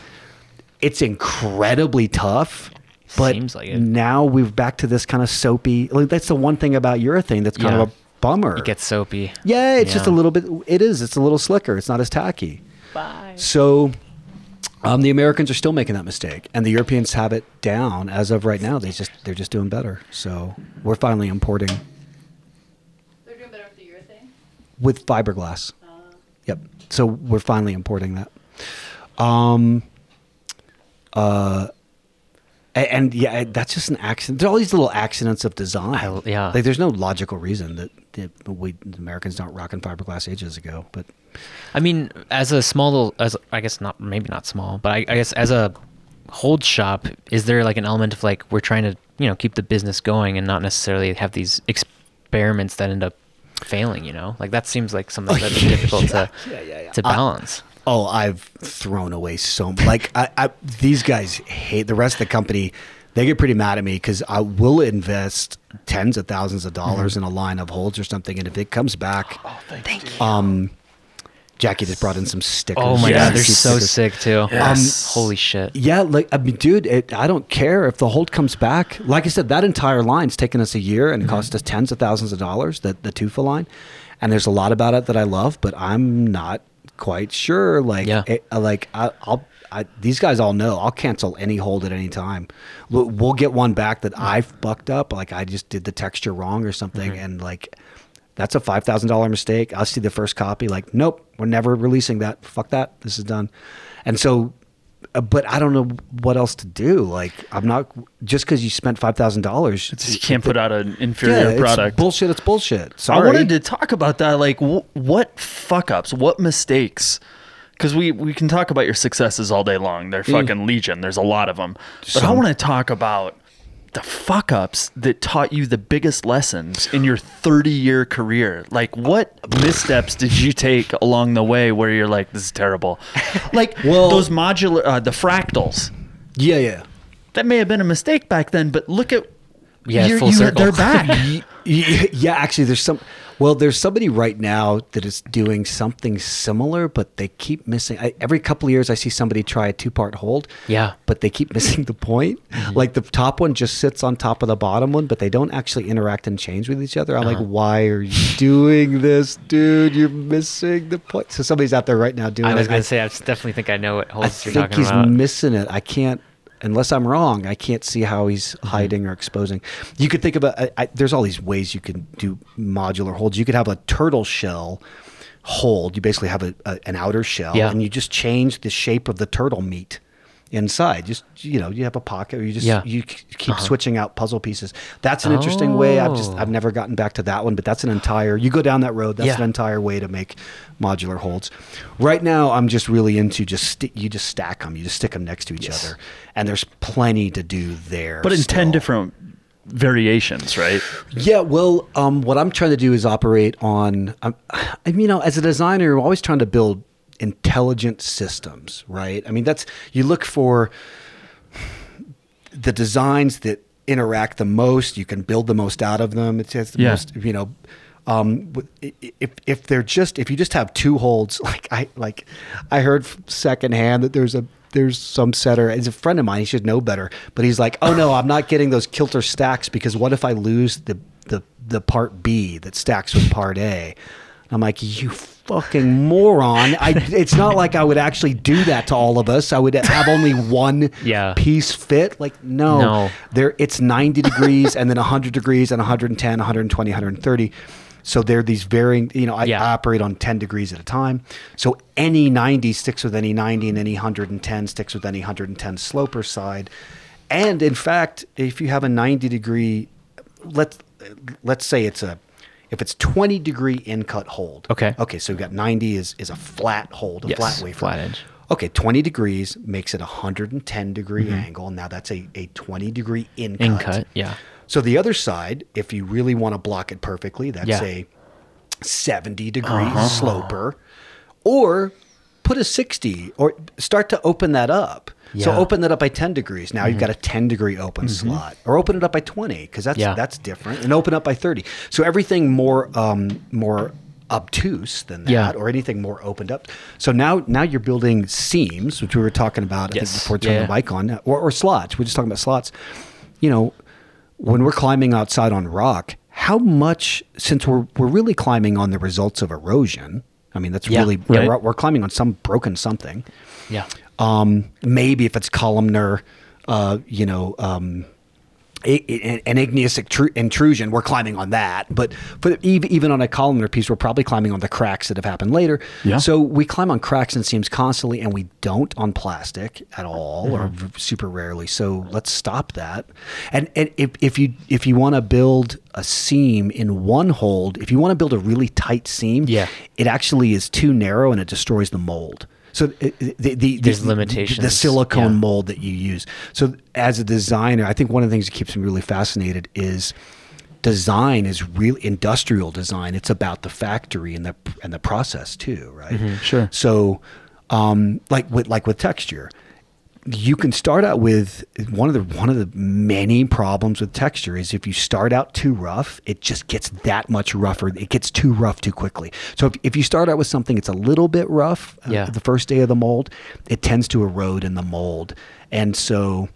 It's incredibly tough. But Seems like it. now we're back to this kind of soapy. Like that's the one thing about urethane that's kind Yeah. of a bummer. It gets soapy. Yeah, it's just a little bit. It is. It's a little slicker. It's not as tacky. Bye. So, um, the Americans are still making that mistake, and the Europeans have it down as of right now. They just they're just doing better. So we're finally importing They're doing better with the urethane. with fiberglass. Yep. So we're finally importing that. Um. Uh. A- And, yeah, that's just an accident. There's all these little accidents of design. I- yeah. like there's no logical reason that, that we the Americans don't rock in fiberglass ages ago. But I mean, as a small little, as I guess not, maybe not small, but I, I guess as a hold shop, is there like an element of like we're trying to, you know, keep the business going and not necessarily have these experiments that end up failing? You know, like that seems like something oh, that's difficult to Yeah, yeah, yeah. to balance. Oh, I've thrown away so much. Like I, I, these guys hate the rest of the company. They get pretty mad at me because I will invest tens of thousands of dollars Mm-hmm. in a line of holds or something, and if it comes back, Oh, um, Jackie just brought in some stickers. oh my Yes. god, they're so stickers. sick too. Yes. Um, holy shit. Yeah, like I mean, dude, it, I don't care if the hold comes back. Like I said, that entire line's taken us a year Mm-hmm. and it cost us tens of thousands of dollars. The the Tufa line, and there's a lot about it that I love, but I'm not quite sure. Like, Yeah. it, like I, I'll. I, these guys all know I'll cancel any hold at any time. We'll, we'll get one back that I fucked up, like I just did the texture wrong or something, Mm-hmm. and like that's a five thousand dollar mistake. I'll see the first copy, like, nope, we're never releasing that. Fuck that. This is done. And so, uh, Uh, but I don't know what else to do. Like, I'm not just because you spent five thousand dollars. You can't put out an inferior product. It's bullshit. It's bullshit. Sorry. I wanted to talk about that. Like, wh- what fuck ups? What mistakes? Because we we can talk about your successes all day long. They're fucking legion. There's a lot of them. But I want to talk about the fuck ups that taught you the biggest lessons in your 30 year career. Like, what missteps did you take along the way where you're like, this is terrible? Like, Well- those modular, uh, the fractals. Yeah, yeah. That may have been a mistake back then, but look at Yeah, full you- circle. They're back. Yeah, actually, there's some. Well, there's somebody right now that is doing something similar, but they keep missing. I, every couple of years, I see somebody try a two-part hold. Yeah. but they keep missing the point. Mm-hmm. Like the top one just sits on top of the bottom one, but they don't actually interact and change with each other. I'm like, uh-huh. why are you doing this, dude? You're missing the point. So somebody's out there right now doing. I was gonna say, I definitely think I know what I holds you're talking about. I think he's missing it. I can't, unless I'm wrong. I can't see how he's Mm-hmm. hiding or exposing. You could think about. I, I, there's all these ways you can do modular holds. You could have a turtle shell hold. You basically have a, a, an outer shell, Yeah. and you just change the shape of the turtle meat inside. Just you know, you have a pocket, or you just Yeah. you k- keep switching out puzzle pieces. That's an interesting way. I've just Oh. I've never gotten back to that one, but that's an entire. You go down that road. That's Yeah. an entire way to make modular holds. Right now, I'm just really into just sti- you just stack them. You just stick them next to each Yes. other, and there's plenty to do there. but in 10 different variations, right? Yeah, well, um, what I'm trying to do is operate on. Um, I mean, you know, as a designer, you're always trying to build intelligent systems, right? I mean, that's you look for the designs that interact the most. You can build the most out of them. It's, it's the Yeah. most, you know. Um, if if they're just if you just have two holds, like I like, I heard secondhand that there's a there's some setter. He's a friend of mine. He should know better, but he's like, oh no, I'm not getting those kilter stacks because what if I lose the the the part B that stacks with part A? I'm like, you fucking moron! I, it's not like I would actually do that to all of us. I would have only one Yeah. piece fit. Like, no, No. there it's 90 degrees and then 100 degrees and 110, 120, 130. So they're these varying, you know, I Yeah. operate on 10 degrees at a time. So any 90 sticks with any 90 and any 110 sticks with any 110 sloper side. And in fact, if you have a 90 degree, let's, let's say it's a, if it's 20 degree in cut hold. Okay. Okay. So we've got 90 is, is a flat hold, a Yes, flat wafer. flat edge. Okay. 20 degrees makes it a 110 degree Mm-hmm. angle. Now that's a, a 20 degree in cut. In cut, yeah. So the other side, if you really want to block it perfectly, that's Yeah. a 70 degree Uh-huh. sloper, or put a 60 or start to open that up. So Yeah. Mm-hmm. open that up by 10 degrees. Now you've got a 10 degree open slot, or open it up by 20 because that's Yeah. that's different, and open up by 30. So everything more um, more obtuse than that, Yeah. or anything more opened up. So now now you're building seams, which we were talking about I Yes. think before turning the mic on, or, or slots. We're just talking about slots. You know, when we're climbing outside on rock, how much since we're we're really climbing on the results of erosion. I mean, that's really right. we're, we're climbing on some broken something. Yeah. Um, maybe if it's columnar, uh, you know, um, an igneous intrusion, we're climbing on that. But but ev- even on a columnar piece, we're probably climbing on the cracks that have happened later. Yeah. So we climb on cracks and seams constantly, and we don't on plastic at all, or v- super rarely. So let's stop that. And and if, if you if you want to build a seam in one hold, if you want to build a really tight seam, Yeah. it actually is too narrow and it destroys the mold. So it- it- the, the, There's the, limitations, The silicone yeah. mold that you use. So as a designer, I think one of the things that keeps me really fascinated is design is really industrial design. It's about the factory and the and the process too, right? Mm-hmm. Sure. So, um, like with like with texture, you can start out with one of the one of the many problems with texture is if you start out too rough, it just gets that much rougher. It gets too rough too quickly. So if, if you start out with something that's a little bit rough, uh, Yeah. the first day of the mold, it tends to erode in the mold, and so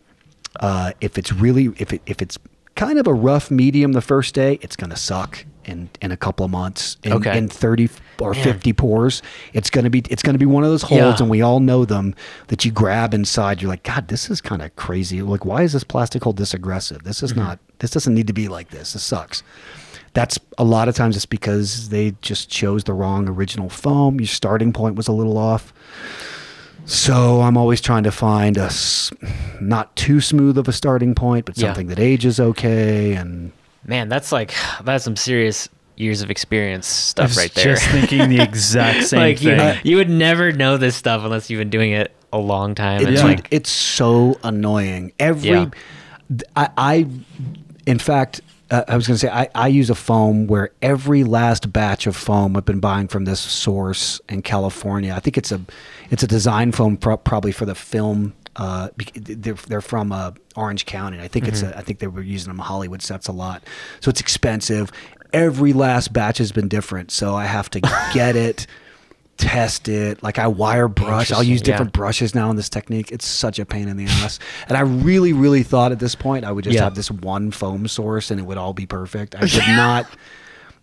uh, if it's really if it if it's kind of a rough medium the first day, it's going to suck in in a couple of months. In, Okay. in thirty or Man. fifty pours, it's going to be it's going to be one of those holds, Yeah. and we all know them that you grab inside. You're like, God, this is kind of crazy. Like, why is this plastic hold this aggressive? This is mm-hmm. not. This doesn't need to be like this. This sucks. That's a lot of times it's because they just chose the wrong original foam. Your starting point was a little off. So I'm always trying to find a not too smooth of a starting point, but Yeah. something that ages okay. And Man, that's like that's some serious years of experience I stuff was right there. Just thinking the exact same like thing. you would never know this stuff unless you've been doing it a long time. It's dude, like it's so annoying. Every, Yeah. I, I, in fact, uh, I was going to say I, I use a foam where every last batch of foam I've been buying from this source in California. I think it's a, it's a design foam pro- probably for the film. Uh, they're they're from uh, Orange County. I think it's a, I think they were using them Hollywood sets a lot, so it's expensive. Every last batch has been different, so I have to get it test it. Like I wire brush. I'll use Interesting, yeah. different brushes now in this technique. It's such a pain in the ass. And I really, really thought at this point I would just Yeah. have this one foam source and it would all be perfect. I did not.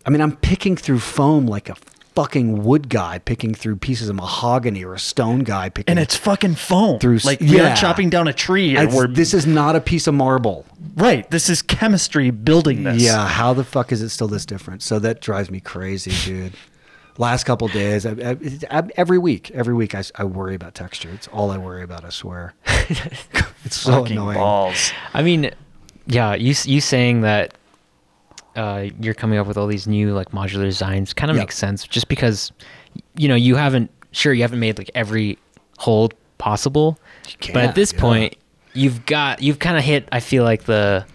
I mean, I'm picking through foam like a fucking wood guy picking through pieces of mahogany or a stone guy picking. and it's fucking foam. Through- like we yeah. aren't chopping down a tree. Or we're, this is not a piece of marble. right. This is chemistry building this. Yeah, how the fuck is it still this different? So that drives me crazy, dude. Last couple days, I, I, I- every week, every week, I, worry about texture. It's all I worry about. I swear. it's so Fucking annoying. balls. I mean, yeah, you you saying that uh, you're coming up with all these new like modular designs kind of Yep. makes sense, just because you know you haven't sure you haven't made like every hold possible, but at this yeah. point you've got you've kind of hit I feel like the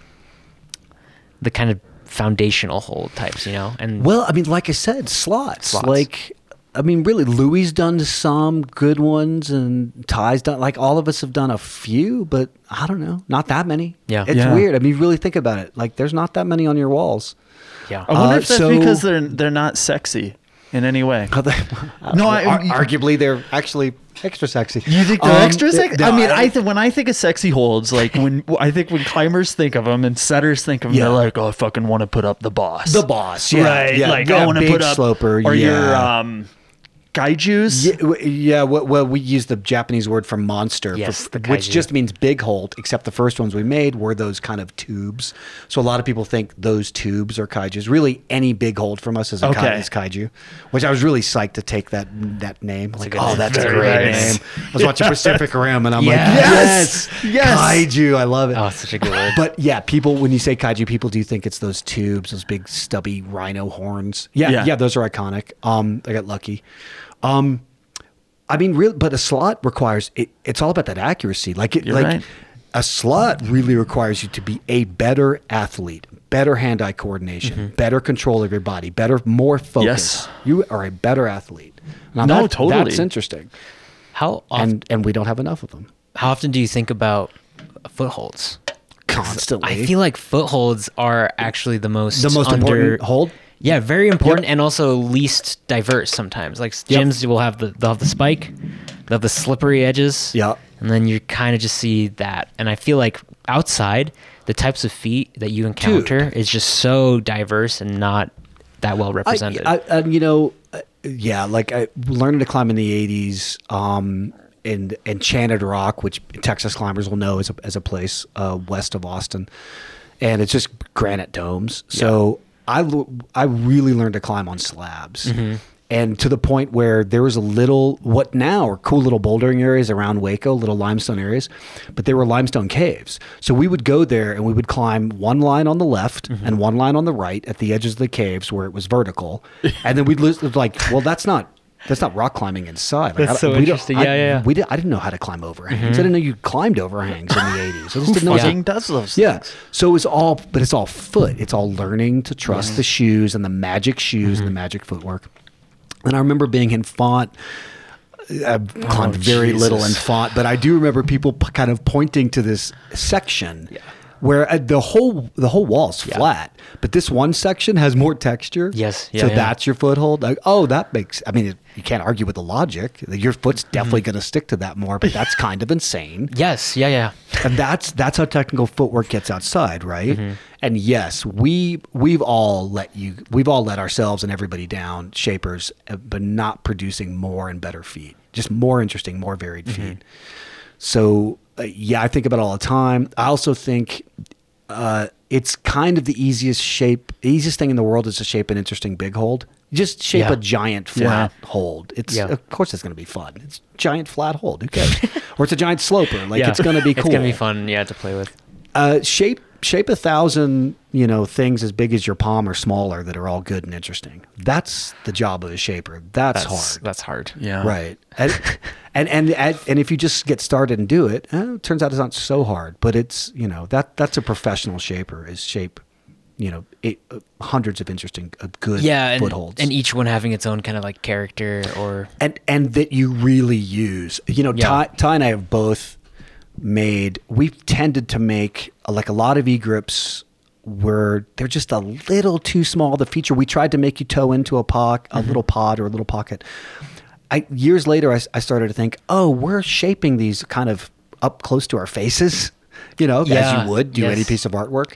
the kind of foundational hold types, you know, and Well, I mean, like I said, slots. Slots. Like, I mean, really, Louis done some good ones, and Ty's done. Like, all of us have done a few, but I don't know, not that many. Yeah. it's Yeah. weird. I mean, really think about it. Like, there's not that many on your walls. yeah, I wonder Uh, if that's so- because they're they're not sexy in any way. No, I- Ar- arguably they're actually extra sexy. You think they're Um, extra sexy? no, I mean, I th- when I think of sexy holds, like when I think when climbers think of them and setters think of them, Yeah. they're like, "Oh, I fucking want to put up the boss." the boss, yeah, right? yeah, like yeah, I want to put up sloper, or yeah. your um, Kaijus. Yeah, yeah. Well, well, we use the Japanese word for monster, Yes, for, which just means big hold. Except the first ones we made were those kind of tubes. So a lot of people think those tubes are kaiju's. Really, any big hold from us is a Okay. is kaiju. Which I was really psyched to take that that name. Like, oh, name. that's a great nice. name. I was watching Pacific Rim, and I'm Yeah. like, Yes! yes, Yes! kaiju. I love it. Oh, such a good word. But yeah, people when you say kaiju, people do think it's those tubes, those big stubby rhino horns. Yeah, Yeah. yeah, those are iconic. Um, I got lucky. Um, I mean, real, but a slot requires it, it's all about that accuracy. Like it, You're like right. a slot really requires you to be a better athlete, better hand-eye coordination, better control of your body, better, more focus. Mm-hmm. Yes. You are a better athlete. Now No, that- totally. That's interesting, how often, and and we don't have enough of them how often do you think about footholds? constantly. I feel like footholds are actually the most the most under- important hold. Yeah, very important and also least diverse sometimes. Like Yep. gyms will have the they'll have the spike, they'll have the slippery edges. Yeah. And then you kind of just see that. And I feel like outside, the types of feet that you encounter is just so diverse and not that well represented. I, I, you know, uh, yeah, like I learned to climb in the '80s. Um, in Enchanted Rock, which Texas climbers will know as a, as a place uh, west of Austin, and it's just granite domes. So I I really learned to climb on slabs, mm-hmm. and to the point where there was a little what now are cool little bouldering areas around Waco, little limestone areas, but they were limestone caves. So we would go there and we would climb one line on the left mm-hmm. and one line on the right at the edges of the caves where it was vertical, and then we'd like, well, that's not. That's not rock climbing inside. Like, That's I- so interesting. I- Yeah, yeah, yeah. We did, I didn't know how to climb overhangs. I mm-hmm. didn't know you climbed overhangs in the '80s. I just didn't know. Who it was a- fucking does those yeah. things? So it's all, but it's all foot. It's all learning to trust the shoes and the magic shoes and the mm-hmm. magic footwork. And I remember being in Font. Uh, I've oh, climbed very little in Font, but I do remember people p- kind of pointing to this section where uh, the whole the whole wall's flat, but this one section has more texture. Yes. Yeah, so yeah. that's your foothold. Like, oh, that makes. I mean, you can't argue with the logic. Your foot's definitely going to stick to that more, but that's kind of insane yes, yeah, yeah. and that's that's how technical footwork gets outside, right? And yes, we we've all let you we've all let ourselves and everybody down, shapers, uh, but not producing more and better feet, just more interesting, more varied feet. So uh, yeah, I think about it all the time. I also think uh, it's kind of the easiest shape, easiest thing in the world is to shape an interesting big hold. Just shape Yeah. a giant flat hold. It's Yeah. of course it's going to be fun. It's giant flat hold. Who cares? or it's a giant sloper. Like yeah. it's going to be cool. It's gonna be fun, yeah, to play with. Uh, shape shape a thousand you know things as big as your palm or smaller that are all good and interesting. That's the job of a shaper. That's, That's hard. That's hard. Yeah. Right. And, and and and and if you just get started and do it, eh, it turns out it's not so hard. But it's you know that that's a professional shaper is shape, you know, eight, uh, hundreds of interesting uh, good Yeah, and, footholds and each one having its own kind of like character or and and that you really use. You know, Yeah. Ty, Ty and I have both made. We've tended to make like a lot of e grips were they're just a little too small. The feature we tried to make you toe into a Mm-hmm. a little pod or a little pocket. I years later, I started to think, oh, we're shaping these kind of up close to our faces. You know, as you would do any piece of artwork.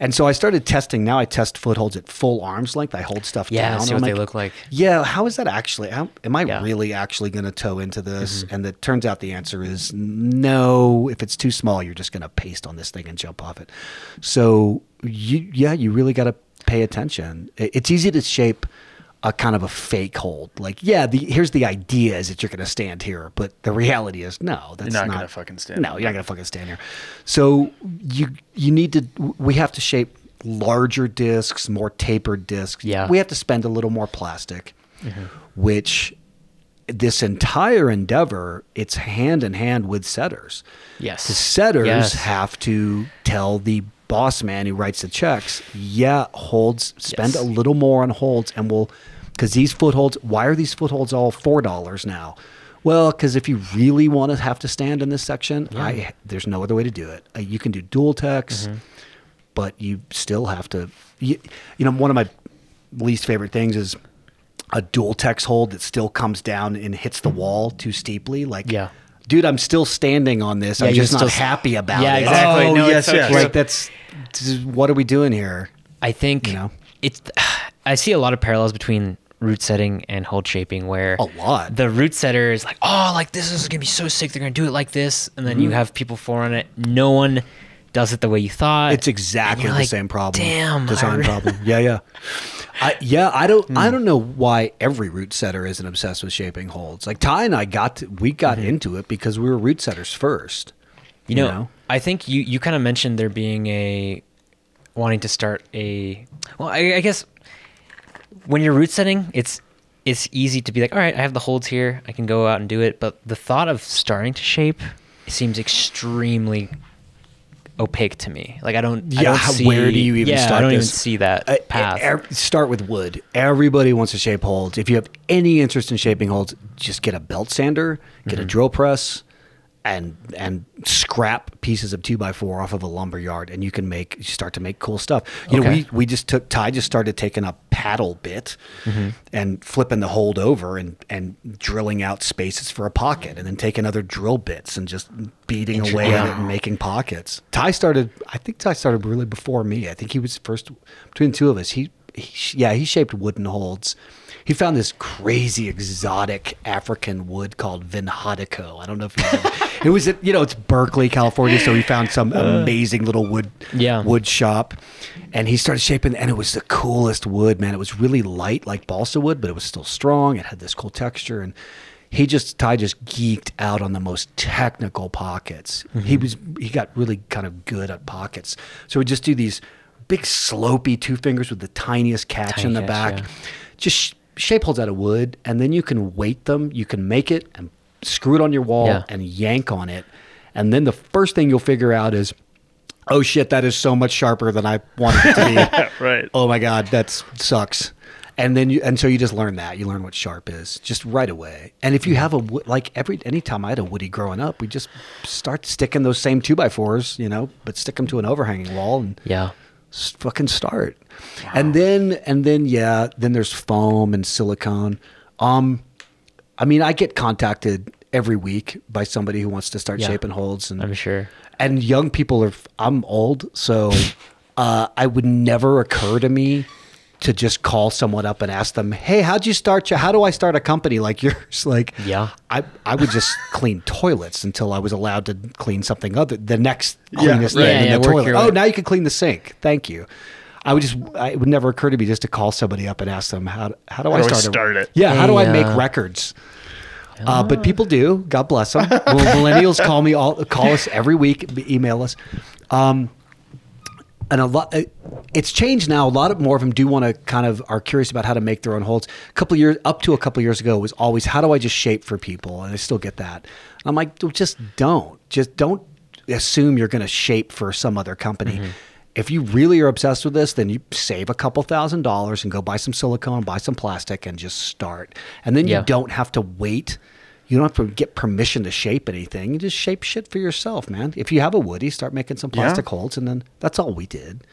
And so I started testing. Now I test footholds at full arm's length. I hold stuff Yeah, down. see I'm what they look like. Yeah, how is that actually? How, am I Yeah. Mm-hmm. really actually going to toe into this? And it turns out the answer is no. If it's too small, you're just going to paste on this thing and jump off it. So you, yeah, you really got to pay attention. It's easy to shape a kind of a fake hold. Like, yeah, the here's the idea is that you're going to stand here, but the reality is no. That's not not, gonna fucking stand No, you're not going to fucking stand here. So you you need to. We have to shape larger discs, more tapered discs. Yeah. we have to spend a little more plastic, mm-hmm. which this entire endeavor it's hand in hand with setters. Yes. The setters Yes. have to tell the boss man who writes the checks, yeah, holds, spend Yes. a little more on holds, and we'll, because these footholds, why are these footholds all four dollars now? Well, because if you really want to have to stand in this section, I there's no other way to do it. Uh, you can do dual techs, but you still have to. You, you know, one of my least favorite things is a dual text hold that still comes down and hits the wall too steeply. Like, Yeah. dude, I'm still standing on this. Yeah, I'm just not still- happy about Yeah, it. exactly. Oh, no, yes, so yes. true. Like that's this what are we doing here? I think You know? it's. I see a lot of parallels between route setting and hold shaping where A lot. the route setter is like, oh, like this is gonna be so sick. They're gonna do it like this, and then you Mm-hmm. have people for on it. No one does it the way you thought. It's exactly the like, same problem. Damn, design problem. Yeah, yeah. I, yeah, I don't. Hmm. I don't know why every route setter isn't obsessed with shaping holds. Like Ty and I got to, we got Mm-hmm. into it because we were route setters first. You know, I think you you kind of mentioned there being a wanting to start a. Well, I, I guess when you're route setting, it's it's easy to be like, all right, I have the holds here, I can go out and do it. But the thought of starting to shape seems extremely opaque to me. Like I don't. I Yeah, don't see, where do you even yeah, start I don't even see that Uh, path. ev- start with wood. Everybody wants to shape holds. If you have any interest in shaping holds, just get a belt sander, get Mm-hmm. a drill press, and and scrap pieces of two by four off of a lumber yard, and you can make you start to make cool stuff. You know, we we just took Ty just started taking a paddle bit Mm-hmm. and flipping the hold over and and drilling out spaces for a pocket, and then taking other drill bits and just beating away at it and making pockets. Ty started. I think Ty started really before me. I think he was first between the two of us. He, he yeah, he shaped wooden holds. He found this crazy exotic African wood called vinhatico. I don't know if you ever, it was at, you know it's Berkeley, California. So he found some uh. amazing little wood Yeah. wood shop, and he started shaping. And it was the coolest wood, man. It was really light like balsa wood, but it was still strong. It had this cool texture, and he just Ty just geeked out on the most technical pockets. Mm-hmm. He was he got really kind of good at pockets. So we just do these big slopey two fingers with the tiniest catch Tiny in the catch, back. yeah. Just shape holds out of wood, and then you can weight them. You can make it and screw it on your wall Yeah. and yank on it, and then the first thing you'll figure out is. Oh shit! That is so much sharper than I wanted it to be. Right. Oh my god, that sucks. And then you and so you just learn that you learn what sharp is just right away. And if you mm-hmm. have a wo- like every anytime I had a woody growing up, we just start sticking those same two by fours, you know, but stick them to an overhanging wall and yeah. Fucking start. And then and then yeah, then there's foam and silicone. Um, I mean, I get contacted every week by somebody who wants to start Yeah. shaping holds, and I'm sure. and young people are i'm old so uh, i would never occur to me to just call someone up and ask them hey how'd you start your how do i start a company like yours like Yeah. i, I would just clean toilets until i was allowed to clean something other the next Yeah, cleanest right. thing in Yeah, the toilet oh now you can clean the sink thank you I would just, I, it would never occur to me just to call somebody up and ask them, how, how do I do I start, a- start it? Yeah, how do I make uh, records? Uh, but people do. God bless them. Well, millennials call me all call us every week, email us. Um, and a lot, uh, it's changed now. A lot of more of them do want to kind of are curious about how to make their own holds. A couple years up to a couple years ago was always how do I just shape for people, and I still get that. I'm like, just don't, just don't assume you're going to shape for some other company. If you really are obsessed with this, then you save a couple thousand dollars and go buy some silicone, buy some plastic, and just start. And then you don't have to wait. You don't have to get permission to shape anything. You just shape shit for yourself, man. If you have a woody, start making some Yeah. plastic holds, and then that's all we did.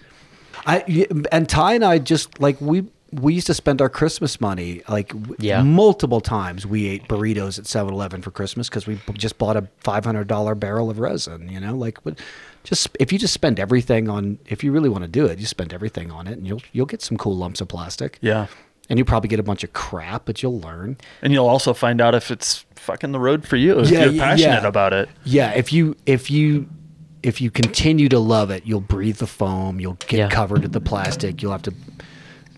I and Ty and I just like we we used to spend our Christmas money like Yeah. multiple times. We ate burritos at 7-Eleven for Christmas because we just bought a five hundred dollar barrel of resin. You know, like just if you just spend everything on if you really want to do it, you spend everything on it, and you'll you'll get some cool lumps of plastic. Yeah. And you probably get a bunch of crap, but you'll learn. And you'll also find out if it's fucking the road for you, if Yeah, you're yeah, passionate yeah. about it. Yeah, if you if you if you continue to love it, you'll breathe the foam, you'll get Yeah. covered in the plastic, you'll have to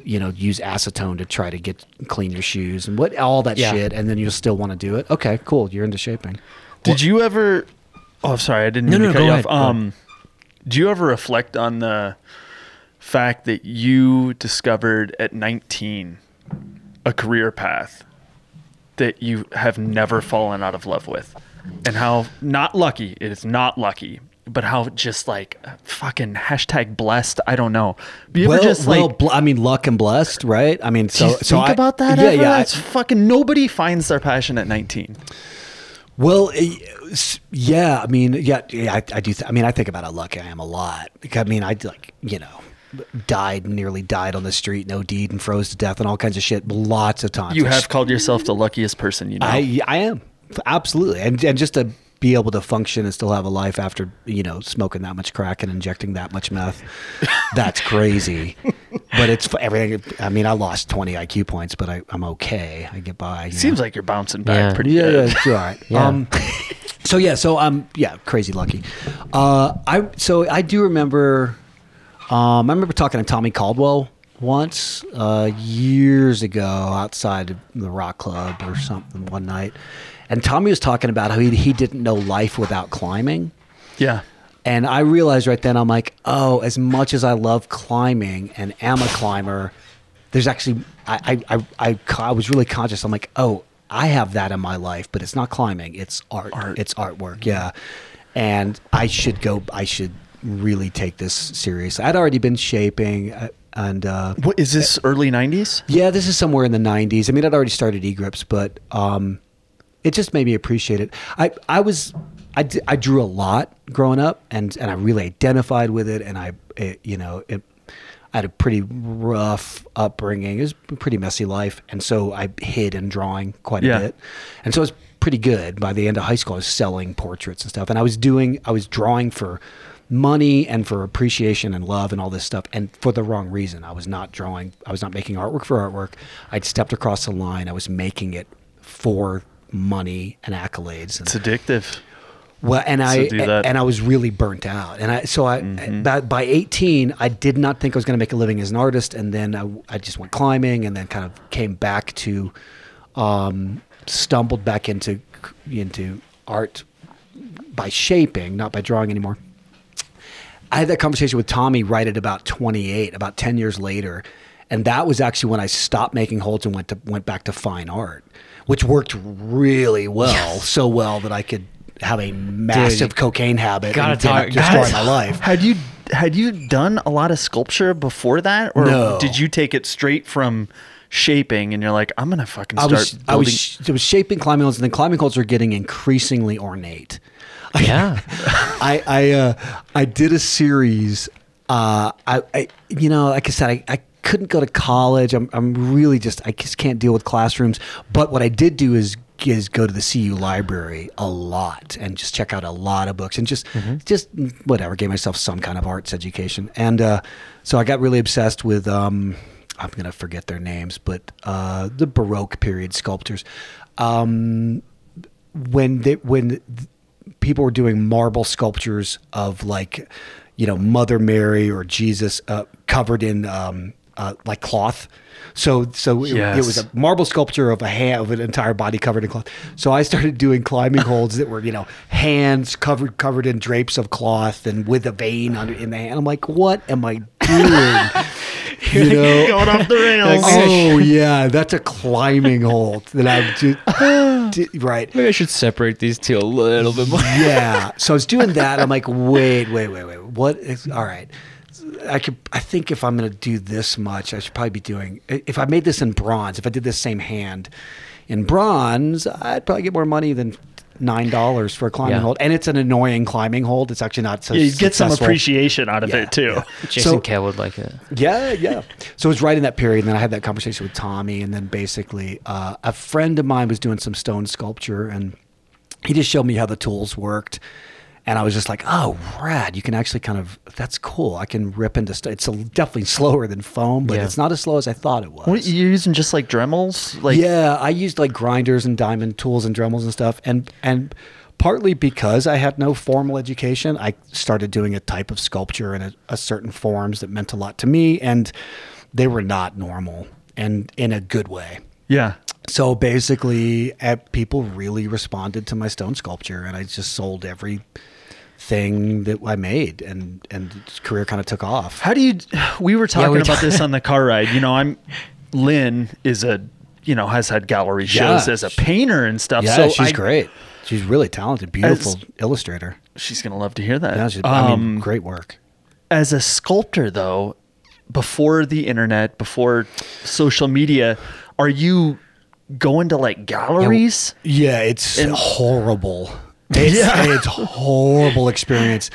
you know, use acetone to try to get clean your shoes and what all that Yeah. shit and then you'll still want to do it. Okay, cool. You're into shaping. Did you ever? Oh, sorry, I didn't No, mean no, to cut go you ahead, off. go. Um, do you ever reflect on the fact that you discovered at 19 a career path that you have never fallen out of love with, and how not lucky it is not lucky, but how just like fucking hashtag blessed. I don't know. You well, just well, like? bl- I mean, luck and blessed, right? I mean, so so think I- about that? Yeah, ever? yeah. It's fucking nobody finds their passion at 19. Well, eh, yeah. I mean, yeah, yeah. I, I do. Th- I mean, I think about how lucky I am a lot. I mean, I like you know, died, nearly died on the street, no deed, and froze to death, and all kinds of shit. Lots of times. You have called yourself the luckiest person you know. I I am absolutely, and and just to be able to function and still have a life after you know smoking that much crack and injecting that much meth, that's crazy. but it's everything. I mean, I lost 20 IQ points, but I, I'm okay. I get by. you Seems know? like you're bouncing back Yeah. pretty yeah, good. yeah, it's all right. Yeah. Um, so yeah, so um, yeah, crazy lucky. Uh, I so I do remember. Um, I remember talking to Tommy Caldwell once uh, years ago outside of the rock club or something one night, and Tommy was talking about how he he didn't know life without climbing. Yeah. And I realized right then, I'm like, oh, as much as I love climbing and am a climber, there's actually, I, I, I, I, I was really conscious. I'm like, oh, I have that in my life, but it's not climbing. It's art. Art. It's artwork. Yeah. And I should go, I should really take this seriously. I'd already been shaping uh, and, uh, What is this early 90s? yeah, this is somewhere in the 90s. I mean, I'd already started eGrips, but um, it just made me appreciate it. I, I was, I, d- I drew a lot growing up, and, and I really identified with it, and I, it, you know, it, I had a pretty rough upbringing. It was a pretty messy life, and so I hid in drawing quite a bit, and so it was pretty good. By the end of high school, I was selling portraits and stuff, and I was doing, I was drawing for money and for appreciation and love and all this stuff, and for the wrong reason. I was not drawing. I was not making artwork for artwork. I'd stepped across the line. I was making it for money and accolades. And, It's addictive. well, and I do and I was really burnt out, and I so I by, by eighteen I did not think I was going to make a living as an artist, and then I, I just went climbing, and then kind of came back to, um, stumbled back into into art by shaping, not by drawing anymore. I had that conversation with Tommy right at about 28, about 10 years later. And that was actually when I stopped making holds and went to went back to fine art, which worked really well, so well that I could have a massive cocaine habit gotta and talk- destroy my life. Had you had you done a lot of sculpture before that, or No. did you take it straight from shaping and you're like, I'm gonna fucking I start was building? I was sh- I was shaping climbing holds, and then climbing holds are getting increasingly ornate. Yeah. I I uh, I did a series. Uh, I, I you know like I said I, I couldn't go to college. I'm I'm really just I just can't deal with classrooms. But what I did do is is go to the CU library a lot and just check out a lot of books and just just whatever gave myself some kind of arts education. And uh, so I got really obsessed with um, I'm gonna forget their names, but uh, the Baroque period sculptors. Um, when they when people were doing marble sculptures of like you know mother mary or jesus uh, covered in um, uh, like cloth. So so it, it was a marble sculpture of a hand of an entire body covered in cloth. So i started doing climbing holds that were you know hands covered covered in drapes of cloth and with a vein under in the hand. I'm like what am i doing? You know? Going off the rails. oh yeah. That's a climbing hold that i'm just right Maybe I should separate these two a little bit more. yeah. So I was doing that. I'm like, wait, wait, wait, wait. What is all right? I could. I think if I'm going to do this much, I should probably be doing. If I made this in bronze, if I did this same hand in bronze, I'd probably get more money than nine dollars for a climbing Yeah. hold. And it's an annoying climbing hold. It's actually not so. Yeah, you get some appreciation out of Yeah, it too. yeah. Jason So- Kehl would like it. yeah, yeah. So it was right in that period. And then I had that conversation with Tommy. And then basically, uh, a friend of mine was doing some stone sculpture and he just showed me how the tools worked. And I was just like, oh, rad. You can actually kind of, that's cool. I can rip into stuff. It's a, definitely slower than foam, but Yeah. it's not as slow as I thought it was. What, you're using just like Dremels? Like yeah, I used like grinders and diamond tools and Dremels and stuff, and and partly because I had no formal education, I started doing a type of sculpture in a, a certain forms that meant a lot to me, and they were not normal, and in a good way. Yeah. So basically, uh, people really responded to my stone sculpture, and I just sold every thing that I made, and and career kind of took off. How do you? We were talking we about ta- this on the car ride. You know, I'm Lynn is a you know has had gallery shows Yeah. as a painter and stuff. Yeah, so she's I- great. She's really talented, beautiful As- illustrator. She's gonna love to hear that. Yeah, she's, I mean, Um, great work. as a sculptor though before the internet before social media are you going to like galleries Yeah, it's And- horrible. It's, Yeah. it's horrible experience.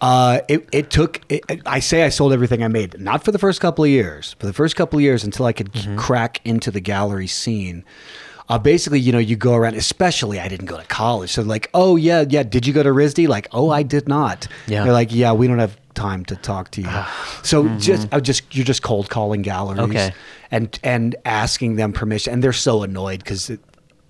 Uh, it, it took. It, I say I sold everything I made, not for the first couple of years. For the first couple of years, until I could Mm-hmm. crack into the gallery scene, Uh, basically, you know, you go around. Especially, I didn't go to college, so like, oh yeah, yeah. Did you go to RISD? Like, oh, I did not. Yeah. They're like, yeah, we don't have time to talk to you. so just, I just, you're just cold calling galleries Okay. and and asking them permission, and they're so annoyed because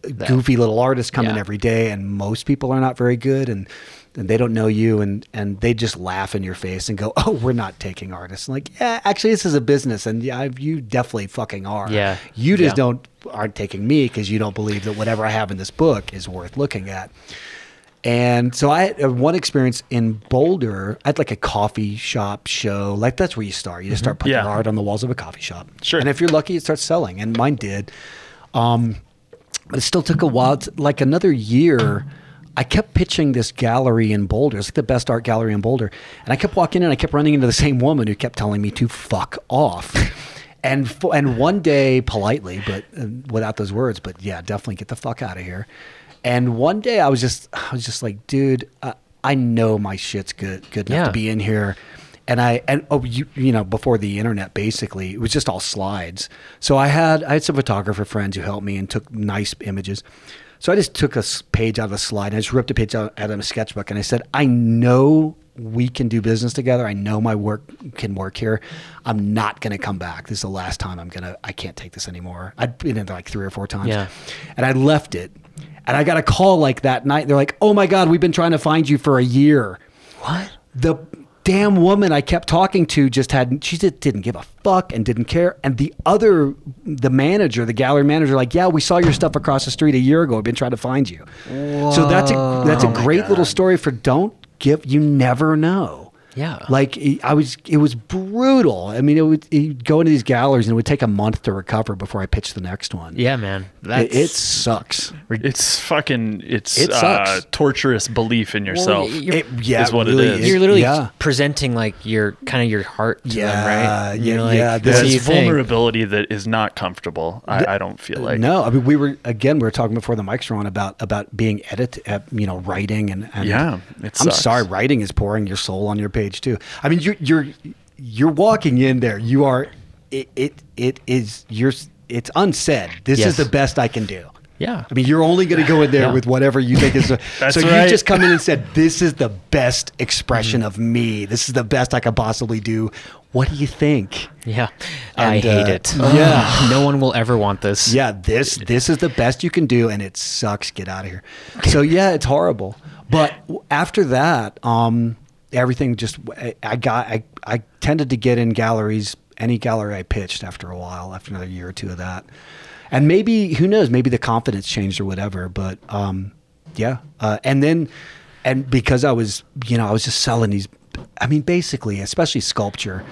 goofy little artists come in every day, and most people are not very good, and and they don't know you, and and they just laugh in your face and go, "Oh, we're not taking artists." like, yeah, actually, this is a business, and yeah, you definitely fucking are. Yeah. you just Yeah. don't aren't taking me because you don't believe that whatever I have in this book is worth looking at. And so I had uh, one experience in Boulder. I had like a coffee shop show. Like that's where you start. You just start putting Yeah. art on the walls of a coffee shop. Sure. And if you're lucky, it starts selling. And mine did. Um, but it still took a while. It's like another year. I kept pitching this gallery in Boulder. It's like the best art gallery in Boulder. And I kept walking in. and I kept running into the same woman who kept telling me to fuck off. And fo- and one day, politely, but uh, without those words, but yeah, definitely get the fuck out of here. And one day, I was just, I was just like, dude, uh, I know my shit's good, good enough Yeah. to be in here. And I and oh you you know before the internet basically it was just all slides. So I had I had some photographer friends who helped me and took nice images. So I just took a page out of a slide and I just ripped a page out, out of a sketchbook and I said I know we can do business together. I know my work can work here. I'm not going to come back. This is the last time I'm going to I can't take this anymore. I'd been in there like 3 or 4 times. Yeah. And I left it. And I got a call like that night. They're like, "Oh my god, we've been trying to find you for a year." What? the damn woman I kept talking to just had she just didn't give a fuck and didn't care. And the other the manager, the gallery manager, like, yeah, we saw your stuff across the street a year ago. I've been trying to find you. So that's a that's a great little story for don't give you never know. Yeah. Like it- I was, it was brutal. I mean, it would you'd go into these galleries and it would take a month to recover before I pitched the next one. Yeah, man. it, That's it sucks. It's fucking. It's It uh, sucks. torturous belief in yourself. you're- It, yeah, is what it really is. you're literally Yeah. presenting like your kind of your heart to Yeah, them, right? yeah, You're like, yeah, this do There's you think? vulnerability that is not comfortable. I, I don't feel like. no, I mean we were again we were talking before the mics were on about about being edit, uh, you know, writing and, and Yeah, it I'm sucks. sorry, writing is pouring your soul on your page too. I mean, you're you're you're walking in there. You are it it, it is you're it's unsaid. This Yes. is the best I can do. Yeah. I mean, you're only going to go in there Yeah. with whatever you think is. A, so right. you just come in and said, "This is the best expression Mm-hmm. of me. This is the best I could possibly do." What do you think? Yeah. I hate uh, it. yeah. no one will ever want this. Yeah, this this is the best you can do, and it sucks. Get out of here. So yeah, it's horrible. But after that, um, everything just I, got I I tended to get in galleries. Any gallery I pitched after a while, after another year or two of that, and maybe who knows, maybe the confidence changed or whatever. But um, yeah, uh, and then and because I was you know I was just selling these. I mean, basically, especially sculpture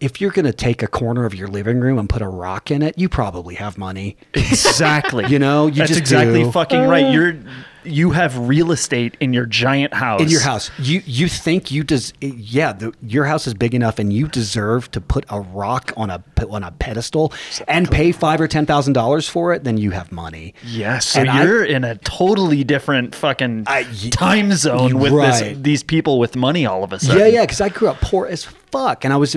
if you're going to take a corner of your living room and put a rock in it, you probably have money. Exactly. You know, you That's just exactly do. fucking right. You're you have real estate in your giant house. In your house, you you think you des- yeah, the, your house is big enough, and you deserve to put a rock on a on a pedestal and pay five or ten thousand dollars for it. Then you have money. Yes, so And you're in a totally different fucking I- time zone with Right. this, these people with money all of a sudden. Yeah, yeah, because I grew up poor as fuck, and I was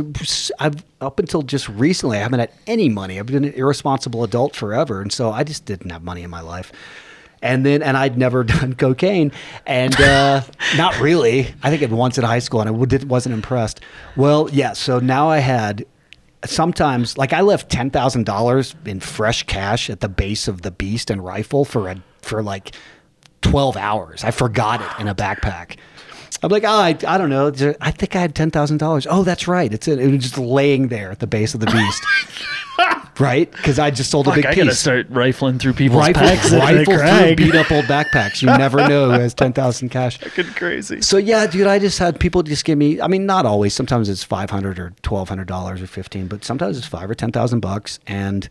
I've up until just recently I haven't had any money. I've been an irresponsible adult forever, and so I just didn't have money in my life. And then, and I'd never done cocaine, and uh, not really. I think it once in high school, and I wasn't impressed. Well, yeah. So now I had sometimes, like I left ten thousand dollars in fresh cash at the base of the beast and rifle for a for like 12 hours. I forgot it in a backpack. I'm like, oh, I, I don't know. I think I had $10,000. Oh, that's right. It's it. It was just laying there at the base of the beast. right? Because I just sold a big I gotta start rifling through people's Rifle, packs. that rifle through beat up old backpacks. You never know who has 10,000 cash. Fucking crazy. So yeah, dude, I just had people just give me. I mean, not always. Sometimes it's five hundred or twelve hundred dollars or fifteen, but sometimes it's five or ten thousand bucks. And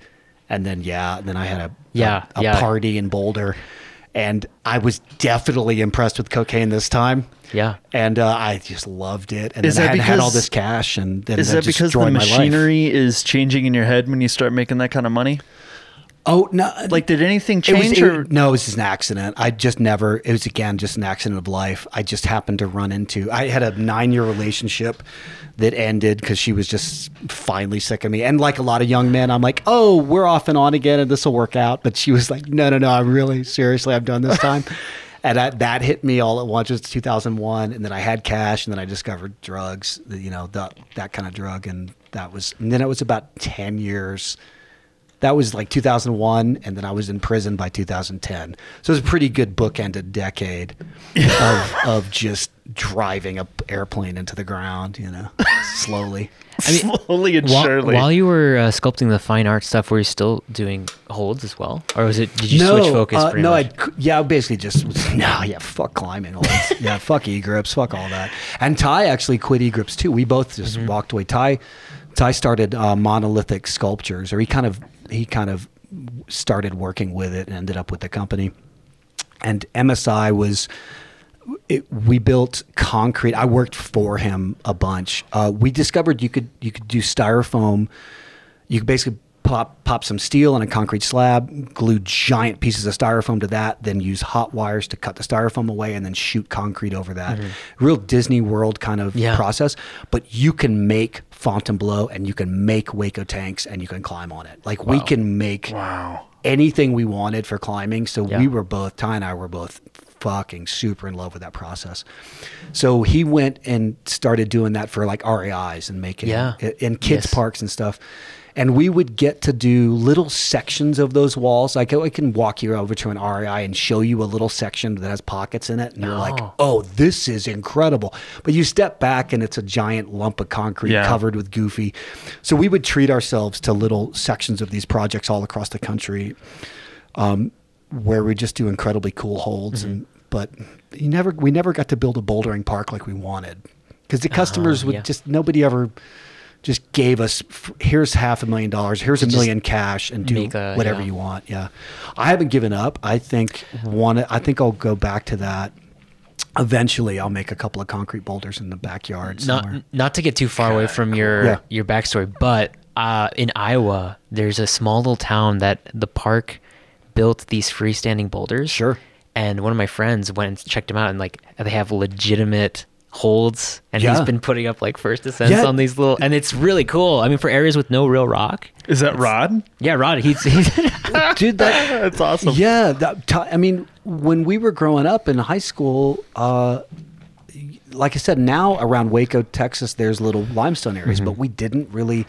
and then yeah, then I had a Yeah, a, a yeah. party in Boulder, and I was definitely impressed with cocaine this time. Yeah. and uh, I just loved it. And Is then I that had, had all this cash, and then Is that that because the destroyed my life. machinery is changing in your head when you start making that kind of money? Oh no! Like, did anything It was, change? it- or no, it was just an accident. I just never. It was again just an accident of life. I just happened to run into. I had a nine-year relationship that ended because she was just finally sick of me. And like a lot of young men, I'm like, oh, we're off and on again, and this will work out. But she was like, no, no, no. I'm really seriously. I'm done this time. and I, that hit me all at once. It was 2001, and then I had cash, and then I discovered drugs. You know that that kind of drug, and that was. And then it was about 10 years that was like 2001 and then i was in prison by 2010 so it was a pretty good bookended decade of, of just driving a airplane into the ground you know slowly slowly and While, surely. while you were uh, sculpting the fine art stuff, were you still doing holds as well, or was it? Did you switch focus? uh, no. I yeah, I basically just was, no, yeah, fuck climbing holds, yeah, fuck e grips, fuck all that. And Ty actually quit e grips too. We both just Mm-hmm. walked away. Ty, Ty started uh, monolithic sculptures, or he kind of he kind of started working with it and ended up with the company. And MSI was. It, we built concrete. I worked for him a bunch. Uh, we discovered you could you could do styrofoam you could basically pop pop some steel on a concrete slab, glue giant pieces of styrofoam to that, then use hot wires to cut the styrofoam away, and then shoot concrete over that. Real Disney World kind of Mm-hmm. Yeah. process. But you can make Fontainebleau and you can make Hueco Tanks and you can climb on it. Like we can make wow. anything we wanted for climbing. So Yeah. we were both Ty and I were both fucking super in love with that process. So he went and started doing that for like REIs and making Yeah. in kids Yes. parks and stuff. And we would get to do little sections of those walls. Like I can walk you over to an REI and show you a little section that has pockets in it, and you're like, Oh. "Oh, this is incredible!" But you step back and it's a giant lump of concrete Yeah. covered with goofy. So we would treat ourselves to little sections of these projects all across the country um, where we just do incredibly cool holds mm-hmm. and but you never we never got to build a bouldering park like we wanted because the oh, customers would yeah. just nobody ever just gave us here's half a million dollars here's a just million cash and do a- whatever yeah. you want yeah i haven't given up i think one i think i'll go back to that eventually i'll make a couple of concrete boulders in the backyard not somewhere. not to get too far away from your Yeah. your backstory, but uh, in Iowa, there's a small little town that the park built these freestanding boulders. Sure. And one of my friends went and checked them out, and like they have legitimate holds, and he's been putting up like first ascents Yeah. on these little, and it's really cool. I mean, for areas with no real rock. Is that Rod? Yeah, Rod, he's, he's dude that That's awesome. Yeah, that, ti- I mean, when we were growing up in high school, uh, like I said, now around Waco, Texas, there's little limestone areas, Mm-hmm. but we didn't really.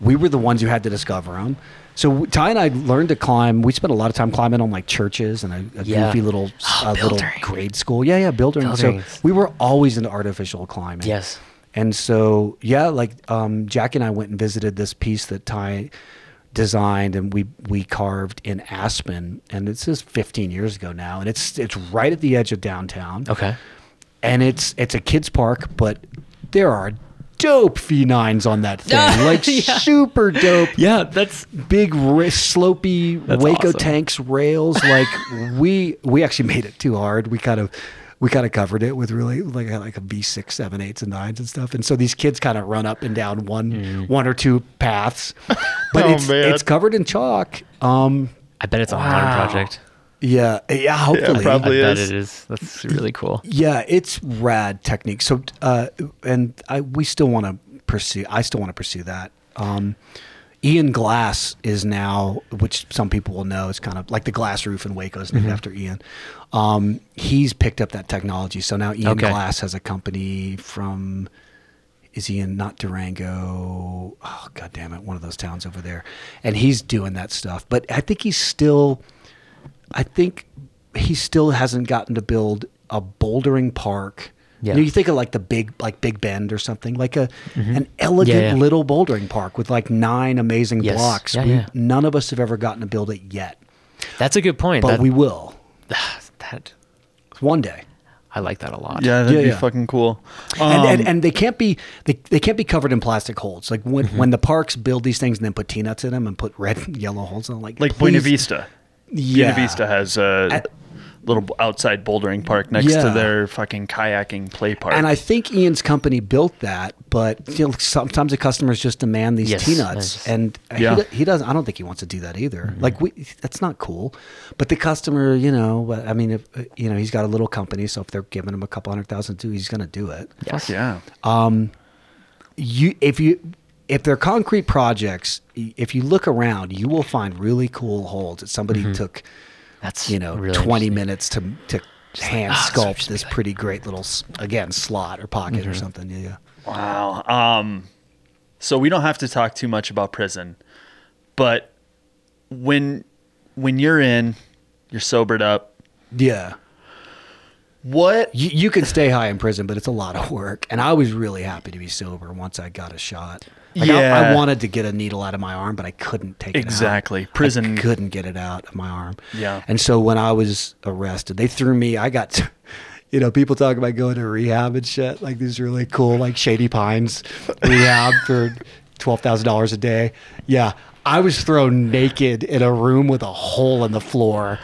We were the ones who had to discover them. So Ty and I learned to climb. We spent a lot of time climbing on like churches and a, a Yeah. goofy little Oh, uh, little grade school. Yeah, yeah, buildering. So we were always into artificial climbing. Yes. And so, yeah, like um, Jackie and I went and visited this piece that Ty designed and we we carved in Aspen, and this is 15 years ago now, and it's it's right at the edge of downtown. okay. And it's it's a kids park, but there are dope V9s on that thing, like Yeah. super dope Yeah, that's big ra- slopey That's Waco awesome. tanks rails. Like we we actually made it too hard. We kind of we kind of covered it with really like like a V six, seven, eights, and nines and stuff. And so these kids kind of run up and down one Mm. one or two paths, but Oh, it's man. it's covered in chalk. Um, I bet it's a modern Wow. project. Yeah, yeah. Hopefully, probably. I bet is. it is. That's really cool. Yeah, it's rad technique. So, uh, and I we still want to pursue. I still want to pursue that. Um, Ian Glass is now, which some people will know, is kind of like the glass roof in Waco is named Mm-hmm. after Ian. Um, he's picked up that technology. So now Ian Okay. Glass has a company from. Is he in not Durango? Oh god damn it, one of those towns over there, and he's doing that stuff. But I think he's still. I think he still hasn't gotten to build a bouldering park. Yeah. You, know, you think of like the big, like Big Bend or something, like a an elegant Mm-hmm. Yeah, yeah. little bouldering park with like nine amazing Yes. blocks. Yeah, We- yeah. None of us have ever gotten to build it yet, That's a good point. but that, we will that one day. I like that a lot. Yeah, that'd Yeah, be yeah. fucking cool. and, and Um, and they can't be they, they can't be covered in plastic holds. Like when Mm-hmm. when the parks build these things and then put peanuts in them and put red and yellow holes in them, like like Buena Vista. Yeah. Buena Vista has uh, little outside bouldering park next Yeah. to their fucking kayaking play park. And I think Ian's company built that, but you know, sometimes the customers just demand these Yes, peanuts, yes. and Yeah. he, he doesn't. I don't think he wants to do that either. Like we, that's not cool. But the customer, you know, I mean, if, you know, he's got a little company, so if they're giving him a couple hundred thousand too, he's going to do it. Fuck yeah. you if you if they're concrete projects if you look around you will find really cool holds that somebody took That's you know really 20 minutes to to hand ah, so sculpt just this like- pretty great little again slot or pocket or something yeah. Wow. Um, so we don't have to talk too much about prison, but when when you're in, you're sobered up. yeah What? you, you can stay high in prison but it's a lot of work and i was really happy to be sober once i got a shot like I, I wanted to get a needle out of my arm but i couldn't take it out. Exactly. Prison- I couldn't get it out of my arm Yeah. and so when i was arrested they threw me i got you know people talk about going to rehab and shit like these really cool like shady pines rehab for $12000 a day yeah i was thrown naked in a room with a hole in the floor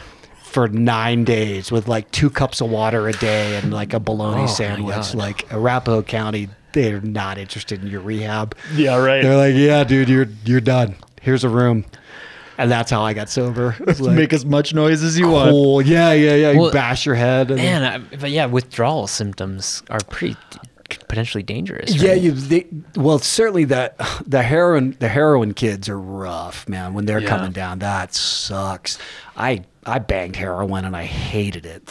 for nine days with like two cups of water a day and like a bologna Oh, sandwich. Like Arapahoe County, they're not interested in your rehab. Yeah, right. They're like, yeah, dude, you're you're done. Here's a room, and that's how I got sober. Like, Make as much noise as you want. cool. Yeah, yeah, yeah. You Well, bash your head. And Man, I, but yeah, withdrawal symptoms are pretty potentially dangerous. Yeah, you. They, well, certainly the the heroin the heroin kids are rough, man. When they're Yeah. coming down, that sucks. I I banged heroin and I hated it.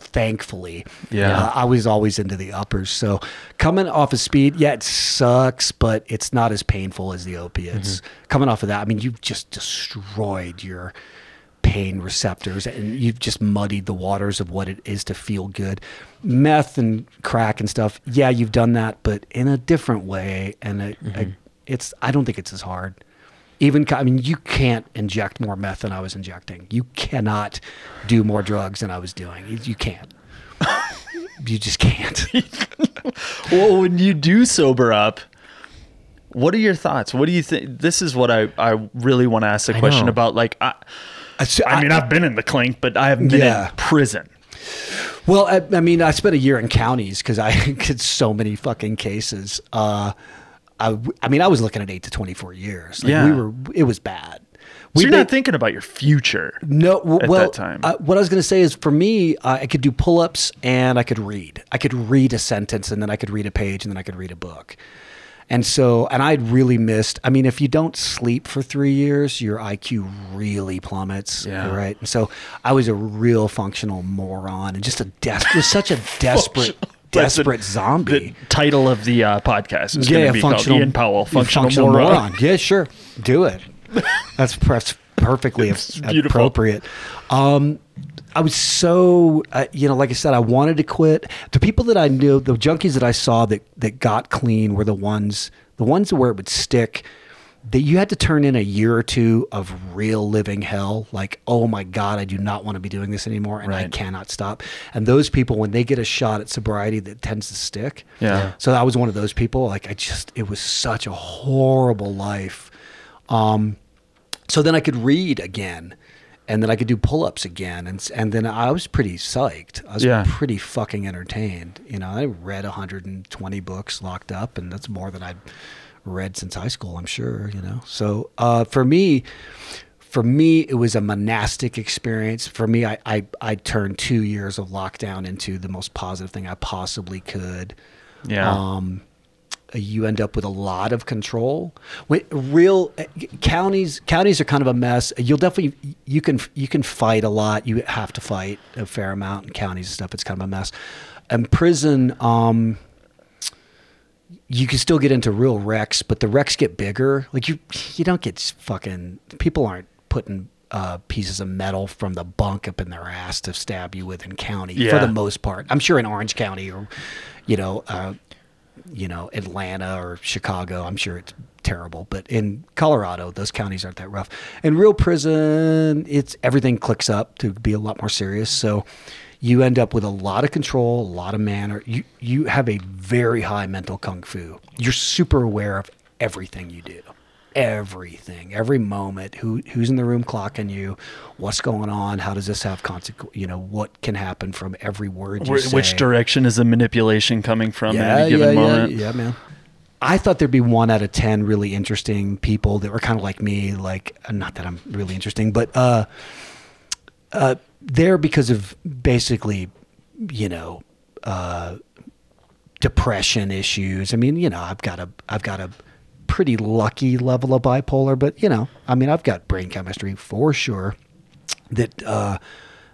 Thankfully, Yeah. Uh, I was always into the uppers. So coming off of speed, yeah, it sucks, but it's not as painful as the opiates. Coming off of that, I mean, you've just destroyed your pain receptors and you've just muddied the waters of what it is to feel good. Meth and crack and stuff, yeah, you've done that, but in a different way. And a, a- it's, I don't think it's as hard. Even, I mean, you can't inject more meth than I was injecting. You cannot do more drugs than I was doing. You, you can't. you just can't. Well, when you do sober up, what are your thoughts? What do you think? This is what I, I really want to ask the I question know. about. Like, I, So I mean, I've been in the clink, but I haven't been Yeah. in prison. Well, I, I mean, I spent a year in counties because I did so many fucking cases. Uh, I, I mean, I was looking at eight to twenty-four years. Like, Yeah. we were. It was bad. So you're made- not thinking about your future. No, w- at well, that time. uh, what I was going to say is, for me, uh, I could do pull-ups and I could read. I could read a sentence and then I could read a page and then I could read a book. And so, and I'd really missed. I mean, if you don't sleep for three years, your IQ really plummets. Yeah. Right. And so, I was a real functional moron and just a des- just such a desperate, That's the- desperate zombie. The title of the uh, podcast is yeah, going to be called Ian Powell, functional, moron. Yeah, sure, do it. That's perhaps perfectly appropriate. Um, I was so, uh, you know, like I said, I wanted to quit. The people that I knew, the junkies that I saw that that got clean were the ones, the ones where it would stick. That you had to turn in a year or two of real living hell. Like, oh my god, I do not want to be doing this anymore, and I cannot stop. And those people, when they get a shot at sobriety, that tends to stick. Yeah. So I was one of those people. Like I just, it was such a horrible life. Um, so then I could read again, and then I could do pull-ups again, and and then I was pretty psyched. I was Yeah. pretty fucking entertained. You know, I read 120 books locked up, and that's more than I'd read since high school. I'm sure. You know. So uh, for me. For me, it was a monastic experience. For me, I, I, I turned two years of lockdown into the most positive thing I possibly could Yeah. um, you end up with a lot of control. When, real uh, counties counties are kind of a mess. You'll definitely you can you can fight a lot. You have to fight a fair amount in counties and stuff. It's kind of a mess. And prison, um, you can still get into real wrecks, but the wrecks get bigger. Like you you don't get fucking people aren't putting. Uh, pieces of metal from the bunk up in their ass to stab you with in county for the most part. I'm sure in Orange County or, you know, uh, you know, Atlanta or Chicago, I'm sure it's terrible. But in Colorado, those counties aren't that rough. In real prison, it's everything clicks up to be a lot more serious. So you end up with a lot of control, a lot of manner. You you have a very high mental kung fu. You're super aware of everything you do. everything, every moment. Who who's in the room clocking you? What's going on? How does this have consequence? You know, what can happen from every word you Wh- say? Which direction is the manipulation coming from yeah, at any given yeah, moment? Yeah, yeah, man. I thought there'd be one out of ten really interesting people that were kind of like me. Like, not that I'm really interesting, but uh, uh, there because of basically, you know, uh, depression issues. I mean, you know, I've got a, I've got a pretty lucky level of bipolar, but you know, I mean, I've got brain chemistry for sure. That uh,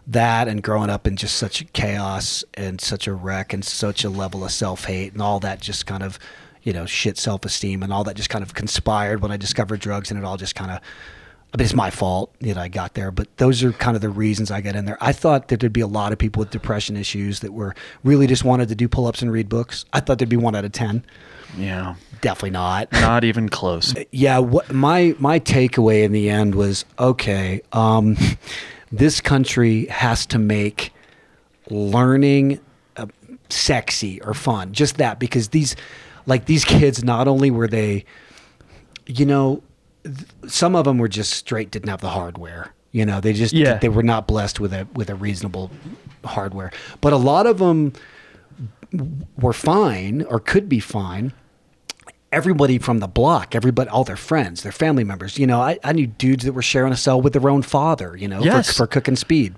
that and growing up in just such a chaos and such a wreck and such a level of self hate and all that just kind of, you know, shit self esteem and all that just kind of conspired when I discovered drugs and it all just kind of. I mean, it's my fault that I got there, but those are kind of the reasons I got in there. I thought that there'd be a lot of people with depression issues that were really just wanted to do pull ups and read books. I thought there'd be one out of 10. Yeah. Definitely not. Not even close. yeah what my my takeaway in the end was okay um this country has to make learning uh, sexy or fun just that because these like these kids not only were they you know th- some of them were just straight didn't have the hardware you know they just Yeah. they were not blessed with a with a reasonable hardware but a lot of them were fine or could be fine everybody from the block, everybody, all their friends, their family members. You know, I, I knew dudes that were sharing a cell with their own father. You know, Yes. for, for cooking speed,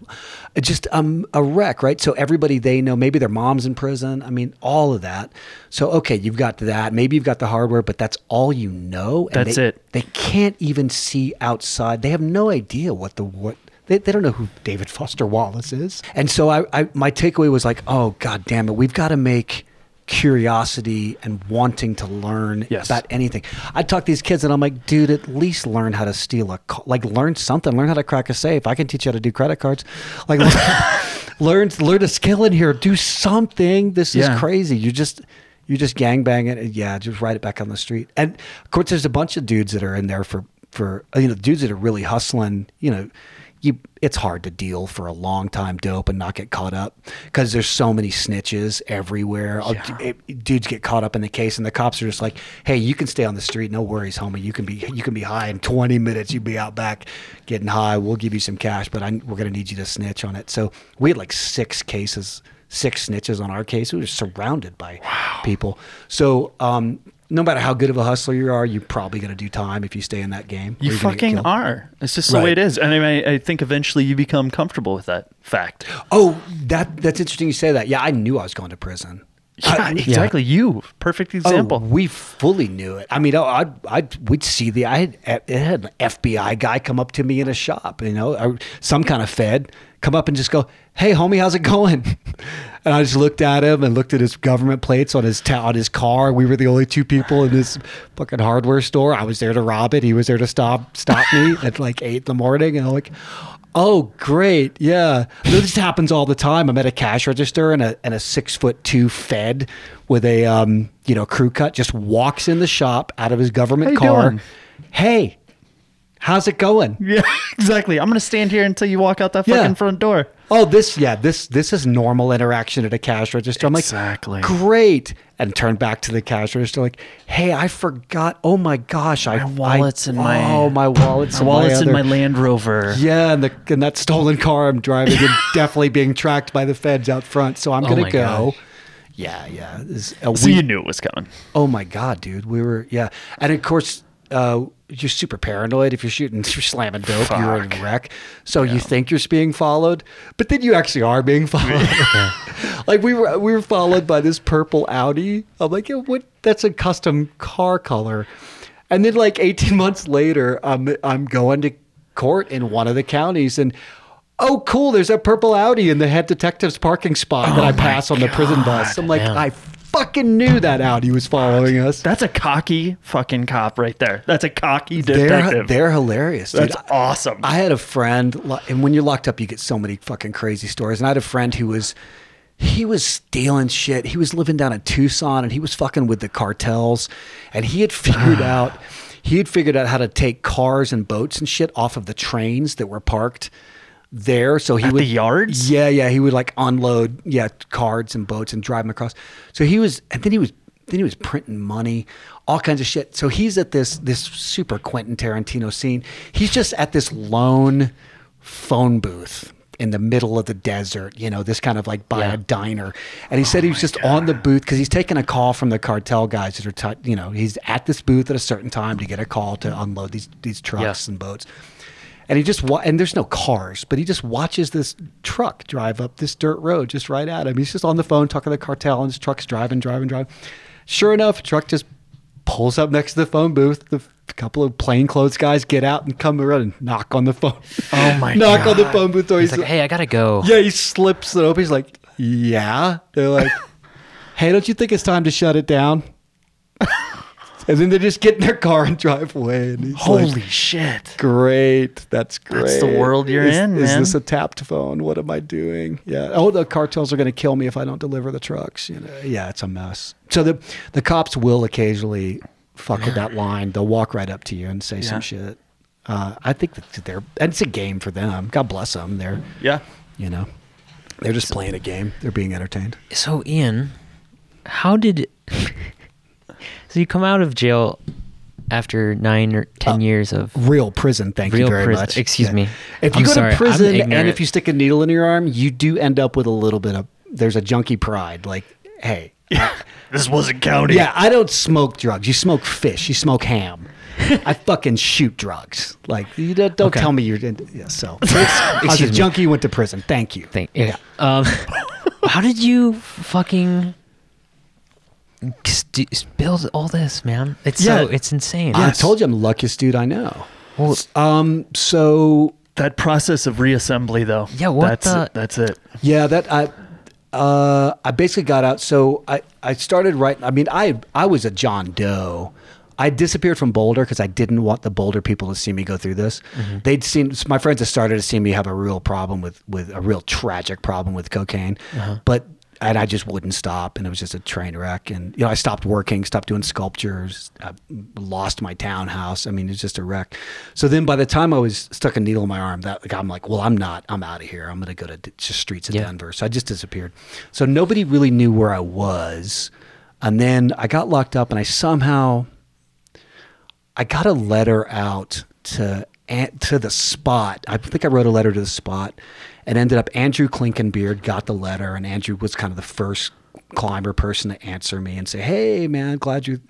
just um a wreck, right? So everybody they know, maybe their mom's in prison. I mean, all of that. So okay, you've got that. Maybe you've got the hardware, but that's all you know. And That's they- it. They can't even see outside. They have no idea what the what. They, they don't know who David Foster Wallace is. And so I, I my takeaway was like, oh god damn it, we've got to make curiosity and wanting to learn Yes. about anything. I talk to these kids and I'm like, dude, at least learn how to steal a ca- like learn something, learn how to crack a safe. I can teach you how to do credit cards. Like learn learn a skill in here, do something. This is crazy. You just you just gangbang it. and Yeah, just ride it back on the street. And of course, there's a bunch of dudes that are in there for for you know dudes that are really hustling. You know, you it's hard to deal for a long time dope and not get caught up because there's so many snitches everywhere. Uh, d- it- dudes get caught up in the case, and the cops are just like, "Hey, you can stay on the street, no worries, homie. You can be you can be high in 20 minutes. You'd be out back getting high. We'll give you some cash, but I, we're gonna need you to snitch on it." So we had like six cases six snitches on our case. We were surrounded by people. So um, no matter how good of a hustler you are, you're probably going to do time if you stay in that game. You fucking are. It's just the way it is. And I, mean, I think eventually you become comfortable with that fact. Oh, that that's interesting you say that. Yeah, I knew I was going to prison. Yeah, I- exactly. You, perfect oh, example. Oh, we fully knew it. I mean, I, I'd, I'd, we'd see the, I had, it had an FBI guy come up to me in a shop, you know, or some kind of Fed come up and just go, "Hey, homie, how's it going?" And I just looked at him and looked at his government plates on his ta- on his car. We were the only two people in this fucking hardware store. I was there to rob it. He was there to stop stop me at like eight in the morning, and I'm like. Oh, great. Yeah. This happens all the time. I'm at a cash register and a, and a six foot two Fed with a, um, you know, crew cut just walks in the shop out of his government car. doing? Hey, how's it going? Yeah, exactly. I'm going to stand here until you walk out that Yeah. fucking front door. Oh, this, yeah, this, this is normal interaction at a cash register. I'm Exactly. like, great. And turn back to the cash register, like, hey, I forgot. Oh my gosh. I, My wallet's I, in my- oh, my wallet's My in wallet's my in my Land Rover. Yeah, and the and that stolen car I'm driving and definitely being tracked by the feds out front. So I'm Oh gonna my go. gosh. Yeah, yeah. So we- you knew it was coming. oh my god, dude, we were yeah, and of course. Uh, you're super paranoid if you're shooting, you're slamming dope, you're in a wreck. So you think you're being followed, but then you actually are being followed. like we were, we were followed by this purple Audi. I'm like, yeah, what? That's a custom car color. And then like 18 months later, I'm I'm going to court in one of the counties, and oh, cool, there's a purple Audi in the head detective's parking spot that I pass on the prison bus. I'm like, Yeah. I fucking knew that Audi was following us. That's a cocky fucking cop right there. That's a cocky They're, detective. they're hilarious. Dude. That's awesome. I had a friend, and when you're locked up, you get so many fucking crazy stories. And I had a friend who was, he was stealing shit. He was living down in Tucson, and he was fucking with the cartels. And he had figured out, he had figured out how to take cars and boats and shit off of the trains that were parked there. So he At would the yards? Yeah, yeah. He would like unload, yeah, cards and boats and drive them across. So he was, and then he was then he was printing money, all kinds of shit. So he's at this this super Quentin Tarantino scene. He's just at this lone phone booth in the middle of the desert, you know, this kind of like by Yeah. a diner. And he said oh he was just on the booth because he's taking a call from the cartel guys that are, t- you know, he's at this booth at a certain time to get a call to unload these these trucks Yeah. and boats. And he just wa- and there's no cars, but he just watches this truck drive up this dirt road just right at him. He's just on the phone talking to the cartel, and his truck's driving, driving, driving. Sure enough, truck just pulls up next to the phone booth. The f- couple of plainclothes guys get out and come around and knock on the phone. Oh my god. knock on the phone booth door. He's like, hey, I gotta go. Yeah, he slips it open. He's like, yeah. They're like, hey, don't you think it's time to shut it down? and then they just get in their car and drive away. And he's Holy like, shit. great. That's great. That's the world you're is, in, Is man. this a tapped phone? What am I doing? Yeah. Oh, the cartels are going to kill me if I don't deliver the trucks. You know. Yeah, it's a mess. So the the cops will occasionally fuck with that line. They'll walk right up to you and say Yeah. some shit. Uh, I think that they're and it's a game for them. God bless them. They're Yeah. you know, they're just playing a game. They're being entertained. So Ian, how did so you come out of jail after nine or ten years of Real prison. Thank Real you very prison. much. Excuse me. If you I'm go sorry. to prison and if you stick a needle in your arm, you do end up with a little bit of. There's a junkie pride. Like, hey, This wasn't counting. yeah, I don't smoke drugs. You smoke fish. You smoke ham. I fucking shoot drugs. Like, you don't, don't Okay. tell me you're. In, yeah, so, I was a Excuse me. junkie. Went to prison. Thank you. thing. Yeah. Um, how did you fucking st- build all this, man? It's so Yeah. it's insane. I told you I'm the luckiest dude I know. Well, Um. So That process of reassembly, though. Yeah, what That's the- it. That's it. Yeah, that I uh I basically got out so I I started writing I mean I I was a John Doe. I disappeared from Boulder because I didn't want the Boulder people to see me go through this. They'd seen my friends had started to see me have a real problem with with a real tragic problem with cocaine, but and I just wouldn't stop, and it was just a train wreck. And you know, I stopped working, stopped doing sculptures, I lost my townhouse. I mean, it's just a wreck. So then, by the time I was stuck a needle in my arm, that like, I'm like, well, I'm not. I'm out of here. I'm gonna go to just streets of Yeah. Denver. So I just disappeared. So nobody really knew where I was. And then I got locked up, and I somehow I got a letter out to to the spot. I think I wrote a letter to the spot, and ended up Andrew Klinkenbeard got the letter, and Andrew was kind of the first climber person to answer me and say, "Hey, man, glad you're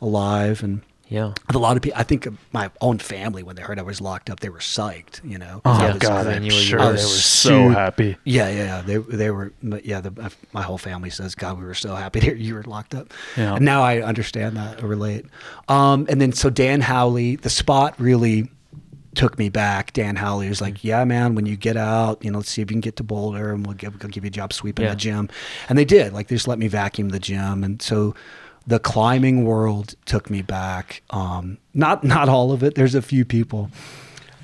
alive." And yeah. a lot of people, I think my own family, when they heard I was locked up, they were psyched. You know, Oh, I Yeah, God, I'm sure I they were so happy. Yeah, yeah, yeah. They they were. Yeah, the, my whole family says, "God, we were so happy that you were locked up." Yeah. And now I understand that. I relate. Um, and then so Dan Howley, the spot really took me back. Dan Howley was like, "Yeah, man, when you get out, you know, let's see if you can get to Boulder, and we'll give we'll give you a job sweeping Yeah. the gym." And they did. Like they just let me vacuum the gym, and so the climbing world took me back. Um, not not all of it. There's a few people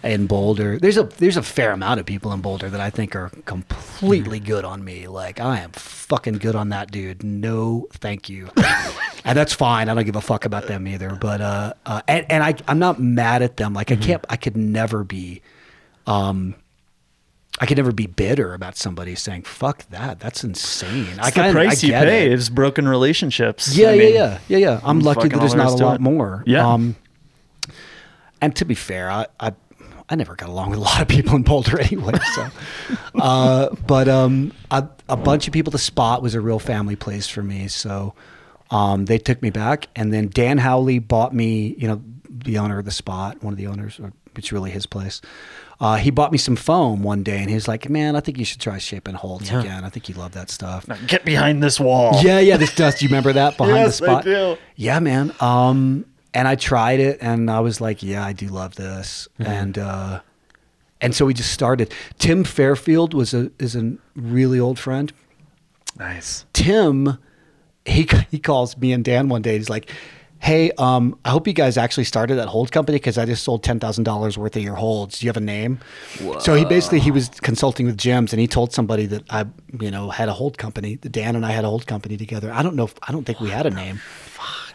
in Boulder. There's a there's a fair amount of people in Boulder that I think are completely good on me. Like I am fucking good on that dude. No, thank you. and that's fine. I don't give a fuck about them either. But uh, uh and, and I I'm not mad at them. Like I can't I could never be um I could never be bitter about somebody saying "fuck that." That's insane. I It's the kinda- price I you pay it. is broken relationships. Yeah, I yeah, mean, yeah, yeah, yeah. I'm lucky that there's not a lot it. more. Yeah. Um, and to be fair, I, I I never got along with a lot of people in Boulder anyway. So, uh, but um, a, a bunch of people. The spot was a real family place for me. So, um, they took me back, and then Dan Howley bought me. You know, the owner of the spot, one of the owners, or it's really his place. Uh, he bought me some foam one day, and he was like, "Man, I think you should try Shape and Holtz Yeah. again. I think you love that stuff." Now get behind this wall. Yeah, yeah. This dust. You remember that behind Yes, the I spot? do. Yeah, man. Um, and I tried it, and I was like, yeah, I do love this, Mm-hmm. and uh, and so we just started. Tim Fairfield was a is a really old friend. Nice. Tim, he he calls me and Dan one day. He's like, "Hey, um, I hope you guys actually started that hold company because I just sold ten thousand dollars worth of your holds. Do you have a name?" So he basically he was consulting with gyms, and he told somebody that I, you know, had a hold company. Dan and I had a hold company together. I don't know. If, I don't think we had a name.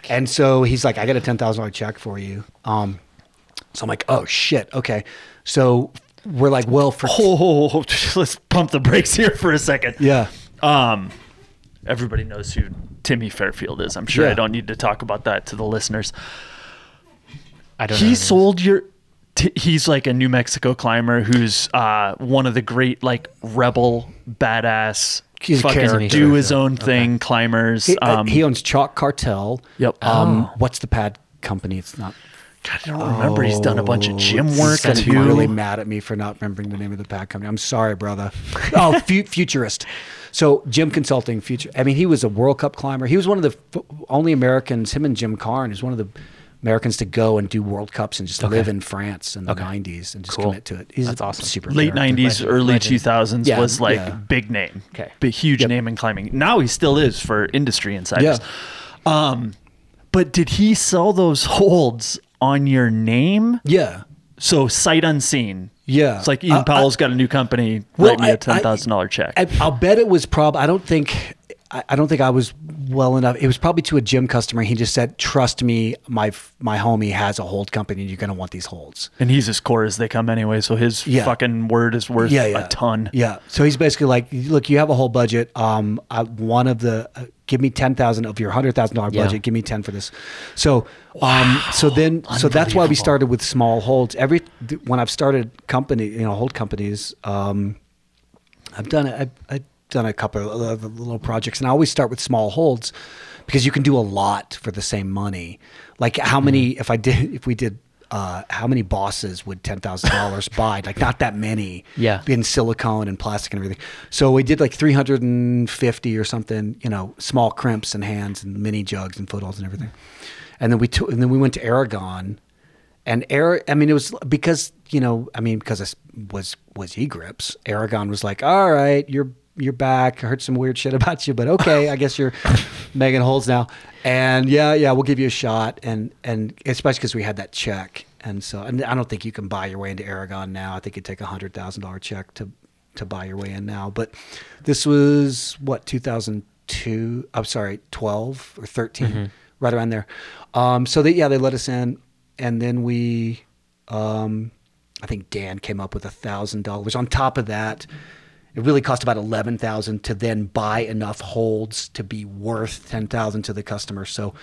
And so he's like, "I got a ten thousand dollar check for you." Um, so I'm like, "Oh shit, okay." So we're like, "Well, for Oh, let's pump the brakes here for a second. yeah." Um, Everybody knows who Timmy Fairfield is. I'm sure I don't need to talk about that to the listeners. I don't know. He sold your. T- he's like a New Mexico climber who's uh, one of the great like rebel badass. He's a character. do his own thing climbers. He, uh, um, he owns Chalk Cartel. Yep. Um, Oh. What's the pad company? It's not. God, I don't remember. He's done a bunch of gym work He's too. really mad at me for not remembering the name of the pad company. I'm sorry, brother. oh, fu- Futurist. So Jim Consulting, Future. I mean, he was a World Cup climber. He was one of the f- only Americans. Him and Jim Karn is one of the Americans to go and do World Cups and just live in France in the '90s and just Cool. commit to it. He's That's awesome. Super late character. 90s Legend. early Legend. 2000s Yeah, was like yeah. big name Okay. big huge Yep. name in climbing now he still is for industry insiders Yeah. um but did he sell those holds on your name Yeah. so sight unseen Yeah. it's like Ian I- Powell's got a new company Well, write me I- a $10,000 check I, I'll bet it was probably. I don't think. I, I don't think I was well enough. It was probably to a gym customer. He just said, "Trust me, my my homie has a hold company. and You're going to want these holds." and he's as core as they come anyway so his Yeah. fucking word is worth Yeah, yeah, a ton Yeah. So he's basically like, "Look, you have a whole budget. Um, I, one of the uh, give me ten thousand of your hundred thousand dollar Yeah. budget. Give me ten for this." So, um, so then, so that's why we started with small holds. Every th- when I've started company, you know, hold companies. Um, I've done it. I've, I've done a couple of little projects, and I always start with small holds because you can do a lot for the same money. Like how many? If I did, if we did. Uh, how many bosses would ten thousand dollars buy? Like not that many. Yeah. In silicone and plastic and everything. So we did like three hundred and fifty or something. You know, small crimps and hands and mini jugs and footholds and everything. And then we took, and then we went to Aragon, and Ara, I mean, it was because you know, I mean, because it was was e grips. Aragon was like, "All right, you're you're back. I heard some weird shit about you, but okay, I guess you're Megan Holds now." And yeah, yeah, we'll give you a shot, and and especially because we had that check, and so and I don't think you can buy your way into Aragon now. I think it'd take a hundred thousand dollar check to to buy your way in now. But this was what two thousand two. I'm sorry, twelve or 13 right around there. Um, so they yeah they let us in, and then we, um, I think Dan came up with a thousand dollars on top of that. It really cost about eleven thousand to then buy enough holds to be worth ten thousand to the customer. So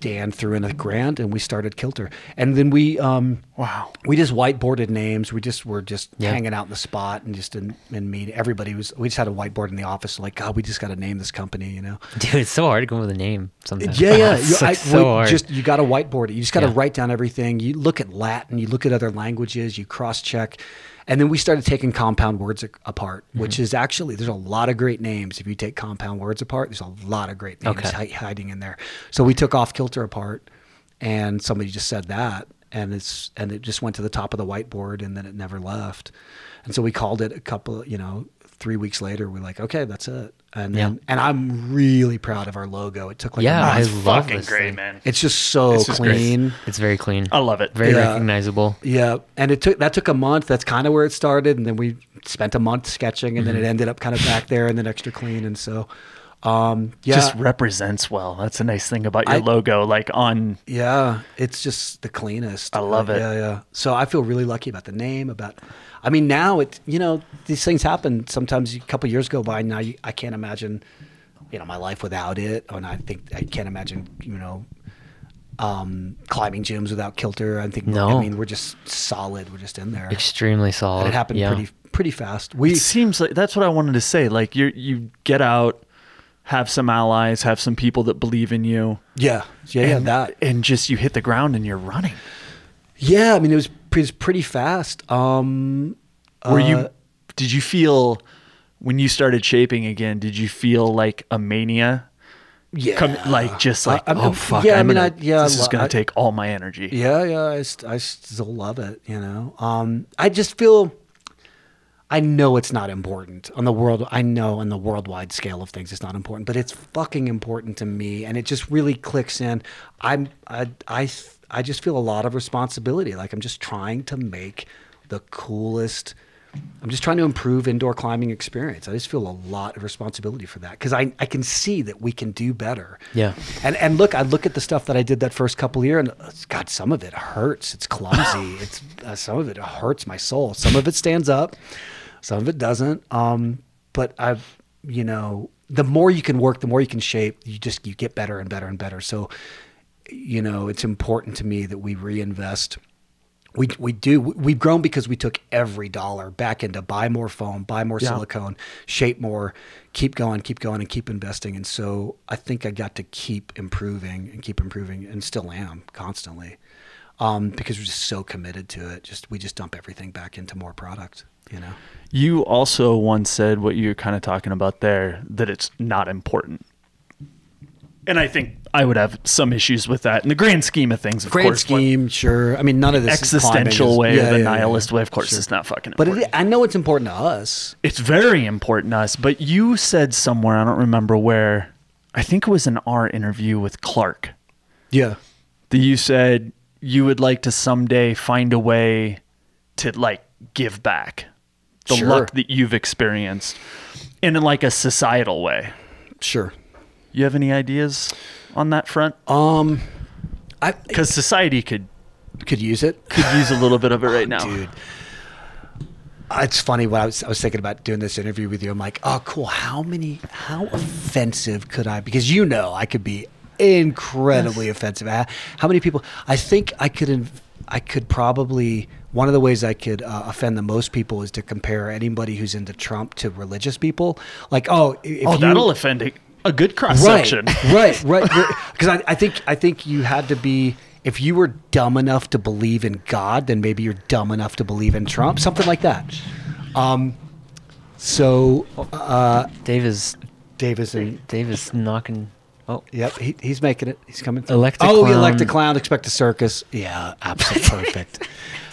Dan threw in a grand, and we started Kilter. And then we um, wow we just whiteboarded names. We just were just Yeah. hanging out in the spot and just in, in meeting. Everybody was. We just had a whiteboard in the office. Like God, we just got to name this company. You know. Dude, it's so hard to come up with a name sometimes. Yeah, yeah. It's You, like I, so well, hard. Just you got to whiteboard it. You just got to Yeah. write down everything. You look at Latin. You look at other languages. You cross check, and then we started taking compound words a- apart, Mm-hmm. which is actually there's a lot of great names. If you take compound words apart, there's a lot of great names Okay. hi- hiding in there. So we took off kilter apart, and somebody just said that, and it's and it just went to the top of the whiteboard, and then it never left. And so we called it a couple, you know, three weeks later. We're like, okay, that's it. And Yeah. and I'm really proud of our logo. It took like Yeah, a month. I it's love fucking this great thing. man It's just so This is great. clean. It's very clean. I love it Very Yeah. recognizable. Yeah, and it took that took a month. That's kind of where it started, and then we spent a month sketching, and then Mm-hmm. it ended up kind of back there and then extra clean. And so, um, yeah, just represents well that's a nice thing about your I- logo like on yeah, it's just the cleanest. I love Uh, it. Yeah, yeah. So I feel really lucky about the name. About, I mean, now it you know these things happen. Sometimes a couple years go by. Now you, I can't imagine, you know, my life without it. And I think I can't imagine, you know. Um, climbing gyms without kilter. I think. No. I mean, we're just solid. We're just in there. Extremely solid. and it happened yeah. pretty pretty fast. We it seems like that's what I wanted to say. Like you you get out, have some allies, have some people that believe in you. yeah yeah yeah and, that and just you hit the ground and you're running. Yeah. I mean, it was pretty, it was pretty fast. Um, Were uh, you did you feel when you started shaping again, did you feel like a mania? yeah Come like just like I- oh fuck, yeah, I I'm mean, gonna- I- yeah, this is gonna I- take all my energy. Yeah, yeah, I, st- I still love it. You know, um, I just feel. I know it's not important on the world. I know on the worldwide scale of things, it's not important, but it's fucking important to me, and it just really clicks in. I'm, I, I, I just feel a lot of responsibility. Like I'm just trying to make the coolest. I'm just trying to improve indoor climbing experience. I just feel a lot of responsibility for that because I, I can see that we can do better. Yeah. And and look, I look at the stuff that I did that first couple of years, and uh, God, some of it hurts. It's clumsy. it's uh, some of it hurts my soul. Some of it stands up, some of it doesn't. Um, but I've you know, the more you can work, the more you can shape. You just you get better and better and better. So, you know, it's important to me that we reinvest. We we do. We've grown because we took every dollar back into buy more foam, buy more Yeah. silicone, shape more, keep going, keep going, and keep investing. And so I think I got to keep improving and keep improving, and still am constantly, um, because we're just so committed to it. Just we just dump everything back into more product. You know. You also once said what you're kind of talking about there that it's not important. And I think I would have some issues with that in the grand scheme of things. Of Grand course, scheme, sure. I mean, none of this existential climbing way yeah, the yeah, nihilist yeah. way, of course, Sure. it's not fucking But it, I know it's important to us. it's very important to us. But you said somewhere, I don't remember where, I think it was in our interview with Clark, Yeah. that you said you would like to someday find a way to like give back the Sure. luck that you've experienced and in like a societal way. Sure. You have any ideas on that front? Um, I Because society could could use it. could use a little bit of it right now. dude. It's funny when I was I was thinking about doing this interview with you. I'm like, oh, cool. How many? How offensive could I? Because you know, I could be incredibly offensive. How how many people? I think I could. I could probably. One of the ways I could uh, offend the most people is to compare anybody who's into Trump to religious people. Like, oh, if Oh, you, that'll offend a, a good cross right, section. right, right. Because I, I think I think you had to be if you were dumb enough to believe in God, then maybe you're dumb enough to believe in Trump, something like that. Um, so uh, Dave is Dave is in. Dave is knocking. Oh, Yep, he, he's making it. He's coming. through. Elect a oh, clown. elect a clown. Expect a circus. Yeah, absolutely perfect.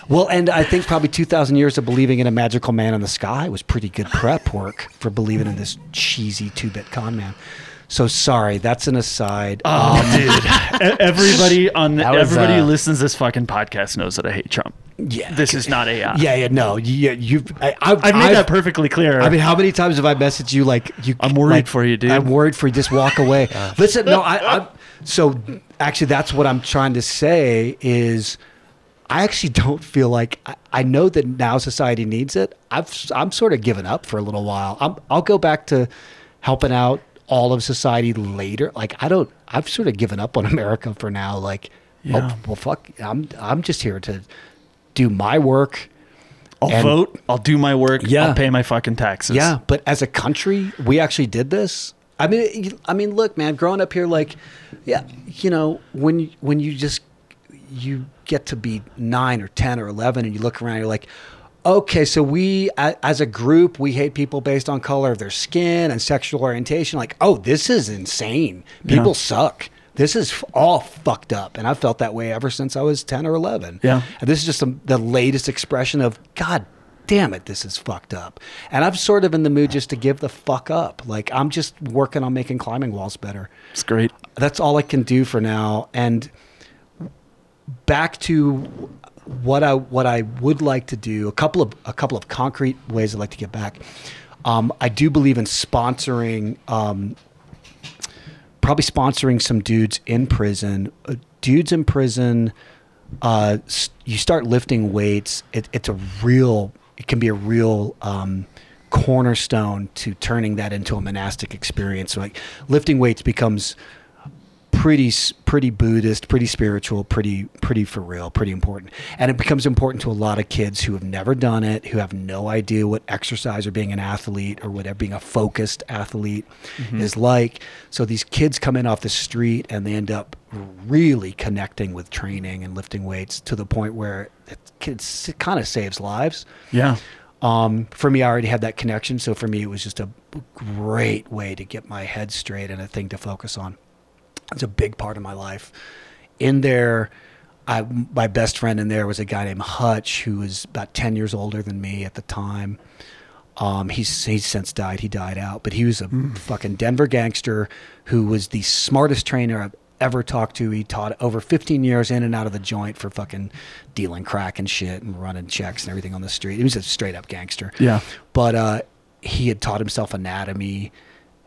Well, and I think probably 2,000 years of believing in a magical man in the sky was pretty good prep work for believing in this cheesy two bit con man. So sorry, that's an aside. Oh, dude! E- everybody on the, That was, everybody who uh, listens to this fucking podcast knows that I hate Trump. Yeah, This is not AI. Yeah, yeah, no, yeah, you've. I, I've, I've made I've- that perfectly clear. I mean, how many times have I messaged you like you? I'm worried like, for you, dude. I'm worried for you. Just walk away. Listen, no, I, I. So actually, that's what I'm trying to say is, I actually don't feel like I, I know that now society needs it. I've I'm sort of given up for a little while. I'm, I'll go back to helping out all of society later. Like I don't. I've sort of given up on America for now. Like, oh, Yeah. oh, well, fuck. I'm I'm just here to do my work. I'll vote. I'll do my work. Yeah. I'll pay my fucking taxes. Yeah, but as a country, we actually did this. I mean, I mean, look, man, growing up here, like, yeah, you know, when when you just you get to be nine or ten or eleven, and you look around, you're like, okay, so we as a group, we hate people based on color of their skin and sexual orientation. Like, oh, this is insane. People Yeah. suck. This is all fucked up, and I've felt that way ever since I was ten or eleven. Yeah. And this is just the the latest expression of God damn it, this is fucked up. And I'm sort of in the mood just to give the fuck up. Like I'm just working on making climbing walls better. It's great. That's all I can do for now. And back to what I what I would like to do. A couple of a couple of concrete ways I'd like to get back. Um, I do believe in sponsoring. Um, probably sponsoring some dudes in prison. Uh, dudes in prison, uh, you start lifting weights. It, it's a real. It can be a real um, cornerstone to turning that into a monastic experience. So like lifting weights becomes pretty pretty Buddhist, pretty spiritual, pretty pretty for real, pretty important. And it becomes important to a lot of kids who have never done it, who have no idea what exercise or being an athlete or whatever being a focused athlete is like. So these kids come in off the street and they end up really connecting with training and lifting weights to the point where it, kids, it kind of saves lives. Yeah. Um, for me, I already had that connection. So for me, it was just a great way to get my head straight and a thing to focus on. It's a big part of my life. In there, I, my best friend in there was a guy named Hutch, who was about 10 years older than me at the time. Um, he's, he's since died. He died out, but he was a fucking Denver gangster who was the smartest trainer I've ever talked to. He taught over 15 years in and out of the joint for fucking dealing crack and shit and running checks and everything on the street. He was a straight up gangster. Yeah. But uh, he had taught himself anatomy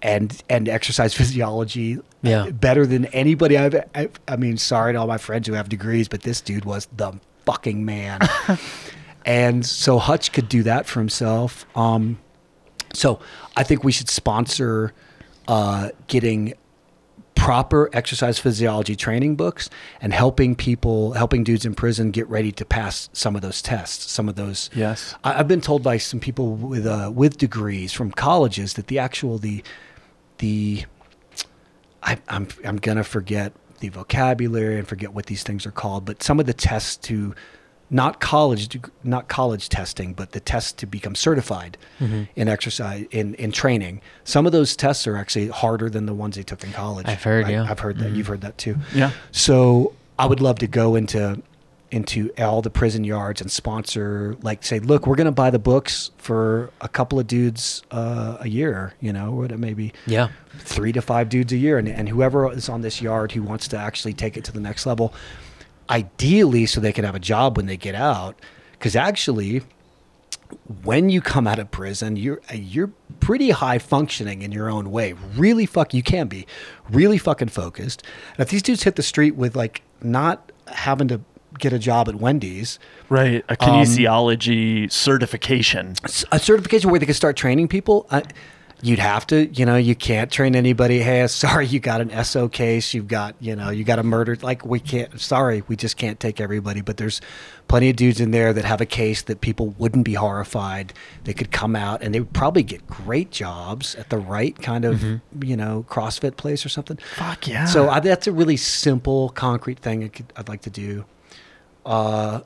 and and exercise physiology Yeah. better than anybody I've, I, I mean, sorry to all my friends who have degrees, but this dude was the fucking man. and so Hutch could do that for himself. Um, so I think we should sponsor uh, getting proper exercise physiology training books and helping people, helping dudes in prison get ready to pass some of those tests, some of those. Yes. I, I've been told by some people with uh, with degrees from colleges that the actual the the I, I'm I'm gonna forget the vocabulary and forget what these things are called, but some of the tests to not college not college testing, but the tests to become certified Mm-hmm. in exercise in in training. Some of those tests are actually harder than the ones they took in college. I've heard, I, yeah. I've heard that. You've heard that too. Yeah. So I would love to go into into all the prison yards and sponsor like say, look, we're gonna buy the books for a couple of dudes uh, a year, you know, what it may be Yeah. three to five dudes a year, and, and whoever is on this yard who wants to actually take it to the next level, ideally, so they can have a job when they get out. Because actually, when you come out of prison, you're you're pretty high functioning in your own way. Really fuck, you can be really fucking focused. And if these dudes hit the street with like not having to get a job at Wendy's, Right. A kinesiology um, certification. A certification where they can start training people. I, you'd have to, you know, you can't train anybody. Hey, sorry, you got an SO case. You've got, you know, you got a murder. Like we can't. Sorry, we just can't take everybody. But there's plenty of dudes in there that have a case that people wouldn't be horrified. They could come out and they would probably get great jobs at the right kind of, mm-hmm. you know, CrossFit place or something. Fuck yeah. So I, that's a really simple, concrete thing I could, I'd like to do. Uh,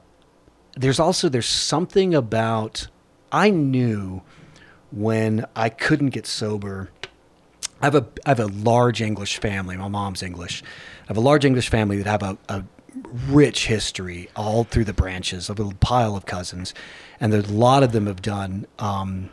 there's also there's something about I knew when I couldn't get sober. I have a I have a large English family. My mom's English. I have a large English family that have a, a rich history all through the branches a pile of cousins, and a lot of them have done um,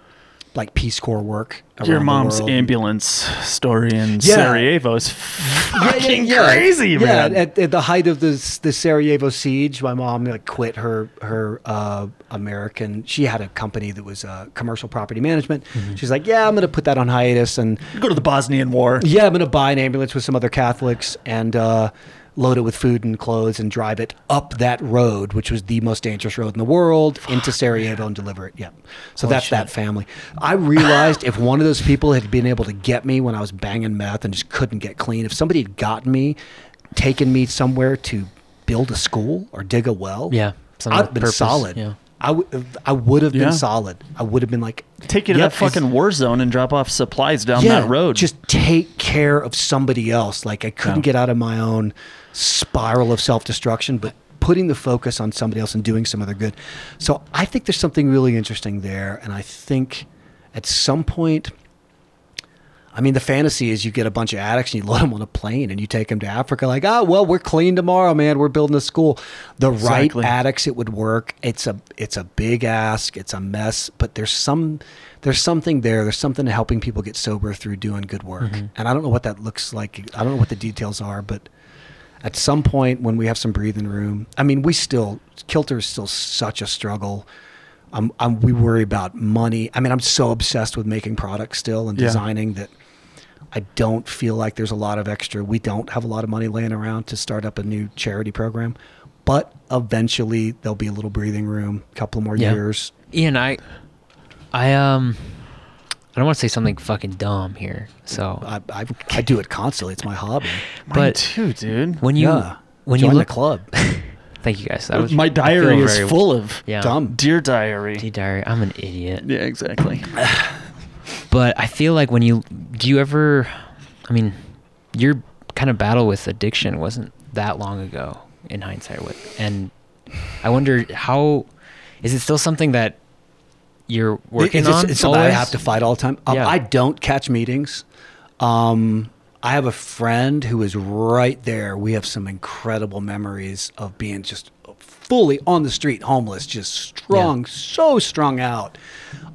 like Peace Corps work. Your mom's ambulance story in Yeah. Sarajevo is fucking crazy, yeah, man. At, at the height of the the Sarajevo siege, my mom like quit her her uh, American. She had a company that was uh, commercial property management. Mm-hmm. She's like, yeah, I'm going to put that on hiatus, and Go to the Bosnian War. yeah, I'm going to buy an ambulance with some other Catholics and uh, load it with food and clothes and drive it up that road, which was the most dangerous road in the world, into Sarajevo and deliver it. Yeah. So that's that family. I realized if one of those people had been able to get me when I was banging meth and just couldn't get clean, if somebody had gotten me, taken me somewhere to build a school or dig a well, Yeah, something I'd with been purpose, solid. yeah. I would I would have Yeah. been solid. I would have been like Take you to Yep, that fucking war zone and drop off supplies down that road. just take care of somebody else. Like I couldn't Yeah. get out of my own spiral of self destruction, but putting the focus on somebody else and doing some other good. So I think there's something really interesting there. And I think at some point, I mean, the fantasy is you get a bunch of addicts and you load them on a plane and you take them to Africa, like, oh, well, we're clean tomorrow, man. We're building a school. The Exactly. right addicts, it would work. It's a it's a big ask. It's a mess, but there's some there's something there. There's something to helping people get sober through doing good work. Mm-hmm. And I don't know what that looks like. I don't know what the details are, but at some point when we have some breathing room, I mean, we still Kilter is still such a struggle. I'm, I'm, we worry about money. I mean, I'm so obsessed with making products still and Yeah. designing that I don't feel like there's a lot of extra. We don't have a lot of money laying around to start up a new charity program, but eventually there'll be a little breathing room, a couple more Yeah. years. Ian, I, I um, I don't want to say something fucking dumb here. So, I, I, I do it constantly. It's my hobby. Mine but too, dude. when you yeah. when Join you look, the club, thank you guys. That was My diary is very- full of Yeah. dumb. dear diary. Dear diary, I'm an idiot. Yeah, exactly. But I feel like when you do you ever I mean, your kind of battle with addiction wasn't that long ago in hindsight with and I wonder how is it still something that you're working it's, on? It's something I have to fight all the time. Um, Yeah. I don't catch meetings. Um, I have a friend who is right there. We have some incredible memories of being just fully on the street, homeless, just strung, so strung out.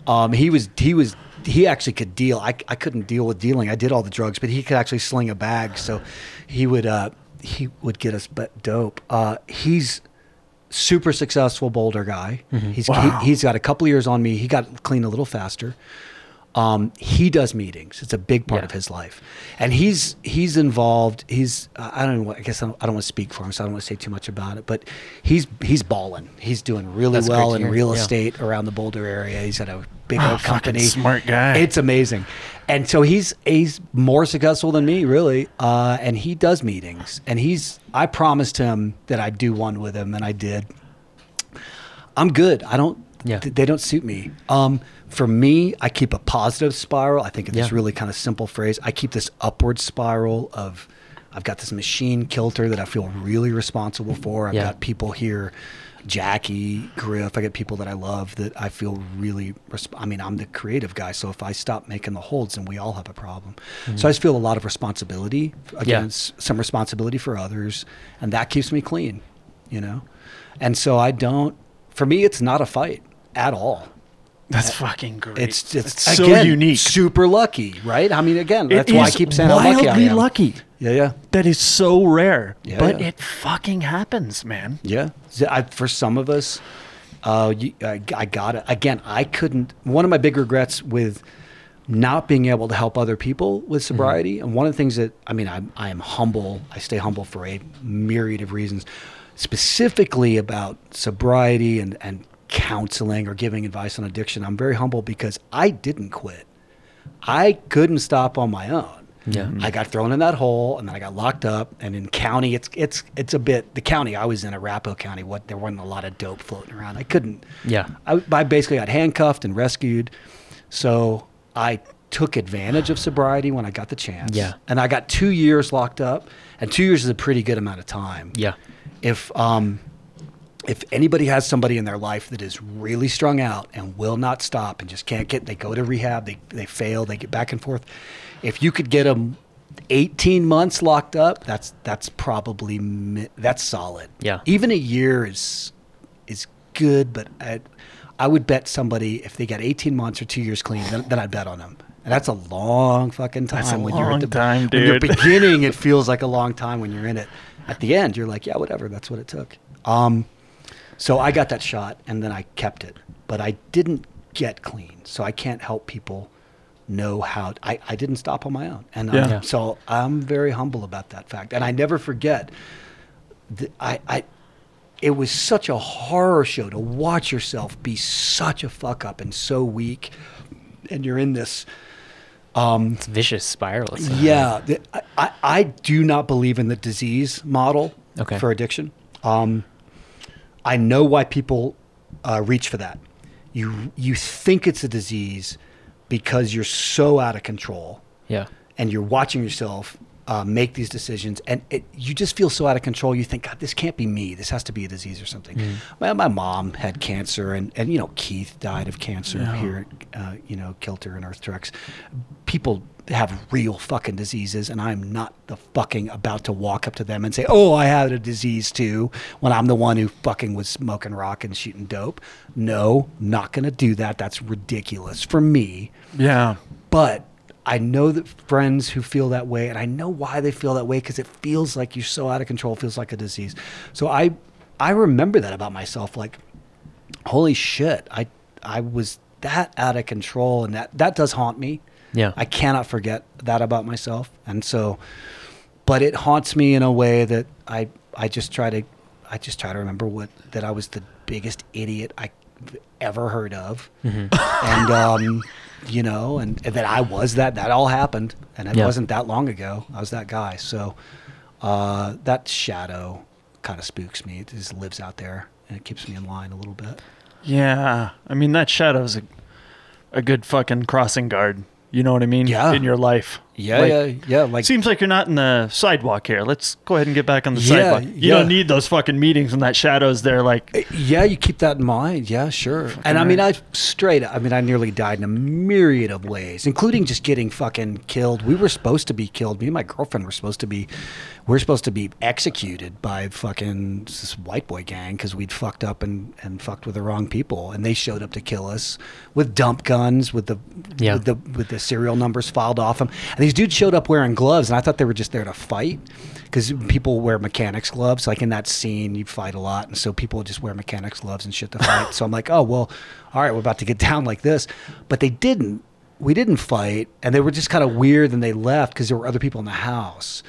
Um, he was he was he actually could deal. I, I couldn't deal with dealing. I did all the drugs, but he could actually sling a bag. So he would uh, he would get us but dope. Uh, he's super successful Boulder guy. Mm-hmm. He's Wow. he, he's got a couple years on me. He got clean a little faster. Um, he does meetings. It's a big part Yeah. of his life, and he's he's involved. He's uh, I don't know. I guess I don't, I don't want to speak for him, so I don't want to say too much about it. But he's he's balling. He's doing really That's well in real Yeah. estate around the Boulder area. He's got a big Ah, old company. smart guy. It's amazing, and so he's he's more successful than me, really. Uh, and he does meetings, and he's. I promised him that I'd do one with him, and I did. I'm good. I don't. Yeah. th- they don't suit me. Um, for me, I keep a positive spiral. I think it's this really kind of simple phrase. I keep this upward spiral of. I've got this machine kilter that I feel really responsible for. I've Yeah. got people here, Jackie, Griff. I got people that I love that I feel really. Resp- I mean, I'm the creative guy, so if I stop making the holds, then we all have a problem. So I just feel a lot of responsibility against some responsibility for others, and that keeps me clean, you know. And so I don't. For me, it's not a fight at all. That's fucking great. It's just It's so again, unique. super lucky, right? I mean, again, It that's why I keep saying how lucky I am. lucky. Yeah, yeah. That is so rare, Yeah, but yeah. it fucking happens, man. Yeah, I, for some of us, uh, you, I, I got it. Again, I couldn't. One of my big regrets with not being able to help other people with sobriety, and one of the things that I mean, I'm I am humble. I stay humble for a myriad of reasons, specifically about sobriety and and counseling or giving advice on addiction. I'm very humble because I didn't quit. I couldn't stop on my own. Yeah. I got thrown in that hole, and then I got locked up. And in county, it's it's it's a bit. The county I was in, Arapahoe County, what there wasn't a lot of dope floating around. I couldn't. Yeah. I, I basically got handcuffed and rescued. So I took advantage of sobriety when I got the chance. Yeah. And I got two years locked up, and two years is a pretty good amount of time. Yeah. If um, if anybody has somebody in their life that is really strung out and will not stop and just can't get, they go to rehab, they they fail, they get back and forth. If you could get them 18 months locked up, that's that's probably that's solid. Yeah. Even a year is is good, but I, I would bet somebody if they got 18 months or two years clean, then, then I'd bet on them. And that's a long fucking time. That's a when you're long at the time, When you're beginning, it feels like a long time when you're in it. At the end, you're like, yeah, whatever. That's what it took. Um, so I got that shot, and then I kept it, but I didn't get clean. So I can't help people know how. I, I didn't stop on my own, and Yeah. um, Yeah. so I'm very humble about that fact, and I never forget. The, I, I, it was such a horror show to watch yourself be such a fuck up and so weak, and you're in this. It's vicious spiral. It's, Yeah, the, I- I, I do not believe in the disease model Okay. for addiction. Um, I know why people uh, reach for that. You you think it's a disease because you're so out of control Yeah. and you're watching yourself uh, make these decisions, and it, you just feel so out of control. You think, God, this can't be me. This has to be a disease or something. My, my mom had cancer, and, and you know Keith died of cancer here, at, uh, you know Kilter and Earth Treks. People have real fucking diseases, and I'm not the fucking about to walk up to them and say, "Oh, I had a disease too," when I'm the one who fucking was smoking rock and shooting dope. No, not gonna do that. That's ridiculous for me. Yeah. But I know that friends who feel that way, and I know why they feel that way because it feels like you're so out of control, feels like a disease. So I, I remember that about myself. Like, holy shit, I, I was that out of control, and that that does haunt me. Yeah. I cannot forget that about myself, and so, but it haunts me in a way that I, I just try to, I just try to remember what that I was the biggest idiot I ever heard of, and um, you know, and, and that I was that. That all happened, and it Yeah. wasn't that long ago. I was that guy. So uh, that shadow kind of spooks me. It just lives out there, and it keeps me in line a little bit. Yeah. I mean, that shadow's a, a good fucking crossing guard. You know what I mean? Yeah. In your life. Yeah, Like, yeah, yeah. Like Seems like you're not in the sidewalk here. Let's go ahead and get back on the Yeah, sidewalk. You yeah. don't need those fucking meetings when that shadow's there. Like, uh, Yeah, you keep that in mind. Yeah, sure. and I mean, I straight. I mean, I nearly died in a myriad of ways, including just getting fucking killed. We were supposed to be killed. Me and my girlfriend were supposed to be. We are supposed to be executed by fucking this white boy gang because we'd fucked up and, and fucked with the wrong people, and they showed up to kill us with dump guns, with the Yeah. with the with the serial numbers filed off them. And these dudes showed up wearing gloves, and I thought they were just there to fight because people wear mechanics gloves. Like in that scene, you fight a lot, and so people just wear mechanics gloves and shit to fight. so I'm like, oh well, all right, we're about to get down like this, but they didn't. we didn't fight, and they were just kind of weird. And they left because there were other people in the house.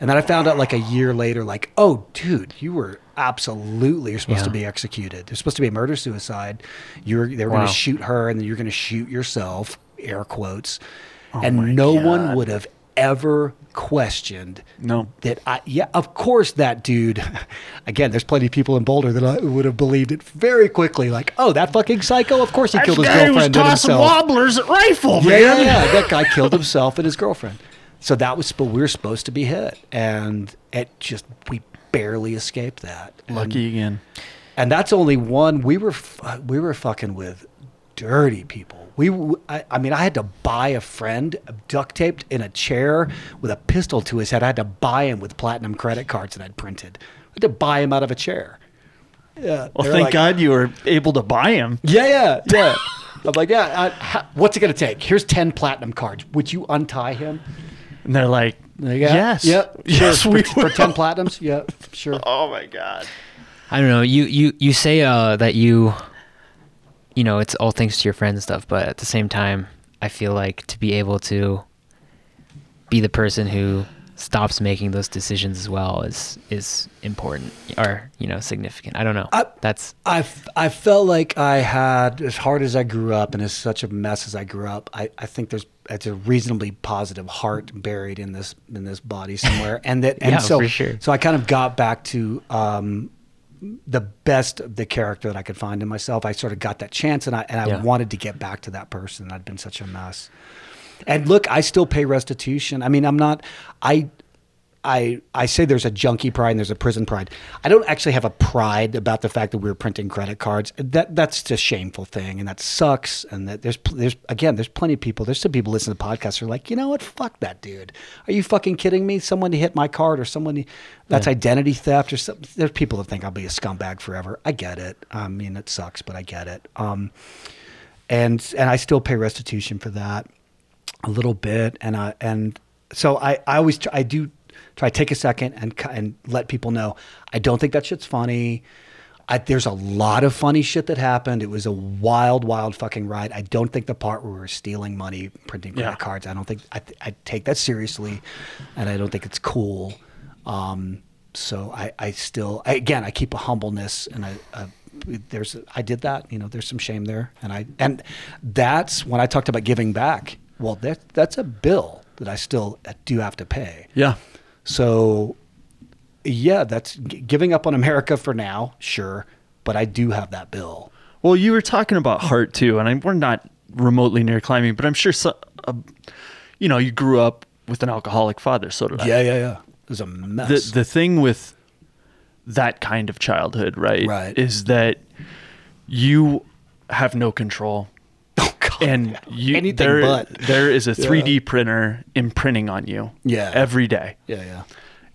And then I found out like a year later, like, oh, dude, you were absolutely you're supposed to be executed. There's supposed to be a murder suicide. You were they were Wow. going to shoot her, and then you're going to shoot yourself. Air quotes. Oh and no one would have ever questioned No. that I yeah of course that dude again there's plenty of people in Boulder that I would have believed it very quickly like oh that fucking psycho of course he killed his girlfriend and himself wobblers at rifle, yeah, yeah, yeah. That guy killed himself and his girlfriend. So that was, we were supposed to be hit, and it just we barely escaped that. And, Lucky again. and that's only one. We were we were fucking with dirty people. We, I, I mean, I had to buy a friend duct taped in a chair with a pistol to his head. I had to buy him with platinum credit cards that I'd printed. I had to buy him out of a chair. Yeah. Well, thank like- God you were able to buy him. yeah, yeah, yeah. I'm like, yeah. I, ha, what's it gonna take? Here's ten platinum cards. Would you untie him? And they're like, There you yes. Yep. Yes, sure. we for, for ten platinums. Yep. Sure. Oh my God. I don't know. You you you say uh, that you, you know, it's all thanks to your friends and stuff, but at the same time, I feel like to be able to be the person who stops making those decisions as well is is important or you know significant. I don't know. I- That's I, f- I felt like I had, as hard as I grew up and as such a mess as I grew up, I, I think there's it's a reasonably positive heart buried in this in this body somewhere, and that and Yeah, so for sure. so I kind of got back to um, the best of the character that I could find in myself. I sort of got that chance, and I and I Yeah. wanted to get back to that person. I'd been such a mess, and look, I still pay restitution. I mean, I'm not I. I, I say there's a junkie pride and there's a prison pride. I don't actually have a pride about the fact that we were printing credit cards. That that's a shameful thing, and that sucks. And that there's there's again there's plenty of people. There's some people listening to podcasts who are like, you know what, fuck that dude. Are you fucking kidding me? Someone hit my card or someone that's identity theft or something. There's people that think I'll be a scumbag forever. I get it. I mean, it sucks, but I get it. Um, and and I still pay restitution for that a little bit and I and so I, I always try, I do try to take a second and and let people know I don't think that shit's funny. I, there's a lot of funny shit that happened. It was a wild, wild fucking ride. I don't think the part where we were stealing money, printing credit Yeah. cards. I don't think I, I take that seriously, and I don't think it's cool. Um, so I, I still, I, again, I keep a humbleness, and I, I there's, I did that. You know, there's some shame there, and I, and that's when I talked about giving back. Well, that that's a bill that I still do have to pay. Yeah. So, yeah, that's giving up on America for now, sure, but I do have that bill. Well, you were talking about heart too, and I, we're not remotely near climbing, but I'm sure, so, uh, you know, you grew up with an alcoholic father, so did I. Yeah, yeah, yeah. It was a mess. the the thing with that kind of childhood, right, Right. is that you have no control. oh God, And you, anything there, but. there is a 3D printer imprinting on you Yeah. every day. Yeah, yeah.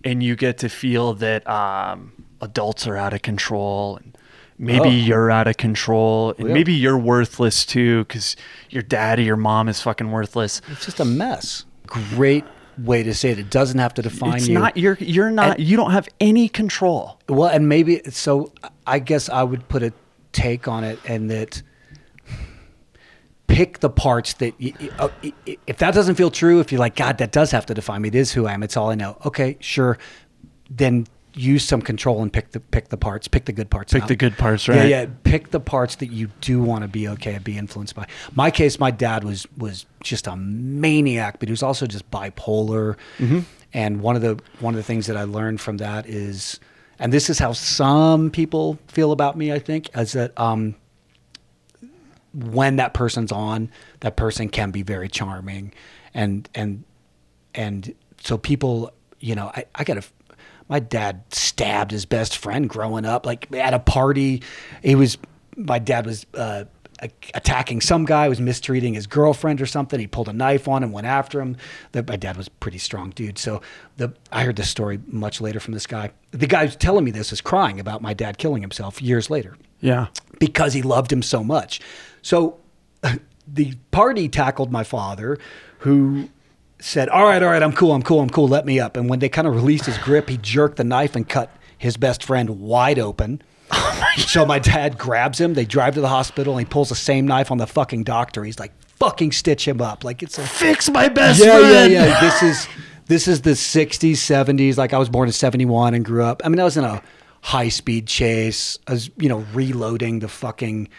And you get to feel that um, adults are out of control and maybe Oh. you're out of control and Yeah. maybe you're worthless too because your dad or your mom is fucking worthless. It's just a mess. Great way to say it. It doesn't have to define It's you. not you're you're not And- you don't have any control. Well, and maybe so. I guess I would put a take on it, and that pick the parts that y y- uh, if that doesn't feel true, if you're like, God, that does have to define me. It is who I am. It's all I know. Okay, sure. Then use some control and pick the pick the parts. Pick the good parts. Pick out. the good parts, right? Yeah, yeah. Pick the parts that you do want to be okay and be influenced by. My case, my dad was was just a maniac, but he was also just bipolar. Mm-hmm. And one of the one of the things that I learned from that is, and this is how some people feel about me. I think is that um, when that person's on, that person can be very charming, and and and so people, you know, I, I got a. My dad stabbed his best friend growing up, like at a party. He was, my dad was uh, attacking some guy, was mistreating his girlfriend or something. He pulled a knife on him, went after him. The, my dad was a pretty strong dude. So the I heard this story much later from this guy. The guy who's telling me this is crying about my dad killing himself years later Yeah. because he loved him so much. So the party tackled my father, who said, All right, all right, I'm cool, I'm cool, I'm cool, let me up. And when they kind of released his grip, he jerked the knife and cut his best friend wide open. so my dad grabs him, they drive to the hospital, and he pulls the same knife on the fucking doctor. He's like, fucking stitch him up. Like it's a Fix my best yeah, friend. yeah, yeah. This is this is the '60s, '70s. Like I was born in '71 and grew up. I mean, I was in a high speed chase. I was, you know, reloading the fucking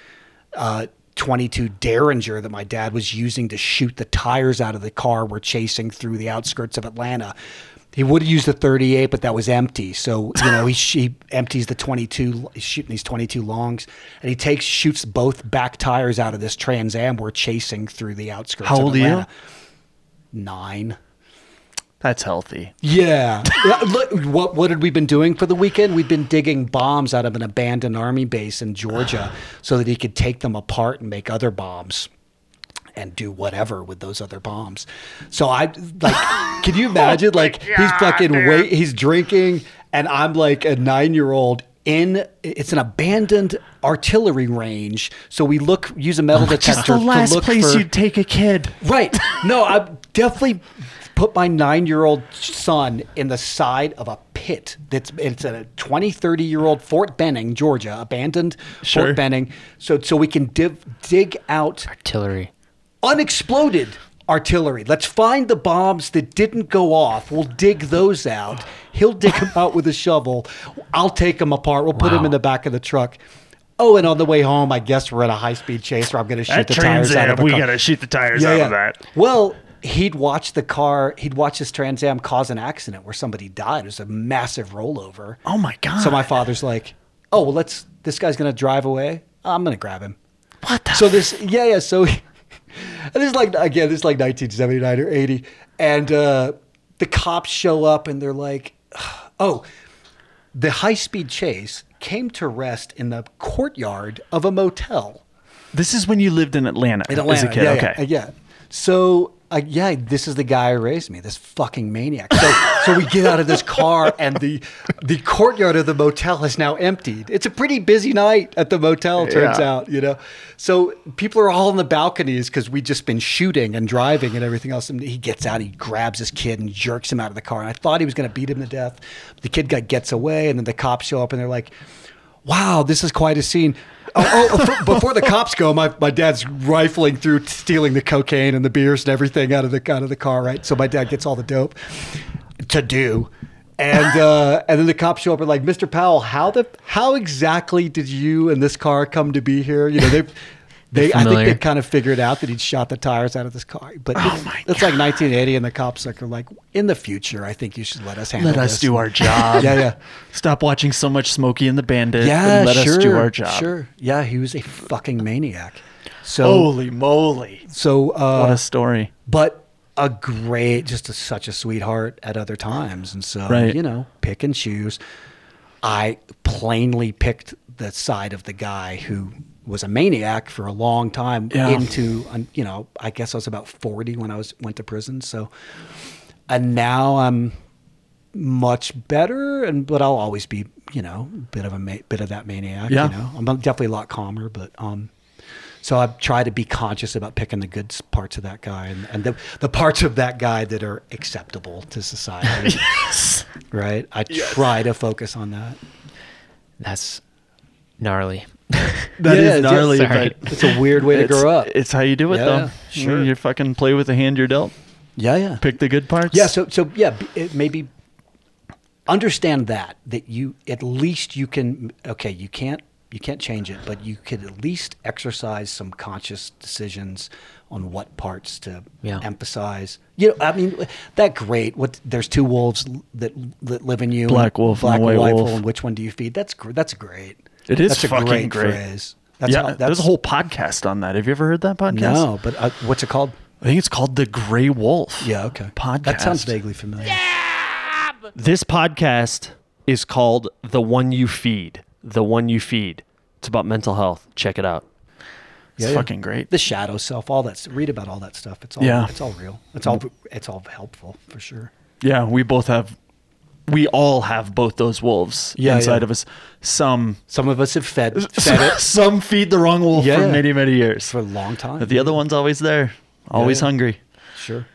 uh, 22 Derringer that my dad was using to shoot the tires out of the car we're chasing through the outskirts of Atlanta. He would have used the 38, but that was empty. So you know he, he empties the 22, he's shooting these 22 longs, and he takes shoots both back tires out of this Trans Am we're chasing through the outskirts. How of old are you? Atlanta. Nine. That's healthy. Yeah. Look, what what had we been doing for the weekend? We'd been digging bombs out of an abandoned army base in Georgia so that he could take them apart and make other bombs and do whatever with those other bombs. So I like can you imagine like oh he's fucking wait he's drinking and I'm like a 9-year-old in it's an abandoned artillery range. So we look use a metal detector Just the last place for you'd take a kid. Right. No, I definitely put my nine year old son in the side of a pit that's it's a 20, 30 year old Fort Benning, Georgia, abandoned Sure. Fort Benning. So so we can div, dig out Artillery. unexploded artillery. Let's find the bombs that didn't go off. We'll dig those out. He'll dig them out with a shovel. I'll take them apart. We'll put them in the back of the truck. Oh, and on the way home, I guess we're at a high speed chase where I'm going to shoot That the tires out of a we gotta shoot the tires out of that. Well, he'd watch the car, he'd watch this Trans Am cause an accident where somebody died. It was a massive rollover. Oh my god. So my father's like, oh, well, let's, this guy's going to drive away. I'm going to grab him. what the So this, yeah, yeah. So and this is like again, this is like 1979 or 80, and uh, the cops show up and they're like, "Oh, the high speed chase came to rest in the courtyard of a motel This is when you lived in Atlanta, in Atlanta." as a kid. Yeah, okay. yeah, yeah. So. Uh, yeah, this is the guy who raised me, this fucking maniac. So, so we get out of this car, and the the courtyard of the motel is now emptied. It's a pretty busy night at the motel, turns Yeah. out, you know. So people are all in the balconies because we'd just been shooting and driving and everything else. And he gets out, he grabs his kid and jerks him out of the car. And I thought he was going to beat him to death. The kid guy gets away, and then the cops show up, and they're like, "Wow, this is quite a scene." Oh, oh, oh before the cops go, my, my dad's rifling through, stealing the cocaine and the beers and everything out of the out of the car. Right, so my dad gets all the dope to do. And uh, and then the cops show up and like, Mr. Powell, how the how exactly did you and this car come to be here? You know, they they I think they kind of figured out that he'd shot the tires out of this car. But it's, it's like 1980, and the cops like are like, in the future, I think you should let us handle this. Let us this." do our job. Yeah, yeah. Stop watching so much Smokey and the Bandit. Yeah, and let sure, us do our job. Sure. Yeah, he was a fucking maniac. So Holy moly! so uh, What a story. but a great, just a, such a sweetheart at other times. And so, Right. you know, pick and choose. I plainly picked the side of the guy who was a maniac for a long time Yeah. into, you know, I guess I was about 40 when I was went to prison. So, and now I'm much better and but I'll always be, you know, a bit of a ma- bit of that maniac, Yeah. you know. I'm definitely a lot calmer, but um so I try to be conscious about picking the good parts of that guy and, and the, the parts of that guy that are acceptable to society. Right? I try to focus on that. That's gnarly. That is Yeah, it's- gnarly, sorry. but It's a weird way to grow up. It's how you do it, Yeah, though. Mm-hmm. sure. You fucking play with the hand you're dealt. Yeah, yeah. Pick the good parts. Yeah, so so yeah, it maybe understand that that you at least you can okay, you can't you can't change it, but you could at least exercise some conscious decisions on what parts to Yeah. emphasize. You know, I mean, that great. What there's two wolves that, that live in you, Black wolf black a white wolf, wolf. and which one do you feed? That's gr- that's great. It is that's a fucking great, great. phrase. That's yeah. how- that's there's a whole podcast on that. Have you ever heard that podcast? no, but uh, what's it called? I think it's called the Gray Wolf. Yeah, okay. Podcast. That sounds vaguely familiar. Yeah! This podcast is called The One You Feed. The One You Feed. It's about mental health. Check it out. It's Yeah, yeah. fucking great. the shadow self, all that. Read about all that stuff. It's all. Yeah. It's all real. It's all. It's all helpful for sure. Yeah, we both have. We all have both those wolves Yeah, inside yeah. of us. Some Some of us have fed fed it some feed the wrong wolf Yeah, for many many years. for a long time. But the other one's always there, always yeah. hungry. Sure.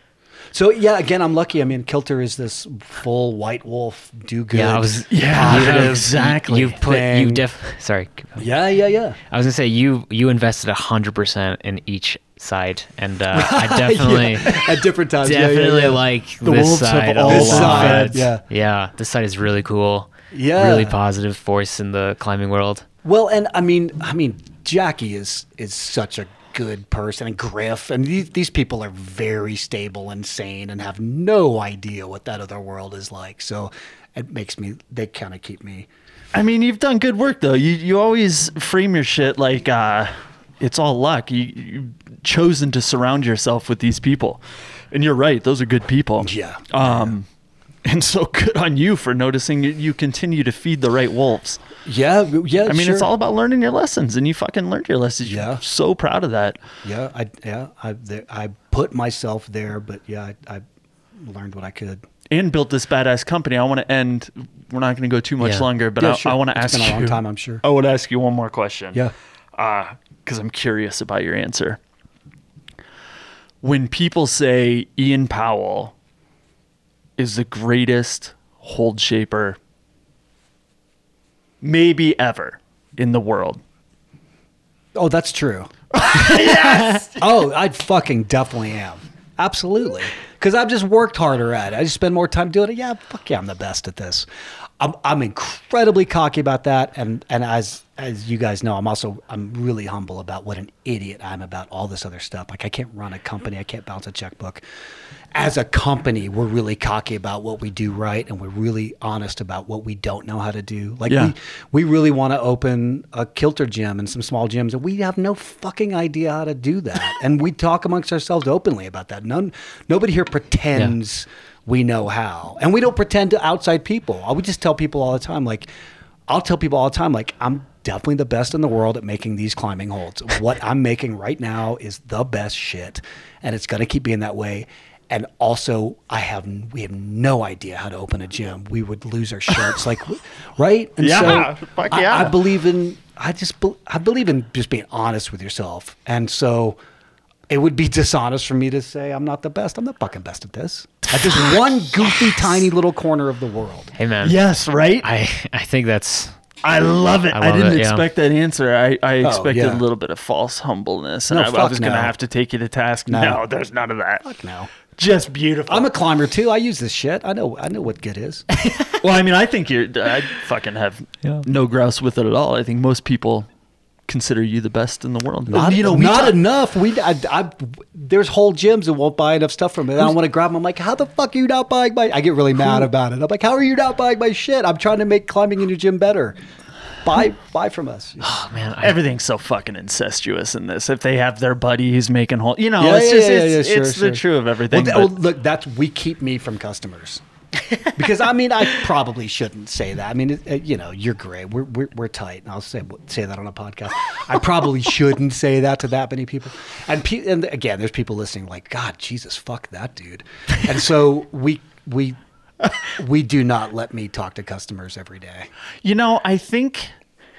So yeah, again, I'm lucky. I mean, Kilter is this full white wolf, do good. Yeah, I was. Yeah, you have- exactly. You put you Thing. def. Sorry. Yeah, yeah, yeah. I was gonna say you you invested hundred percent in each side, and uh, I definitely. at different times. yeah, yeah, Definitely yeah. like The this wolves have side. all This side, yeah. yeah. This side is really cool. Yeah. really positive force in the climbing world. Well, and I mean, I mean, Jackie is is such a good person, and Griff, and these these people are very stable and sane, and have no idea what that other world is like. So it makes me. They kind of keep me. I mean, you've done good work though. You you always frame your shit like uh, it's all luck. You you've chosen to surround yourself with these people, and you're right; those are good people. Yeah. Um, and so good on you for noticing you, you continue to feed the right wolves. Yeah, yeah. I mean, sure. it's all about learning your lessons, and you fucking learned your lessons. Yeah. You're so proud of that. Yeah, I yeah I there, I put myself there, but yeah, I, I learned what I could. And built this badass company. I want to end. We're not going to go too much Yeah. longer, but Yeah, I, sure. I want to It's ask been a you. long time, I'm sure. I want to ask you one more question. Yeah. Uh because I'm curious about your answer. When people say Ian Powell is the greatest hold shaper, maybe ever in the world, Oh, that's true. yes. Oh, I fucking definitely am. Absolutely. Because I've just worked harder at it. I just spend more time doing it. Yeah, fuck yeah, I'm the best at this. I'm, I'm incredibly cocky about that, and and as as you guys know, I'm also I'm really humble about what an idiot I'm about all this other stuff. Like I can't run a company, I can't balance a checkbook. As a company, we're really cocky about what we do right, and we're really honest about what we don't know how to do. Like Yeah. we we really want to open a kilter gym and some small gyms, and we have no fucking idea how to do that. and we talk amongst ourselves openly about that. None, nobody here pretends we know how, and we don't pretend to outside people. I would just tell people all the time, like, I'll tell people all the time, like, I'm definitely the best in the world at making these climbing holds. What I'm making right now is the best shit, and it's gonna keep being that way. And also, I have we have no idea how to open a gym. We would lose our shirts, like, right? And Yeah, so fuck I- yeah. I, believe in. I just. be- I believe in just being honest with yourself, and so it would be dishonest for me to say I'm not the best. I'm the fucking best at this. At this one goofy, tiny little corner of the world. Hey man. yes, right. I I think that's I love it. I I, didn't it, yeah. expect that answer. I, I oh, expected yeah. a little bit of false humbleness, and No, I, I fuck was going to have to take you to task. No. No, there's none of that. Fuck no. Just beautiful. I'm a climber too. I use this shit. I know. I know what good is. well, I mean, I think you're. I fucking have no grouse with it at all. I think most people consider you the best in the world. Not, you know, not talk- enough. We, I, I, there's whole gyms that won't buy enough stuff from it. I don't want to grab them. I'm like, how the fuck are you not buying my? I get really mad about it. I'm like, how are you not buying my shit? I'm trying to make climbing in your gym better. Buy, buy from us. oh man. I, Everything's so fucking incestuous in this. If they have their buddy who's making whole, you know, Yeah, it's yeah, just yeah, it's, yeah, sure, it's sure. the true of everything. Well, but- well, look, that's we keep me from customers. because I mean, I probably shouldn't say that. I mean, it, uh, you know, you're great. We're, we're we're tight, and I'll say say that on a podcast. I probably shouldn't say that to that many people. And pe- and again, there's people listening like, God, Jesus, fuck that dude. And so we we we do not let me talk to customers every day. you know, I think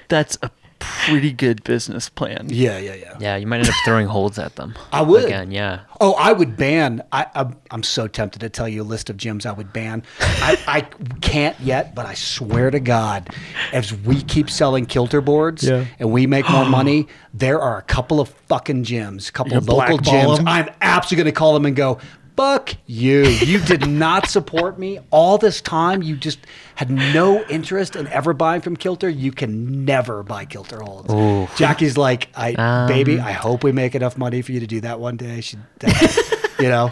that's a pretty good business plan. Yeah, yeah, yeah. yeah, you might end up throwing holds at them. I would. again. Yeah. Oh, I would ban. I, I'm, I'm so tempted to tell you a list of gyms I would ban. I, I can't yet, but I swear to God, as we keep selling kilter boards Yeah. and we make more money, there are a couple of fucking gyms, a couple You're of local gyms. gyms. 'em? I'm absolutely going to call them and go, fuck you. You did not support me all this time. You just had no interest in ever buying from Kilter. You can never buy Kilter holds. Jackie's like, I Um, baby, I hope we make enough money for you to do that one day. She, that, you know,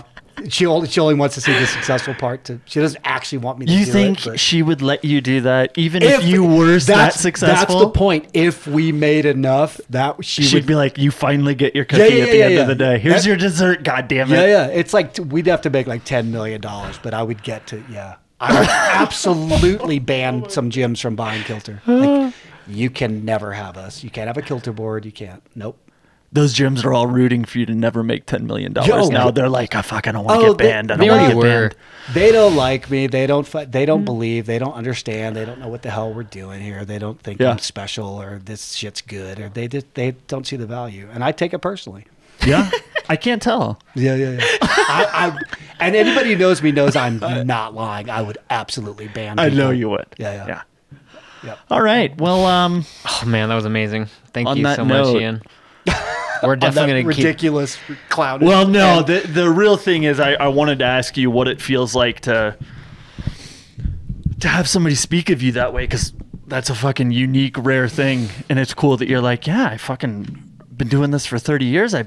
she only she only wants to see the successful part. To she doesn't actually want me to You do think it. she would let you do that even if, you were that successful? That's the point. If we made enough, that she She'd would be like, "You finally get your cookie Yeah, yeah, at the yeah, end of the day. Here's That- your dessert. God damn it!" Yeah, yeah. It's like we'd have to make like ten million dollars, but I would get to yeah. I would absolutely ban some gyms from buying kilter. Like, you can never have us. You can't have a kilter board. You can't. Nope. Those gyms are all rooting for you to never make ten million dollars. Yo. now they're like, "I fucking don't want to Oh, get they- banned. I they don't want to get were. banned." They don't like me. They don't. fi- They don't believe. They don't understand. They don't know what the hell we're doing here. They don't think Yeah. I'm special or this shit's good or they just they don't see the value. And I take it personally. Yeah, I can't tell. Yeah, yeah, yeah. I, I, and anybody who knows me knows I'm not lying. I would absolutely ban. I know you would. Yeah, yeah. yeah. Yep. All right. Well, um, Oh man, that was amazing. Thank you that so much, note- Ian. We're definitely gonna keep. ridiculous clown. Well, no. The the real thing is, I, I wanted to ask you what it feels like to to have somebody speak of you that way, because that's a fucking unique, rare thing, and it's cool that you're like, yeah, I fucking been doing this for 30 years. I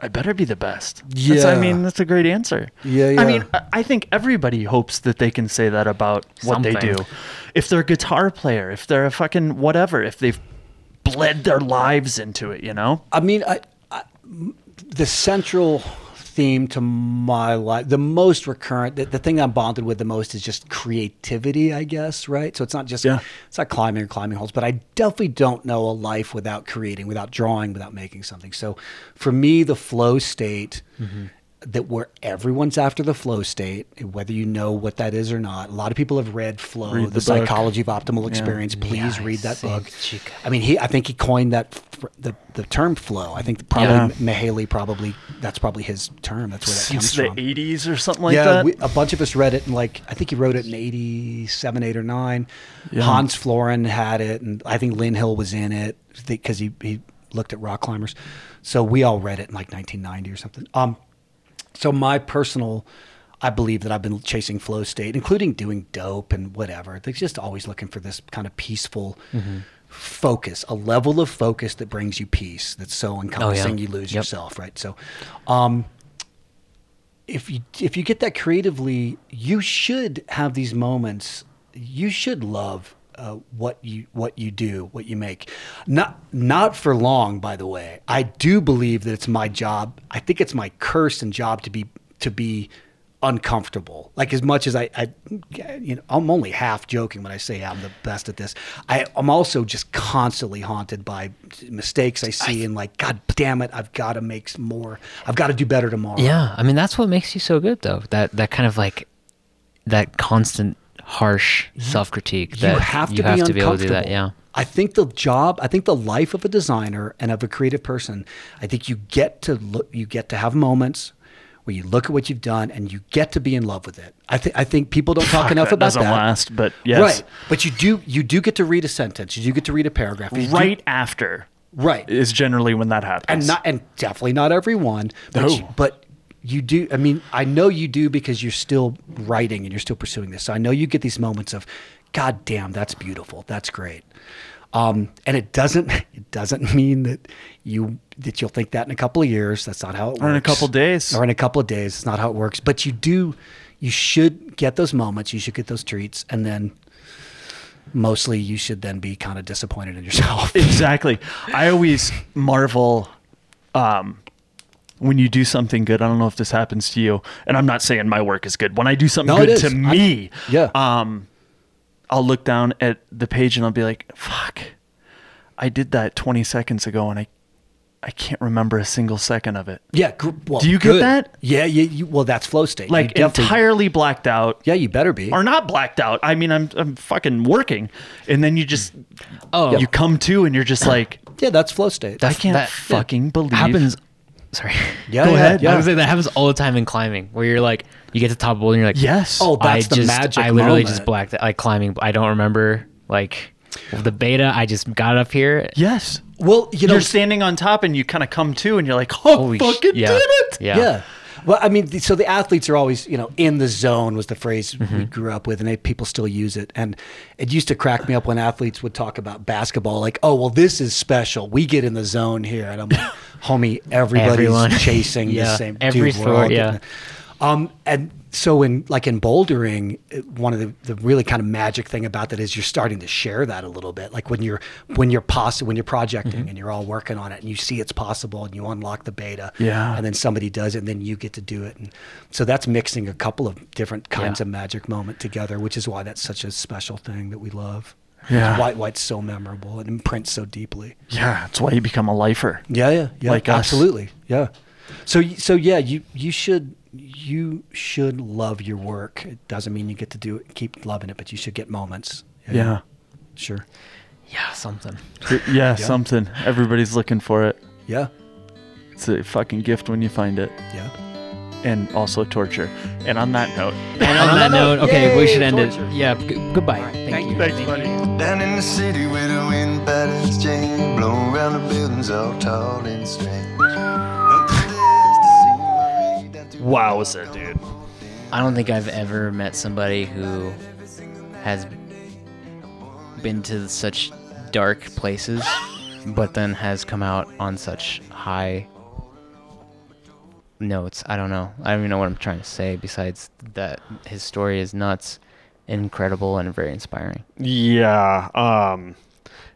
I better be the best. That's- I mean, that's a great answer. Yeah, yeah. I mean, I- I think everybody hopes that they can say that about what they do. If they're a guitar player, if they're a fucking whatever, if they've bled their lives into it, you know? I mean, I, I, the central theme to my life, the most recurrent, the, the thing I'm bonded with the most is just creativity, I guess, right? So it's not just, Yeah. it's not climbing or climbing holes, but I definitely don't know a life without creating, without drawing, without making something. So for me, the flow state, mm-hmm. That where everyone's after the flow state, whether you know what that is or not. A lot of people have read Flow, Read the, the. Psychology of Optimal Experience. Please read that book. chica. I mean, he. I think he coined that the the term flow. I think probably Yeah. Mihaly probably that's probably his term. That's where that Since comes the from. 80s or something like yeah, that. we, a bunch of us read it in like I think he wrote it in '87, '8 or '9. Hans Florine had it, and I think Lynn Hill was in it because he he looked at rock climbers. So we all read it in like 1990 or something. Um, so my personal, I believe that I've been chasing flow state, including doing dope and whatever. They're just always looking for this kind of peaceful. Focus, a level of focus that brings you peace. That's so encompassing, you lose Yep. yourself, right? So, um, if you if you get that creatively, you should have these moments. You should love uh, what you what you do, what you make. Not not for long, by the way. I do believe that it's my job. I think it's my curse and job to be to be uncomfortable. Like as much as I, I you know, I'm only half joking when I say I'm the best at this. I, I'm also just constantly haunted by mistakes I see and like, God damn it, I've got to make more. I've got to do better tomorrow. Yeah, I mean that's what makes you so good, though. That that kind of like that constant harsh self critique. you That have to you be have to be able uncomfortable. to do that. Yeah. I think the job, I think the life of a designer and of a creative person, I think you get to look, you get to have moments where you look at what you've done and you get to be in love with it. I think I think people don't talk Fuck, enough that about doesn't that. last, but yes. Right, but you do you do get to read a sentence. You do get to read a paragraph. You do- Right after right, is generally when that happens. and not and definitely not everyone but, No. you, but you do i mean i know you do because you're still writing and you're still pursuing this. So i know you get these moments of god damn that's beautiful. That's great. Um, and it doesn't it doesn't mean that you that you'll think that in a couple of years. That's not how it works Or in a couple days. or in a couple of days. It's not how it works. But you do you should get those moments. You should get those treats. And then mostly you should then be kind of disappointed in yourself. Exactly. I always marvel um, when you do something good. I don't know if this happens to you, and I'm not saying my work is good. When I do something No, good to is. I- me, yeah. um, I'll look down at the page and I'll be like, "Fuck, I did that 20 seconds ago, and I, I can't remember a single second of it. Yeah. Gr- well, Do you get good. that? Yeah. Yeah. You, well, that's flow state. Like entirely blacked out." Yeah, you better be. Or not blacked out. I mean, I'm I'm fucking working, and then you just Oh, you come to and you're just like, Yeah, that's flow state. I can't that- fucking believe happens. Sorry. Yeah, Go yeah, ahead. Yeah. I was saying that happens all the time in climbing, where you're like, you get to the top of the boulder and you're like, Yes. Oh, that's I the just, magic I literally moment. just blacked like climbing. I don't remember like the beta. I just got up here. Yes. Well, you know, you're standing on top and you kind of come to and you're like, oh, Holy sh- fucking yeah. did it. Yeah. yeah. Well, I mean, so the athletes are always, you know, in the zone was the phrase Mm-hmm. we grew up with, and they, people still use it. And it used to crack me up when athletes would talk about basketball, like, "Oh, well, this is special. We get in the zone here." And I'm like, "Homie, everybody's Everyone. chasing the same Every dude, sport, yeah. Um, and so in like in bouldering, one of the, the really kind of magic thing about that is you're starting to share that a little bit. Like when you're when you're poss- when you're projecting Mm-hmm. and you're all working on it and you see it's possible and you unlock the beta. Yeah. And then somebody does it and then you get to do it. And so that's mixing a couple of different kinds Yeah. of magic moment together, which is why that's such a special thing that we love. Yeah. Why, why it's so memorable and imprints so deeply. Yeah. That's why you become a lifer. Yeah, yeah, yeah. Like us. absolutely. Yeah. So, so yeah, you you should you should love your work. It doesn't mean you get to do it, keep loving it, but you should get moments. Yeah. Sure. Yeah, something. Yeah, something. Everybody's looking for it. Yeah. It's a fucking gift when you find it. Yeah. And also torture. And on that note, And on that note, okay, we should end torture. it. Yeah, g- goodbye. Thank, you. thanks, buddy. Down in the city where the wind patterns change, blow around the buildings all tall and strange. Wowza, dude. I don't think I've ever met somebody who has been to such dark places, but then has come out on such high notes. I don't know. I don't even know what I'm trying to say. Besides that, his story is nuts, incredible, and very inspiring. Yeah. Um,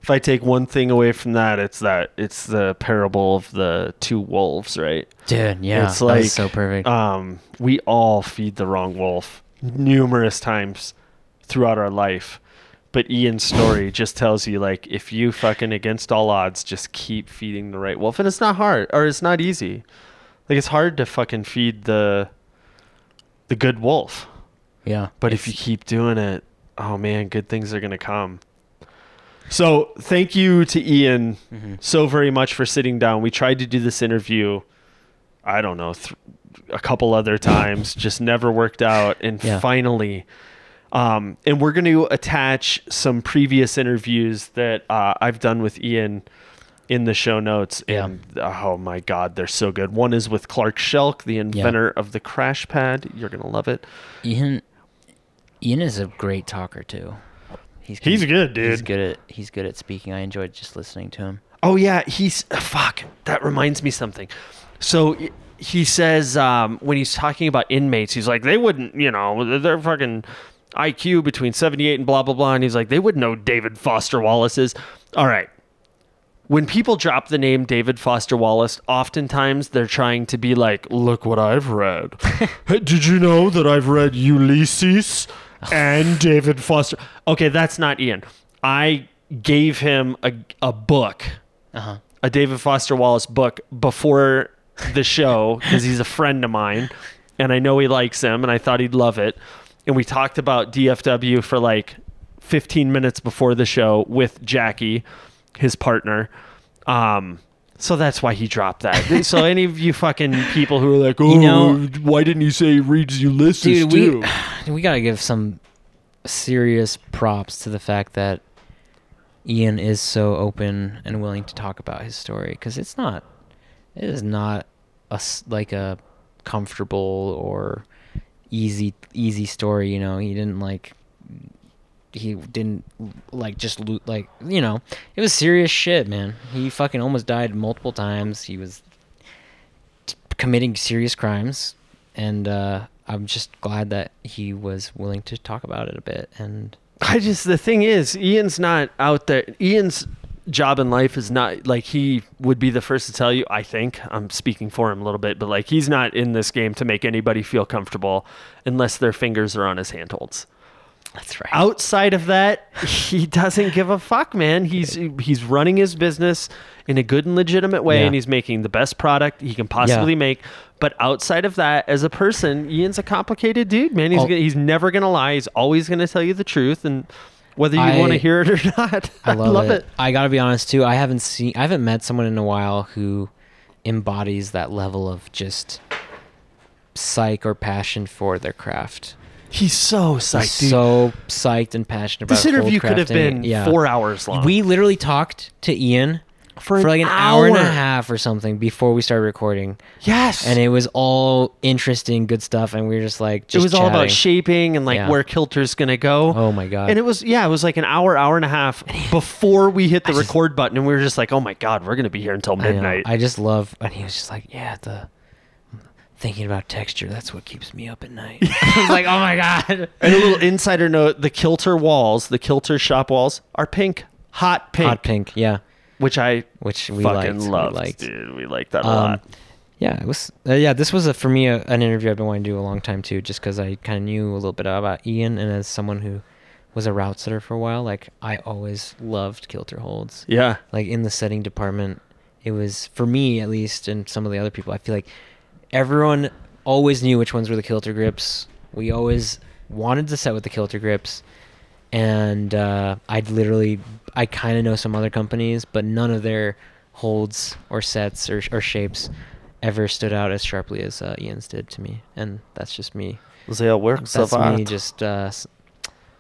if I take one thing away from that, it's that it's the parable of the two wolves, right? Dude, yeah, it's like so perfect. Um, we all feed the wrong wolf numerous times throughout our life. But Ian's story just tells you like if you fucking against all odds just keep feeding the right wolf, and it's not hard or it's not easy. Like it's hard to fucking feed the the good wolf. yeah, But if you keep doing it, oh man, good things are gonna come. So thank you to Ian Mm-hmm. so very much for sitting down. We tried to do this interview, I don't know, th- a couple other times, just never worked out, and Yeah. finally. Um, and we're going to attach some previous interviews that uh, I've done with Ian in the show notes. Yeah. And oh my God, they're so good. One is with Clark Shelk, the inventor of the crash pad. You're going to love it. Ian, Ian is a great talker too. He's He's good, He's good at he's good at speaking. I enjoyed just listening to him. Oh yeah, he's fuck. That reminds me something. So he says um, when he's talking about inmates, he's like, they wouldn't, you know, they're fucking IQ between seventy eight and blah blah blah, and he's like, they wouldn't know David Foster Wallace is. All right. When people drop the name David Foster Wallace, oftentimes they're trying to be like, "Look what I've read." hey, did you know that I've read Ulysses and David Foster? Okay, that's not Ian. I gave him a, a book Uh-huh. a David Foster Wallace book before the show because he's a friend of mine and I know he likes him and I thought he'd love it. And we talked about DFW for like 15 minutes before the show with Jackie, his partner. Um, so that's why he dropped that. so any of you fucking people who are like, oh, know- why didn't he say he reads Ulysses Dude, too? we we gotta give some serious props to the fact that Ian is so open and willing to talk about his story because it's not, it is not a like a comfortable or easy easy story. You know, he didn't like he didn't like just loot like you know it was serious shit man he fucking almost died multiple times he was t- committing serious crimes and uh i'm just glad that he was willing to talk about it a bit and I just the thing is, Ian's not out there. Ian's job in life is not like he would be the first to tell you. I think I'm speaking for him a little bit, but like he's not in this game to make anybody feel comfortable unless their fingers are on his handholds. That's right Outside of that, he doesn't give a fuck, man. He's he's running his business in a good and legitimate way, Yeah. and he's making the best product he can possibly make. But outside of that, as a person, Ian's a complicated dude, man. He's Oh. gonna, he's never gonna lie. He's always gonna tell you the truth, and whether you I- want to hear it or not, I love, love it. I gotta be honest too. I haven't seen, I haven't met someone in a while who embodies that level of just psych or passion for their craft. He's so He's psyched, dude. so psyched and passionate about this interview could have been Yeah. four hours long. We literally talked to Ian for, for like an hour. and a half or something before we started recording, Yes, and it was all interesting, good stuff, and we were just like, it just was all about shaping and like Yeah. where Kilter's gonna go. Oh my god! And it was yeah, it was like an hour, hour and a half before we hit the I just- record button, and we were just like, "Oh my god, we're gonna be here until I know. midnight." I just love, and he was just like, yeah, the thinking about texture. That's what keeps me up at night. I was like, oh my god. and a little insider note: the Kilter walls, the Kilter shop walls, are pink, hot pink, Hot pink, yeah, which I which we fucking love, we dude. We like that a Um, lot. Yeah, it was. Uh, yeah, this was a, for me a, an interview I've been wanting to do a long time too, just because I kind of knew a little bit about Ian, and as someone who was a route setter for a while, like I always loved kilter holds. Yeah, Like in the setting department, it was for me at least, and some of the other people. I feel like everyone always knew which ones were the kilter grips. We always wanted to set with the kilter grips, and uh, I'd literally, I kind of know some other companies, but none of their holds or sets or, or shapes ever stood out as sharply as uh, Ian's did to me, and that's just me. Sehr works That's of me art. just, uh,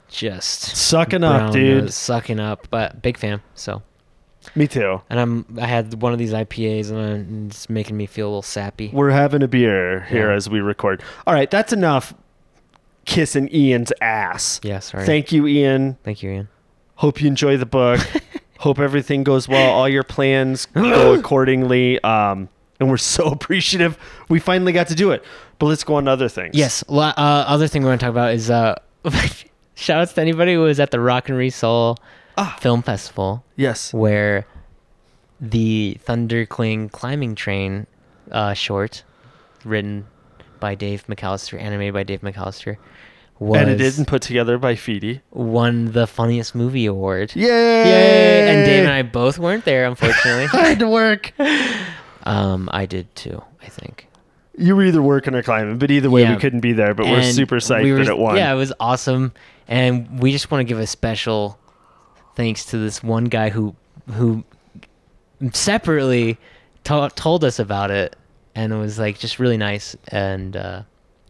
just Sucking up, brown dude. sucking up. But big fan. So Me too. And I'm I had one of these IPAs and it's making me feel a little sappy. We're having a beer here Yeah. as we record. All right, that's enough kissing Ian's ass. Yeah, sorry. Thank you, Ian. Thank you, Ian. Hope you enjoy the book. Hope everything goes well. All your plans go accordingly. Um, and we're so appreciative we finally got to do it. But let's go on to other things. Yes. Uh, other thing we're going to talk about is uh, shout outs to anybody who was at the Rock and Resole Ah. Film Festival Yes. where the Thundercling climbing train uh, short, written by Dave McAllister, animated by Dave McAllister, was Edited and put together by Feedy. won the funniest movie award. Yay! Yay! And Dave and I both weren't there, unfortunately. I had to work. um, I did too, I think. You were either working or climbing, but either way, Yeah. we couldn't be there. But we're super psyched we were- that it won. Yeah, it was awesome, and we just want to give a special thanks to this one guy who who separately to- told us about it, and it was like just really nice. And uh,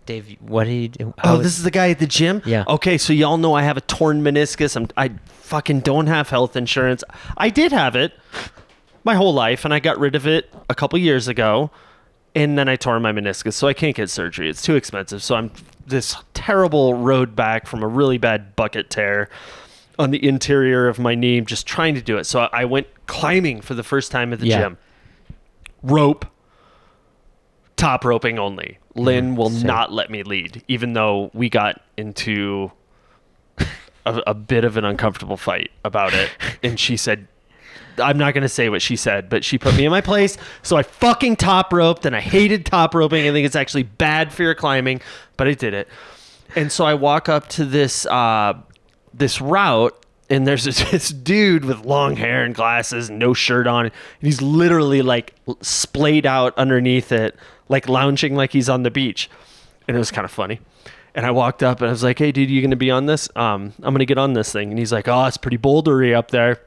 Dave, what did he do? How Oh, was- this is the guy at the gym. Yeah. Okay, so y'all know I have a torn meniscus. I'm, I fucking don't have health insurance. I did have it my whole life, and I got rid of it a couple years ago, and then I tore my meniscus, so I can't get surgery. It's too expensive. So I'm this terrible road back from a really bad bucket tear on the interior of my knee, just trying to do it. So I went climbing for the first time at the Yeah. gym. Rope, top roping only. Lynn will Sick. not let me lead, even though we got into a, a bit of an uncomfortable fight about it. And she said, I'm not going to say what she said, but she put me in my place. So I fucking top roped and I hated top roping. I think it's actually bad for your climbing, but I did it. And so I walk up to this, uh, this route and there's this, this dude with long hair and glasses and no shirt on. And he's literally like splayed out underneath it, like lounging like he's on the beach. And it was kind of funny. And I walked up and I was like, hey, dude, you to be on this? Um, I'm to get on this thing. And he's like, oh, it's pretty bouldery up there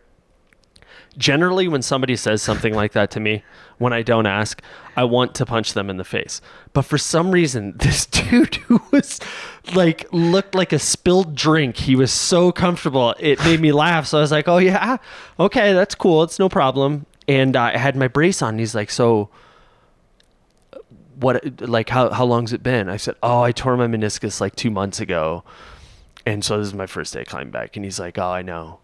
generally when somebody says something like that to me when i don't ask i want to punch them in the face. But for some reason this dude who was like looked like a spilled drink he was so comfortable it made me laugh. So i was like oh yeah okay that's cool it's no problem. And uh, i had my brace on he's like so what like how, how long's it been? I said oh i tore my meniscus like two months ago. And so this is my first day climbing back and he's like oh i know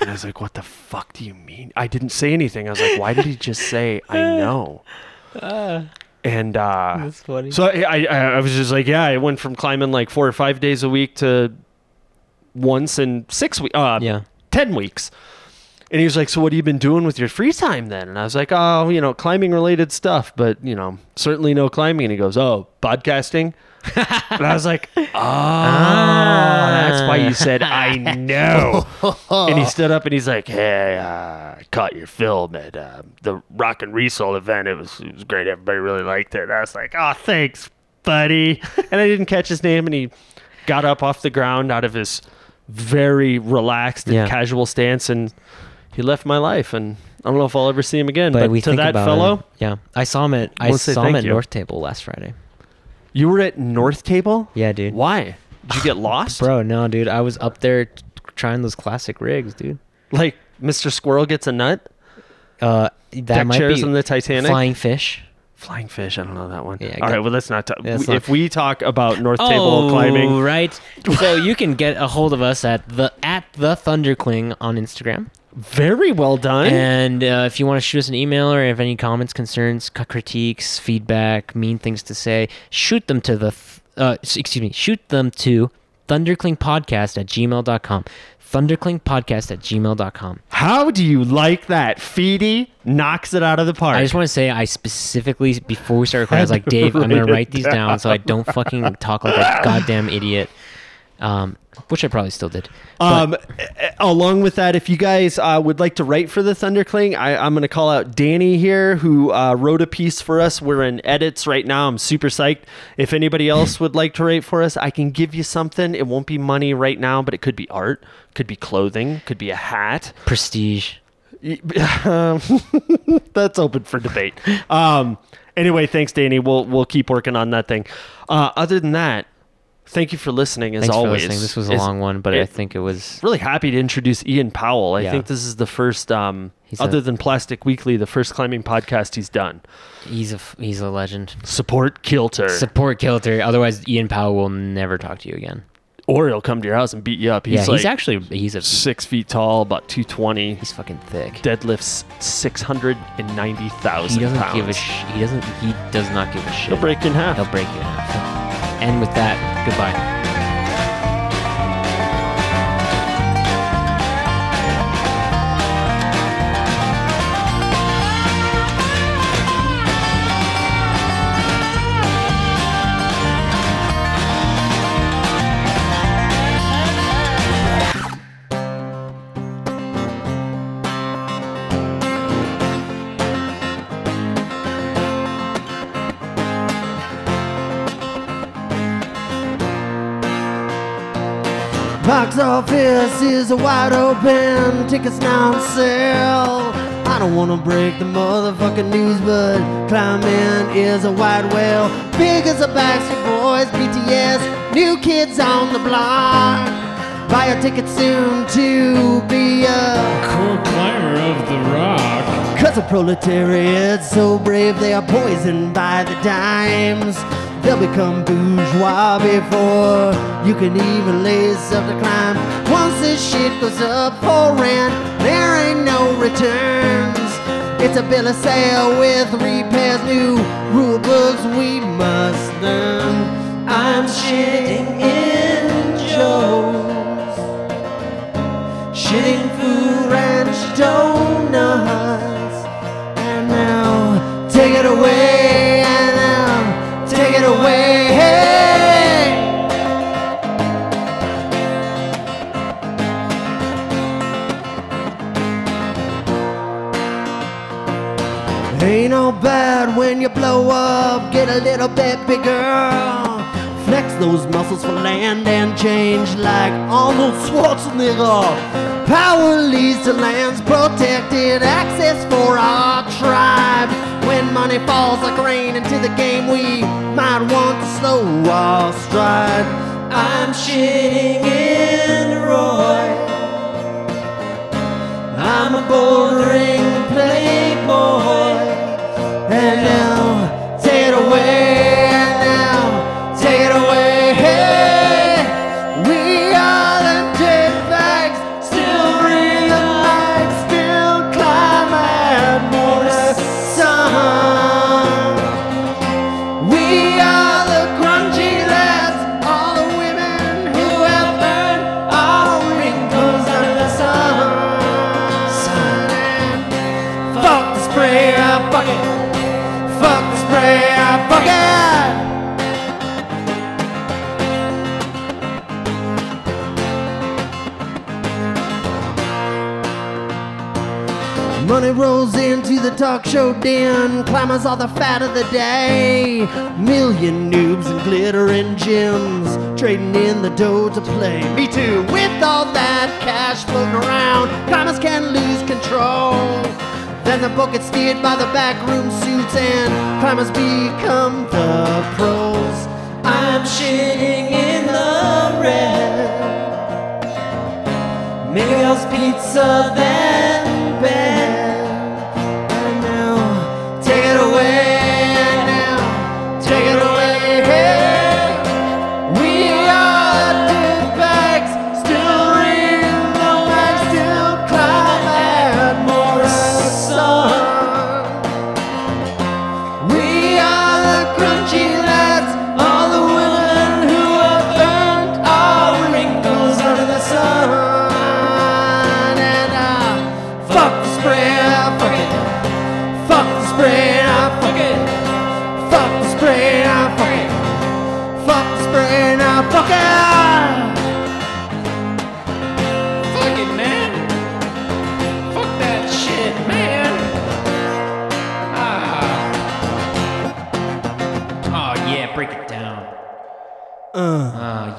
and I was like, "What the fuck do you mean?" I didn't say anything. I was like, "Why did he just say I know?" and uh, That's funny. so I, I, I was just like, "Yeah." I went from climbing like four or five days a week to once in six weeks. Uh, Yeah. ten weeks. And he was like, "So what have you been doing with your free time then?" And I was like, "Oh, you know, climbing related stuff, but you know, certainly no climbing." And he goes, "Oh, podcasting." And I was like, "Oh, that's why you said I know." and he stood up and he's like, "Hey, uh, I caught your film at uh, the Rock and Resole event. It was it was great. Everybody really liked it." And I was like, "Oh, thanks, buddy." and I didn't catch his name, and he got up off the ground out of his very relaxed and Yeah. casual stance, and he left my life. And I don't know if I'll ever see him again. but But, we to that fellow, him. Yeah, I saw him at I saw him at you. North Table last Friday. You were at North Table. Yeah, dude. Why? Did you get lost, Bro, no, dude. I was up there t- trying those classic rigs, dude. Like Mr. Squirrel gets a nut. Uh, that Deck might chairs be on the Titanic. Flying fish. Flying fish. I don't know that one. Yeah, All right. Well, let's not talk. Yeah, let's not- If we talk about North Table climbing, Oh, right. so you can get a hold of us at the at the Thundercling on Instagram. Very well done. And uh, if you want to shoot us an email or have any comments, concerns, critiques, feedback, mean things to say, shoot them to the, th- uh, excuse me, shoot them to thunderclingpodcast at gmail.com. Thunderclingpodcast at gmail.com. How do you like that? Feedy knocks it out of the park. I just want to say, I specifically, before we started recording, I was like, Dave, I'm going to write these down so I don't fucking talk like a goddamn idiot. Um, which I probably still did. Um, along with that, if you guys uh, would like to write for the Thundercling, I, I'm going to call out Danny here, who uh, wrote a piece for us. We're in edits right now. I'm super psyched. If anybody else would like to write for us, I can give you something. It won't be money right now, but it could be art, could be clothing, could be a hat. prestige. That's open for debate. Um, anyway, thanks, Danny. We'll we'll keep working on that thing. Uh, other than that, Thank you for listening as Thanks always. listening. This was a It's- long one, but I think it was. really happy to introduce Ian Powell. I Yeah. think this is the first, um, other a- than Plastic Weekly, the first climbing podcast he's done. He's a he's a legend. Support Kilter, Support Kilter. Otherwise, Ian Powell will never talk to you again. or he'll come to your house and beat you up. He's yeah, like he's actually he's a six feet tall, about two twenty. he's fucking thick. Deadlifts six hundred and ninety He doesn't pounds. give a sh- he doesn't he does not give a shit. He'll break you in half. He'll break you in half. And with that, goodbye. Box office is wide open, tickets now on sale. I don't wanna break the motherfucking news, but climbing is a white whale. Big as a Backstreet Boys, BTS, new kids on the block. Buy a ticket soon to be a Core climber of the rock. Cause the proletariat's so brave they are poisoned by the dimes. They'll become bourgeois before you can even lace up the climb. Once this shit goes up for rent, there ain't no returns. It's a bill of sale with repairs, new rule books we must learn. I'm shitting in Joe's, shitting food ranch donuts. And now take it away, when you blow up, get a little bit bigger. Flex those muscles for land and change like Arnold Schwarzenegger. Power leads to lands protected, access for our tribe. When money falls like rain into the game, we might want to slow our stride. I'm shitting in Roy. I'm a bouldering playboy. Now, rolls into the talk show den. Climbers are the fat of the day. Million noobs and glittering gems. Trading in the dough to play. Me too. With all that cash floating around, climbers can lose control. Then the book gets steered by the backroom suits and climbers become the pros. I'm shitting in the red. Miguel's Pizza then bed. Fuck it. Man. Fuck that shit, man. Ah. Oh yeah, break it down. Uh.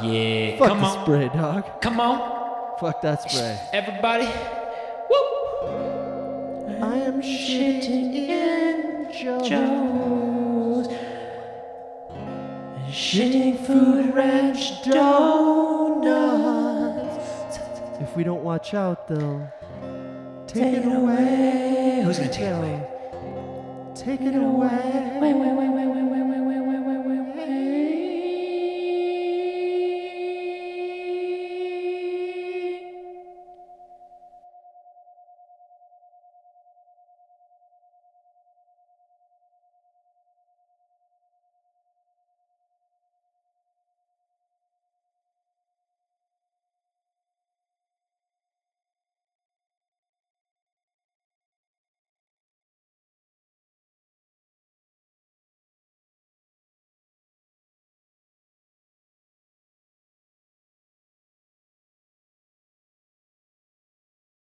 Oh yeah. Fuck Come the on. spray, dog. Come on, Fuck that spray. everybody. Woo! I am shitting in Joe's. Shitting Food Ranch donuts. If we don't watch out, they'll take, Take it it away. away. Who's gonna take it away? Take it away. Wait, wait, wait, wait, wait, wait,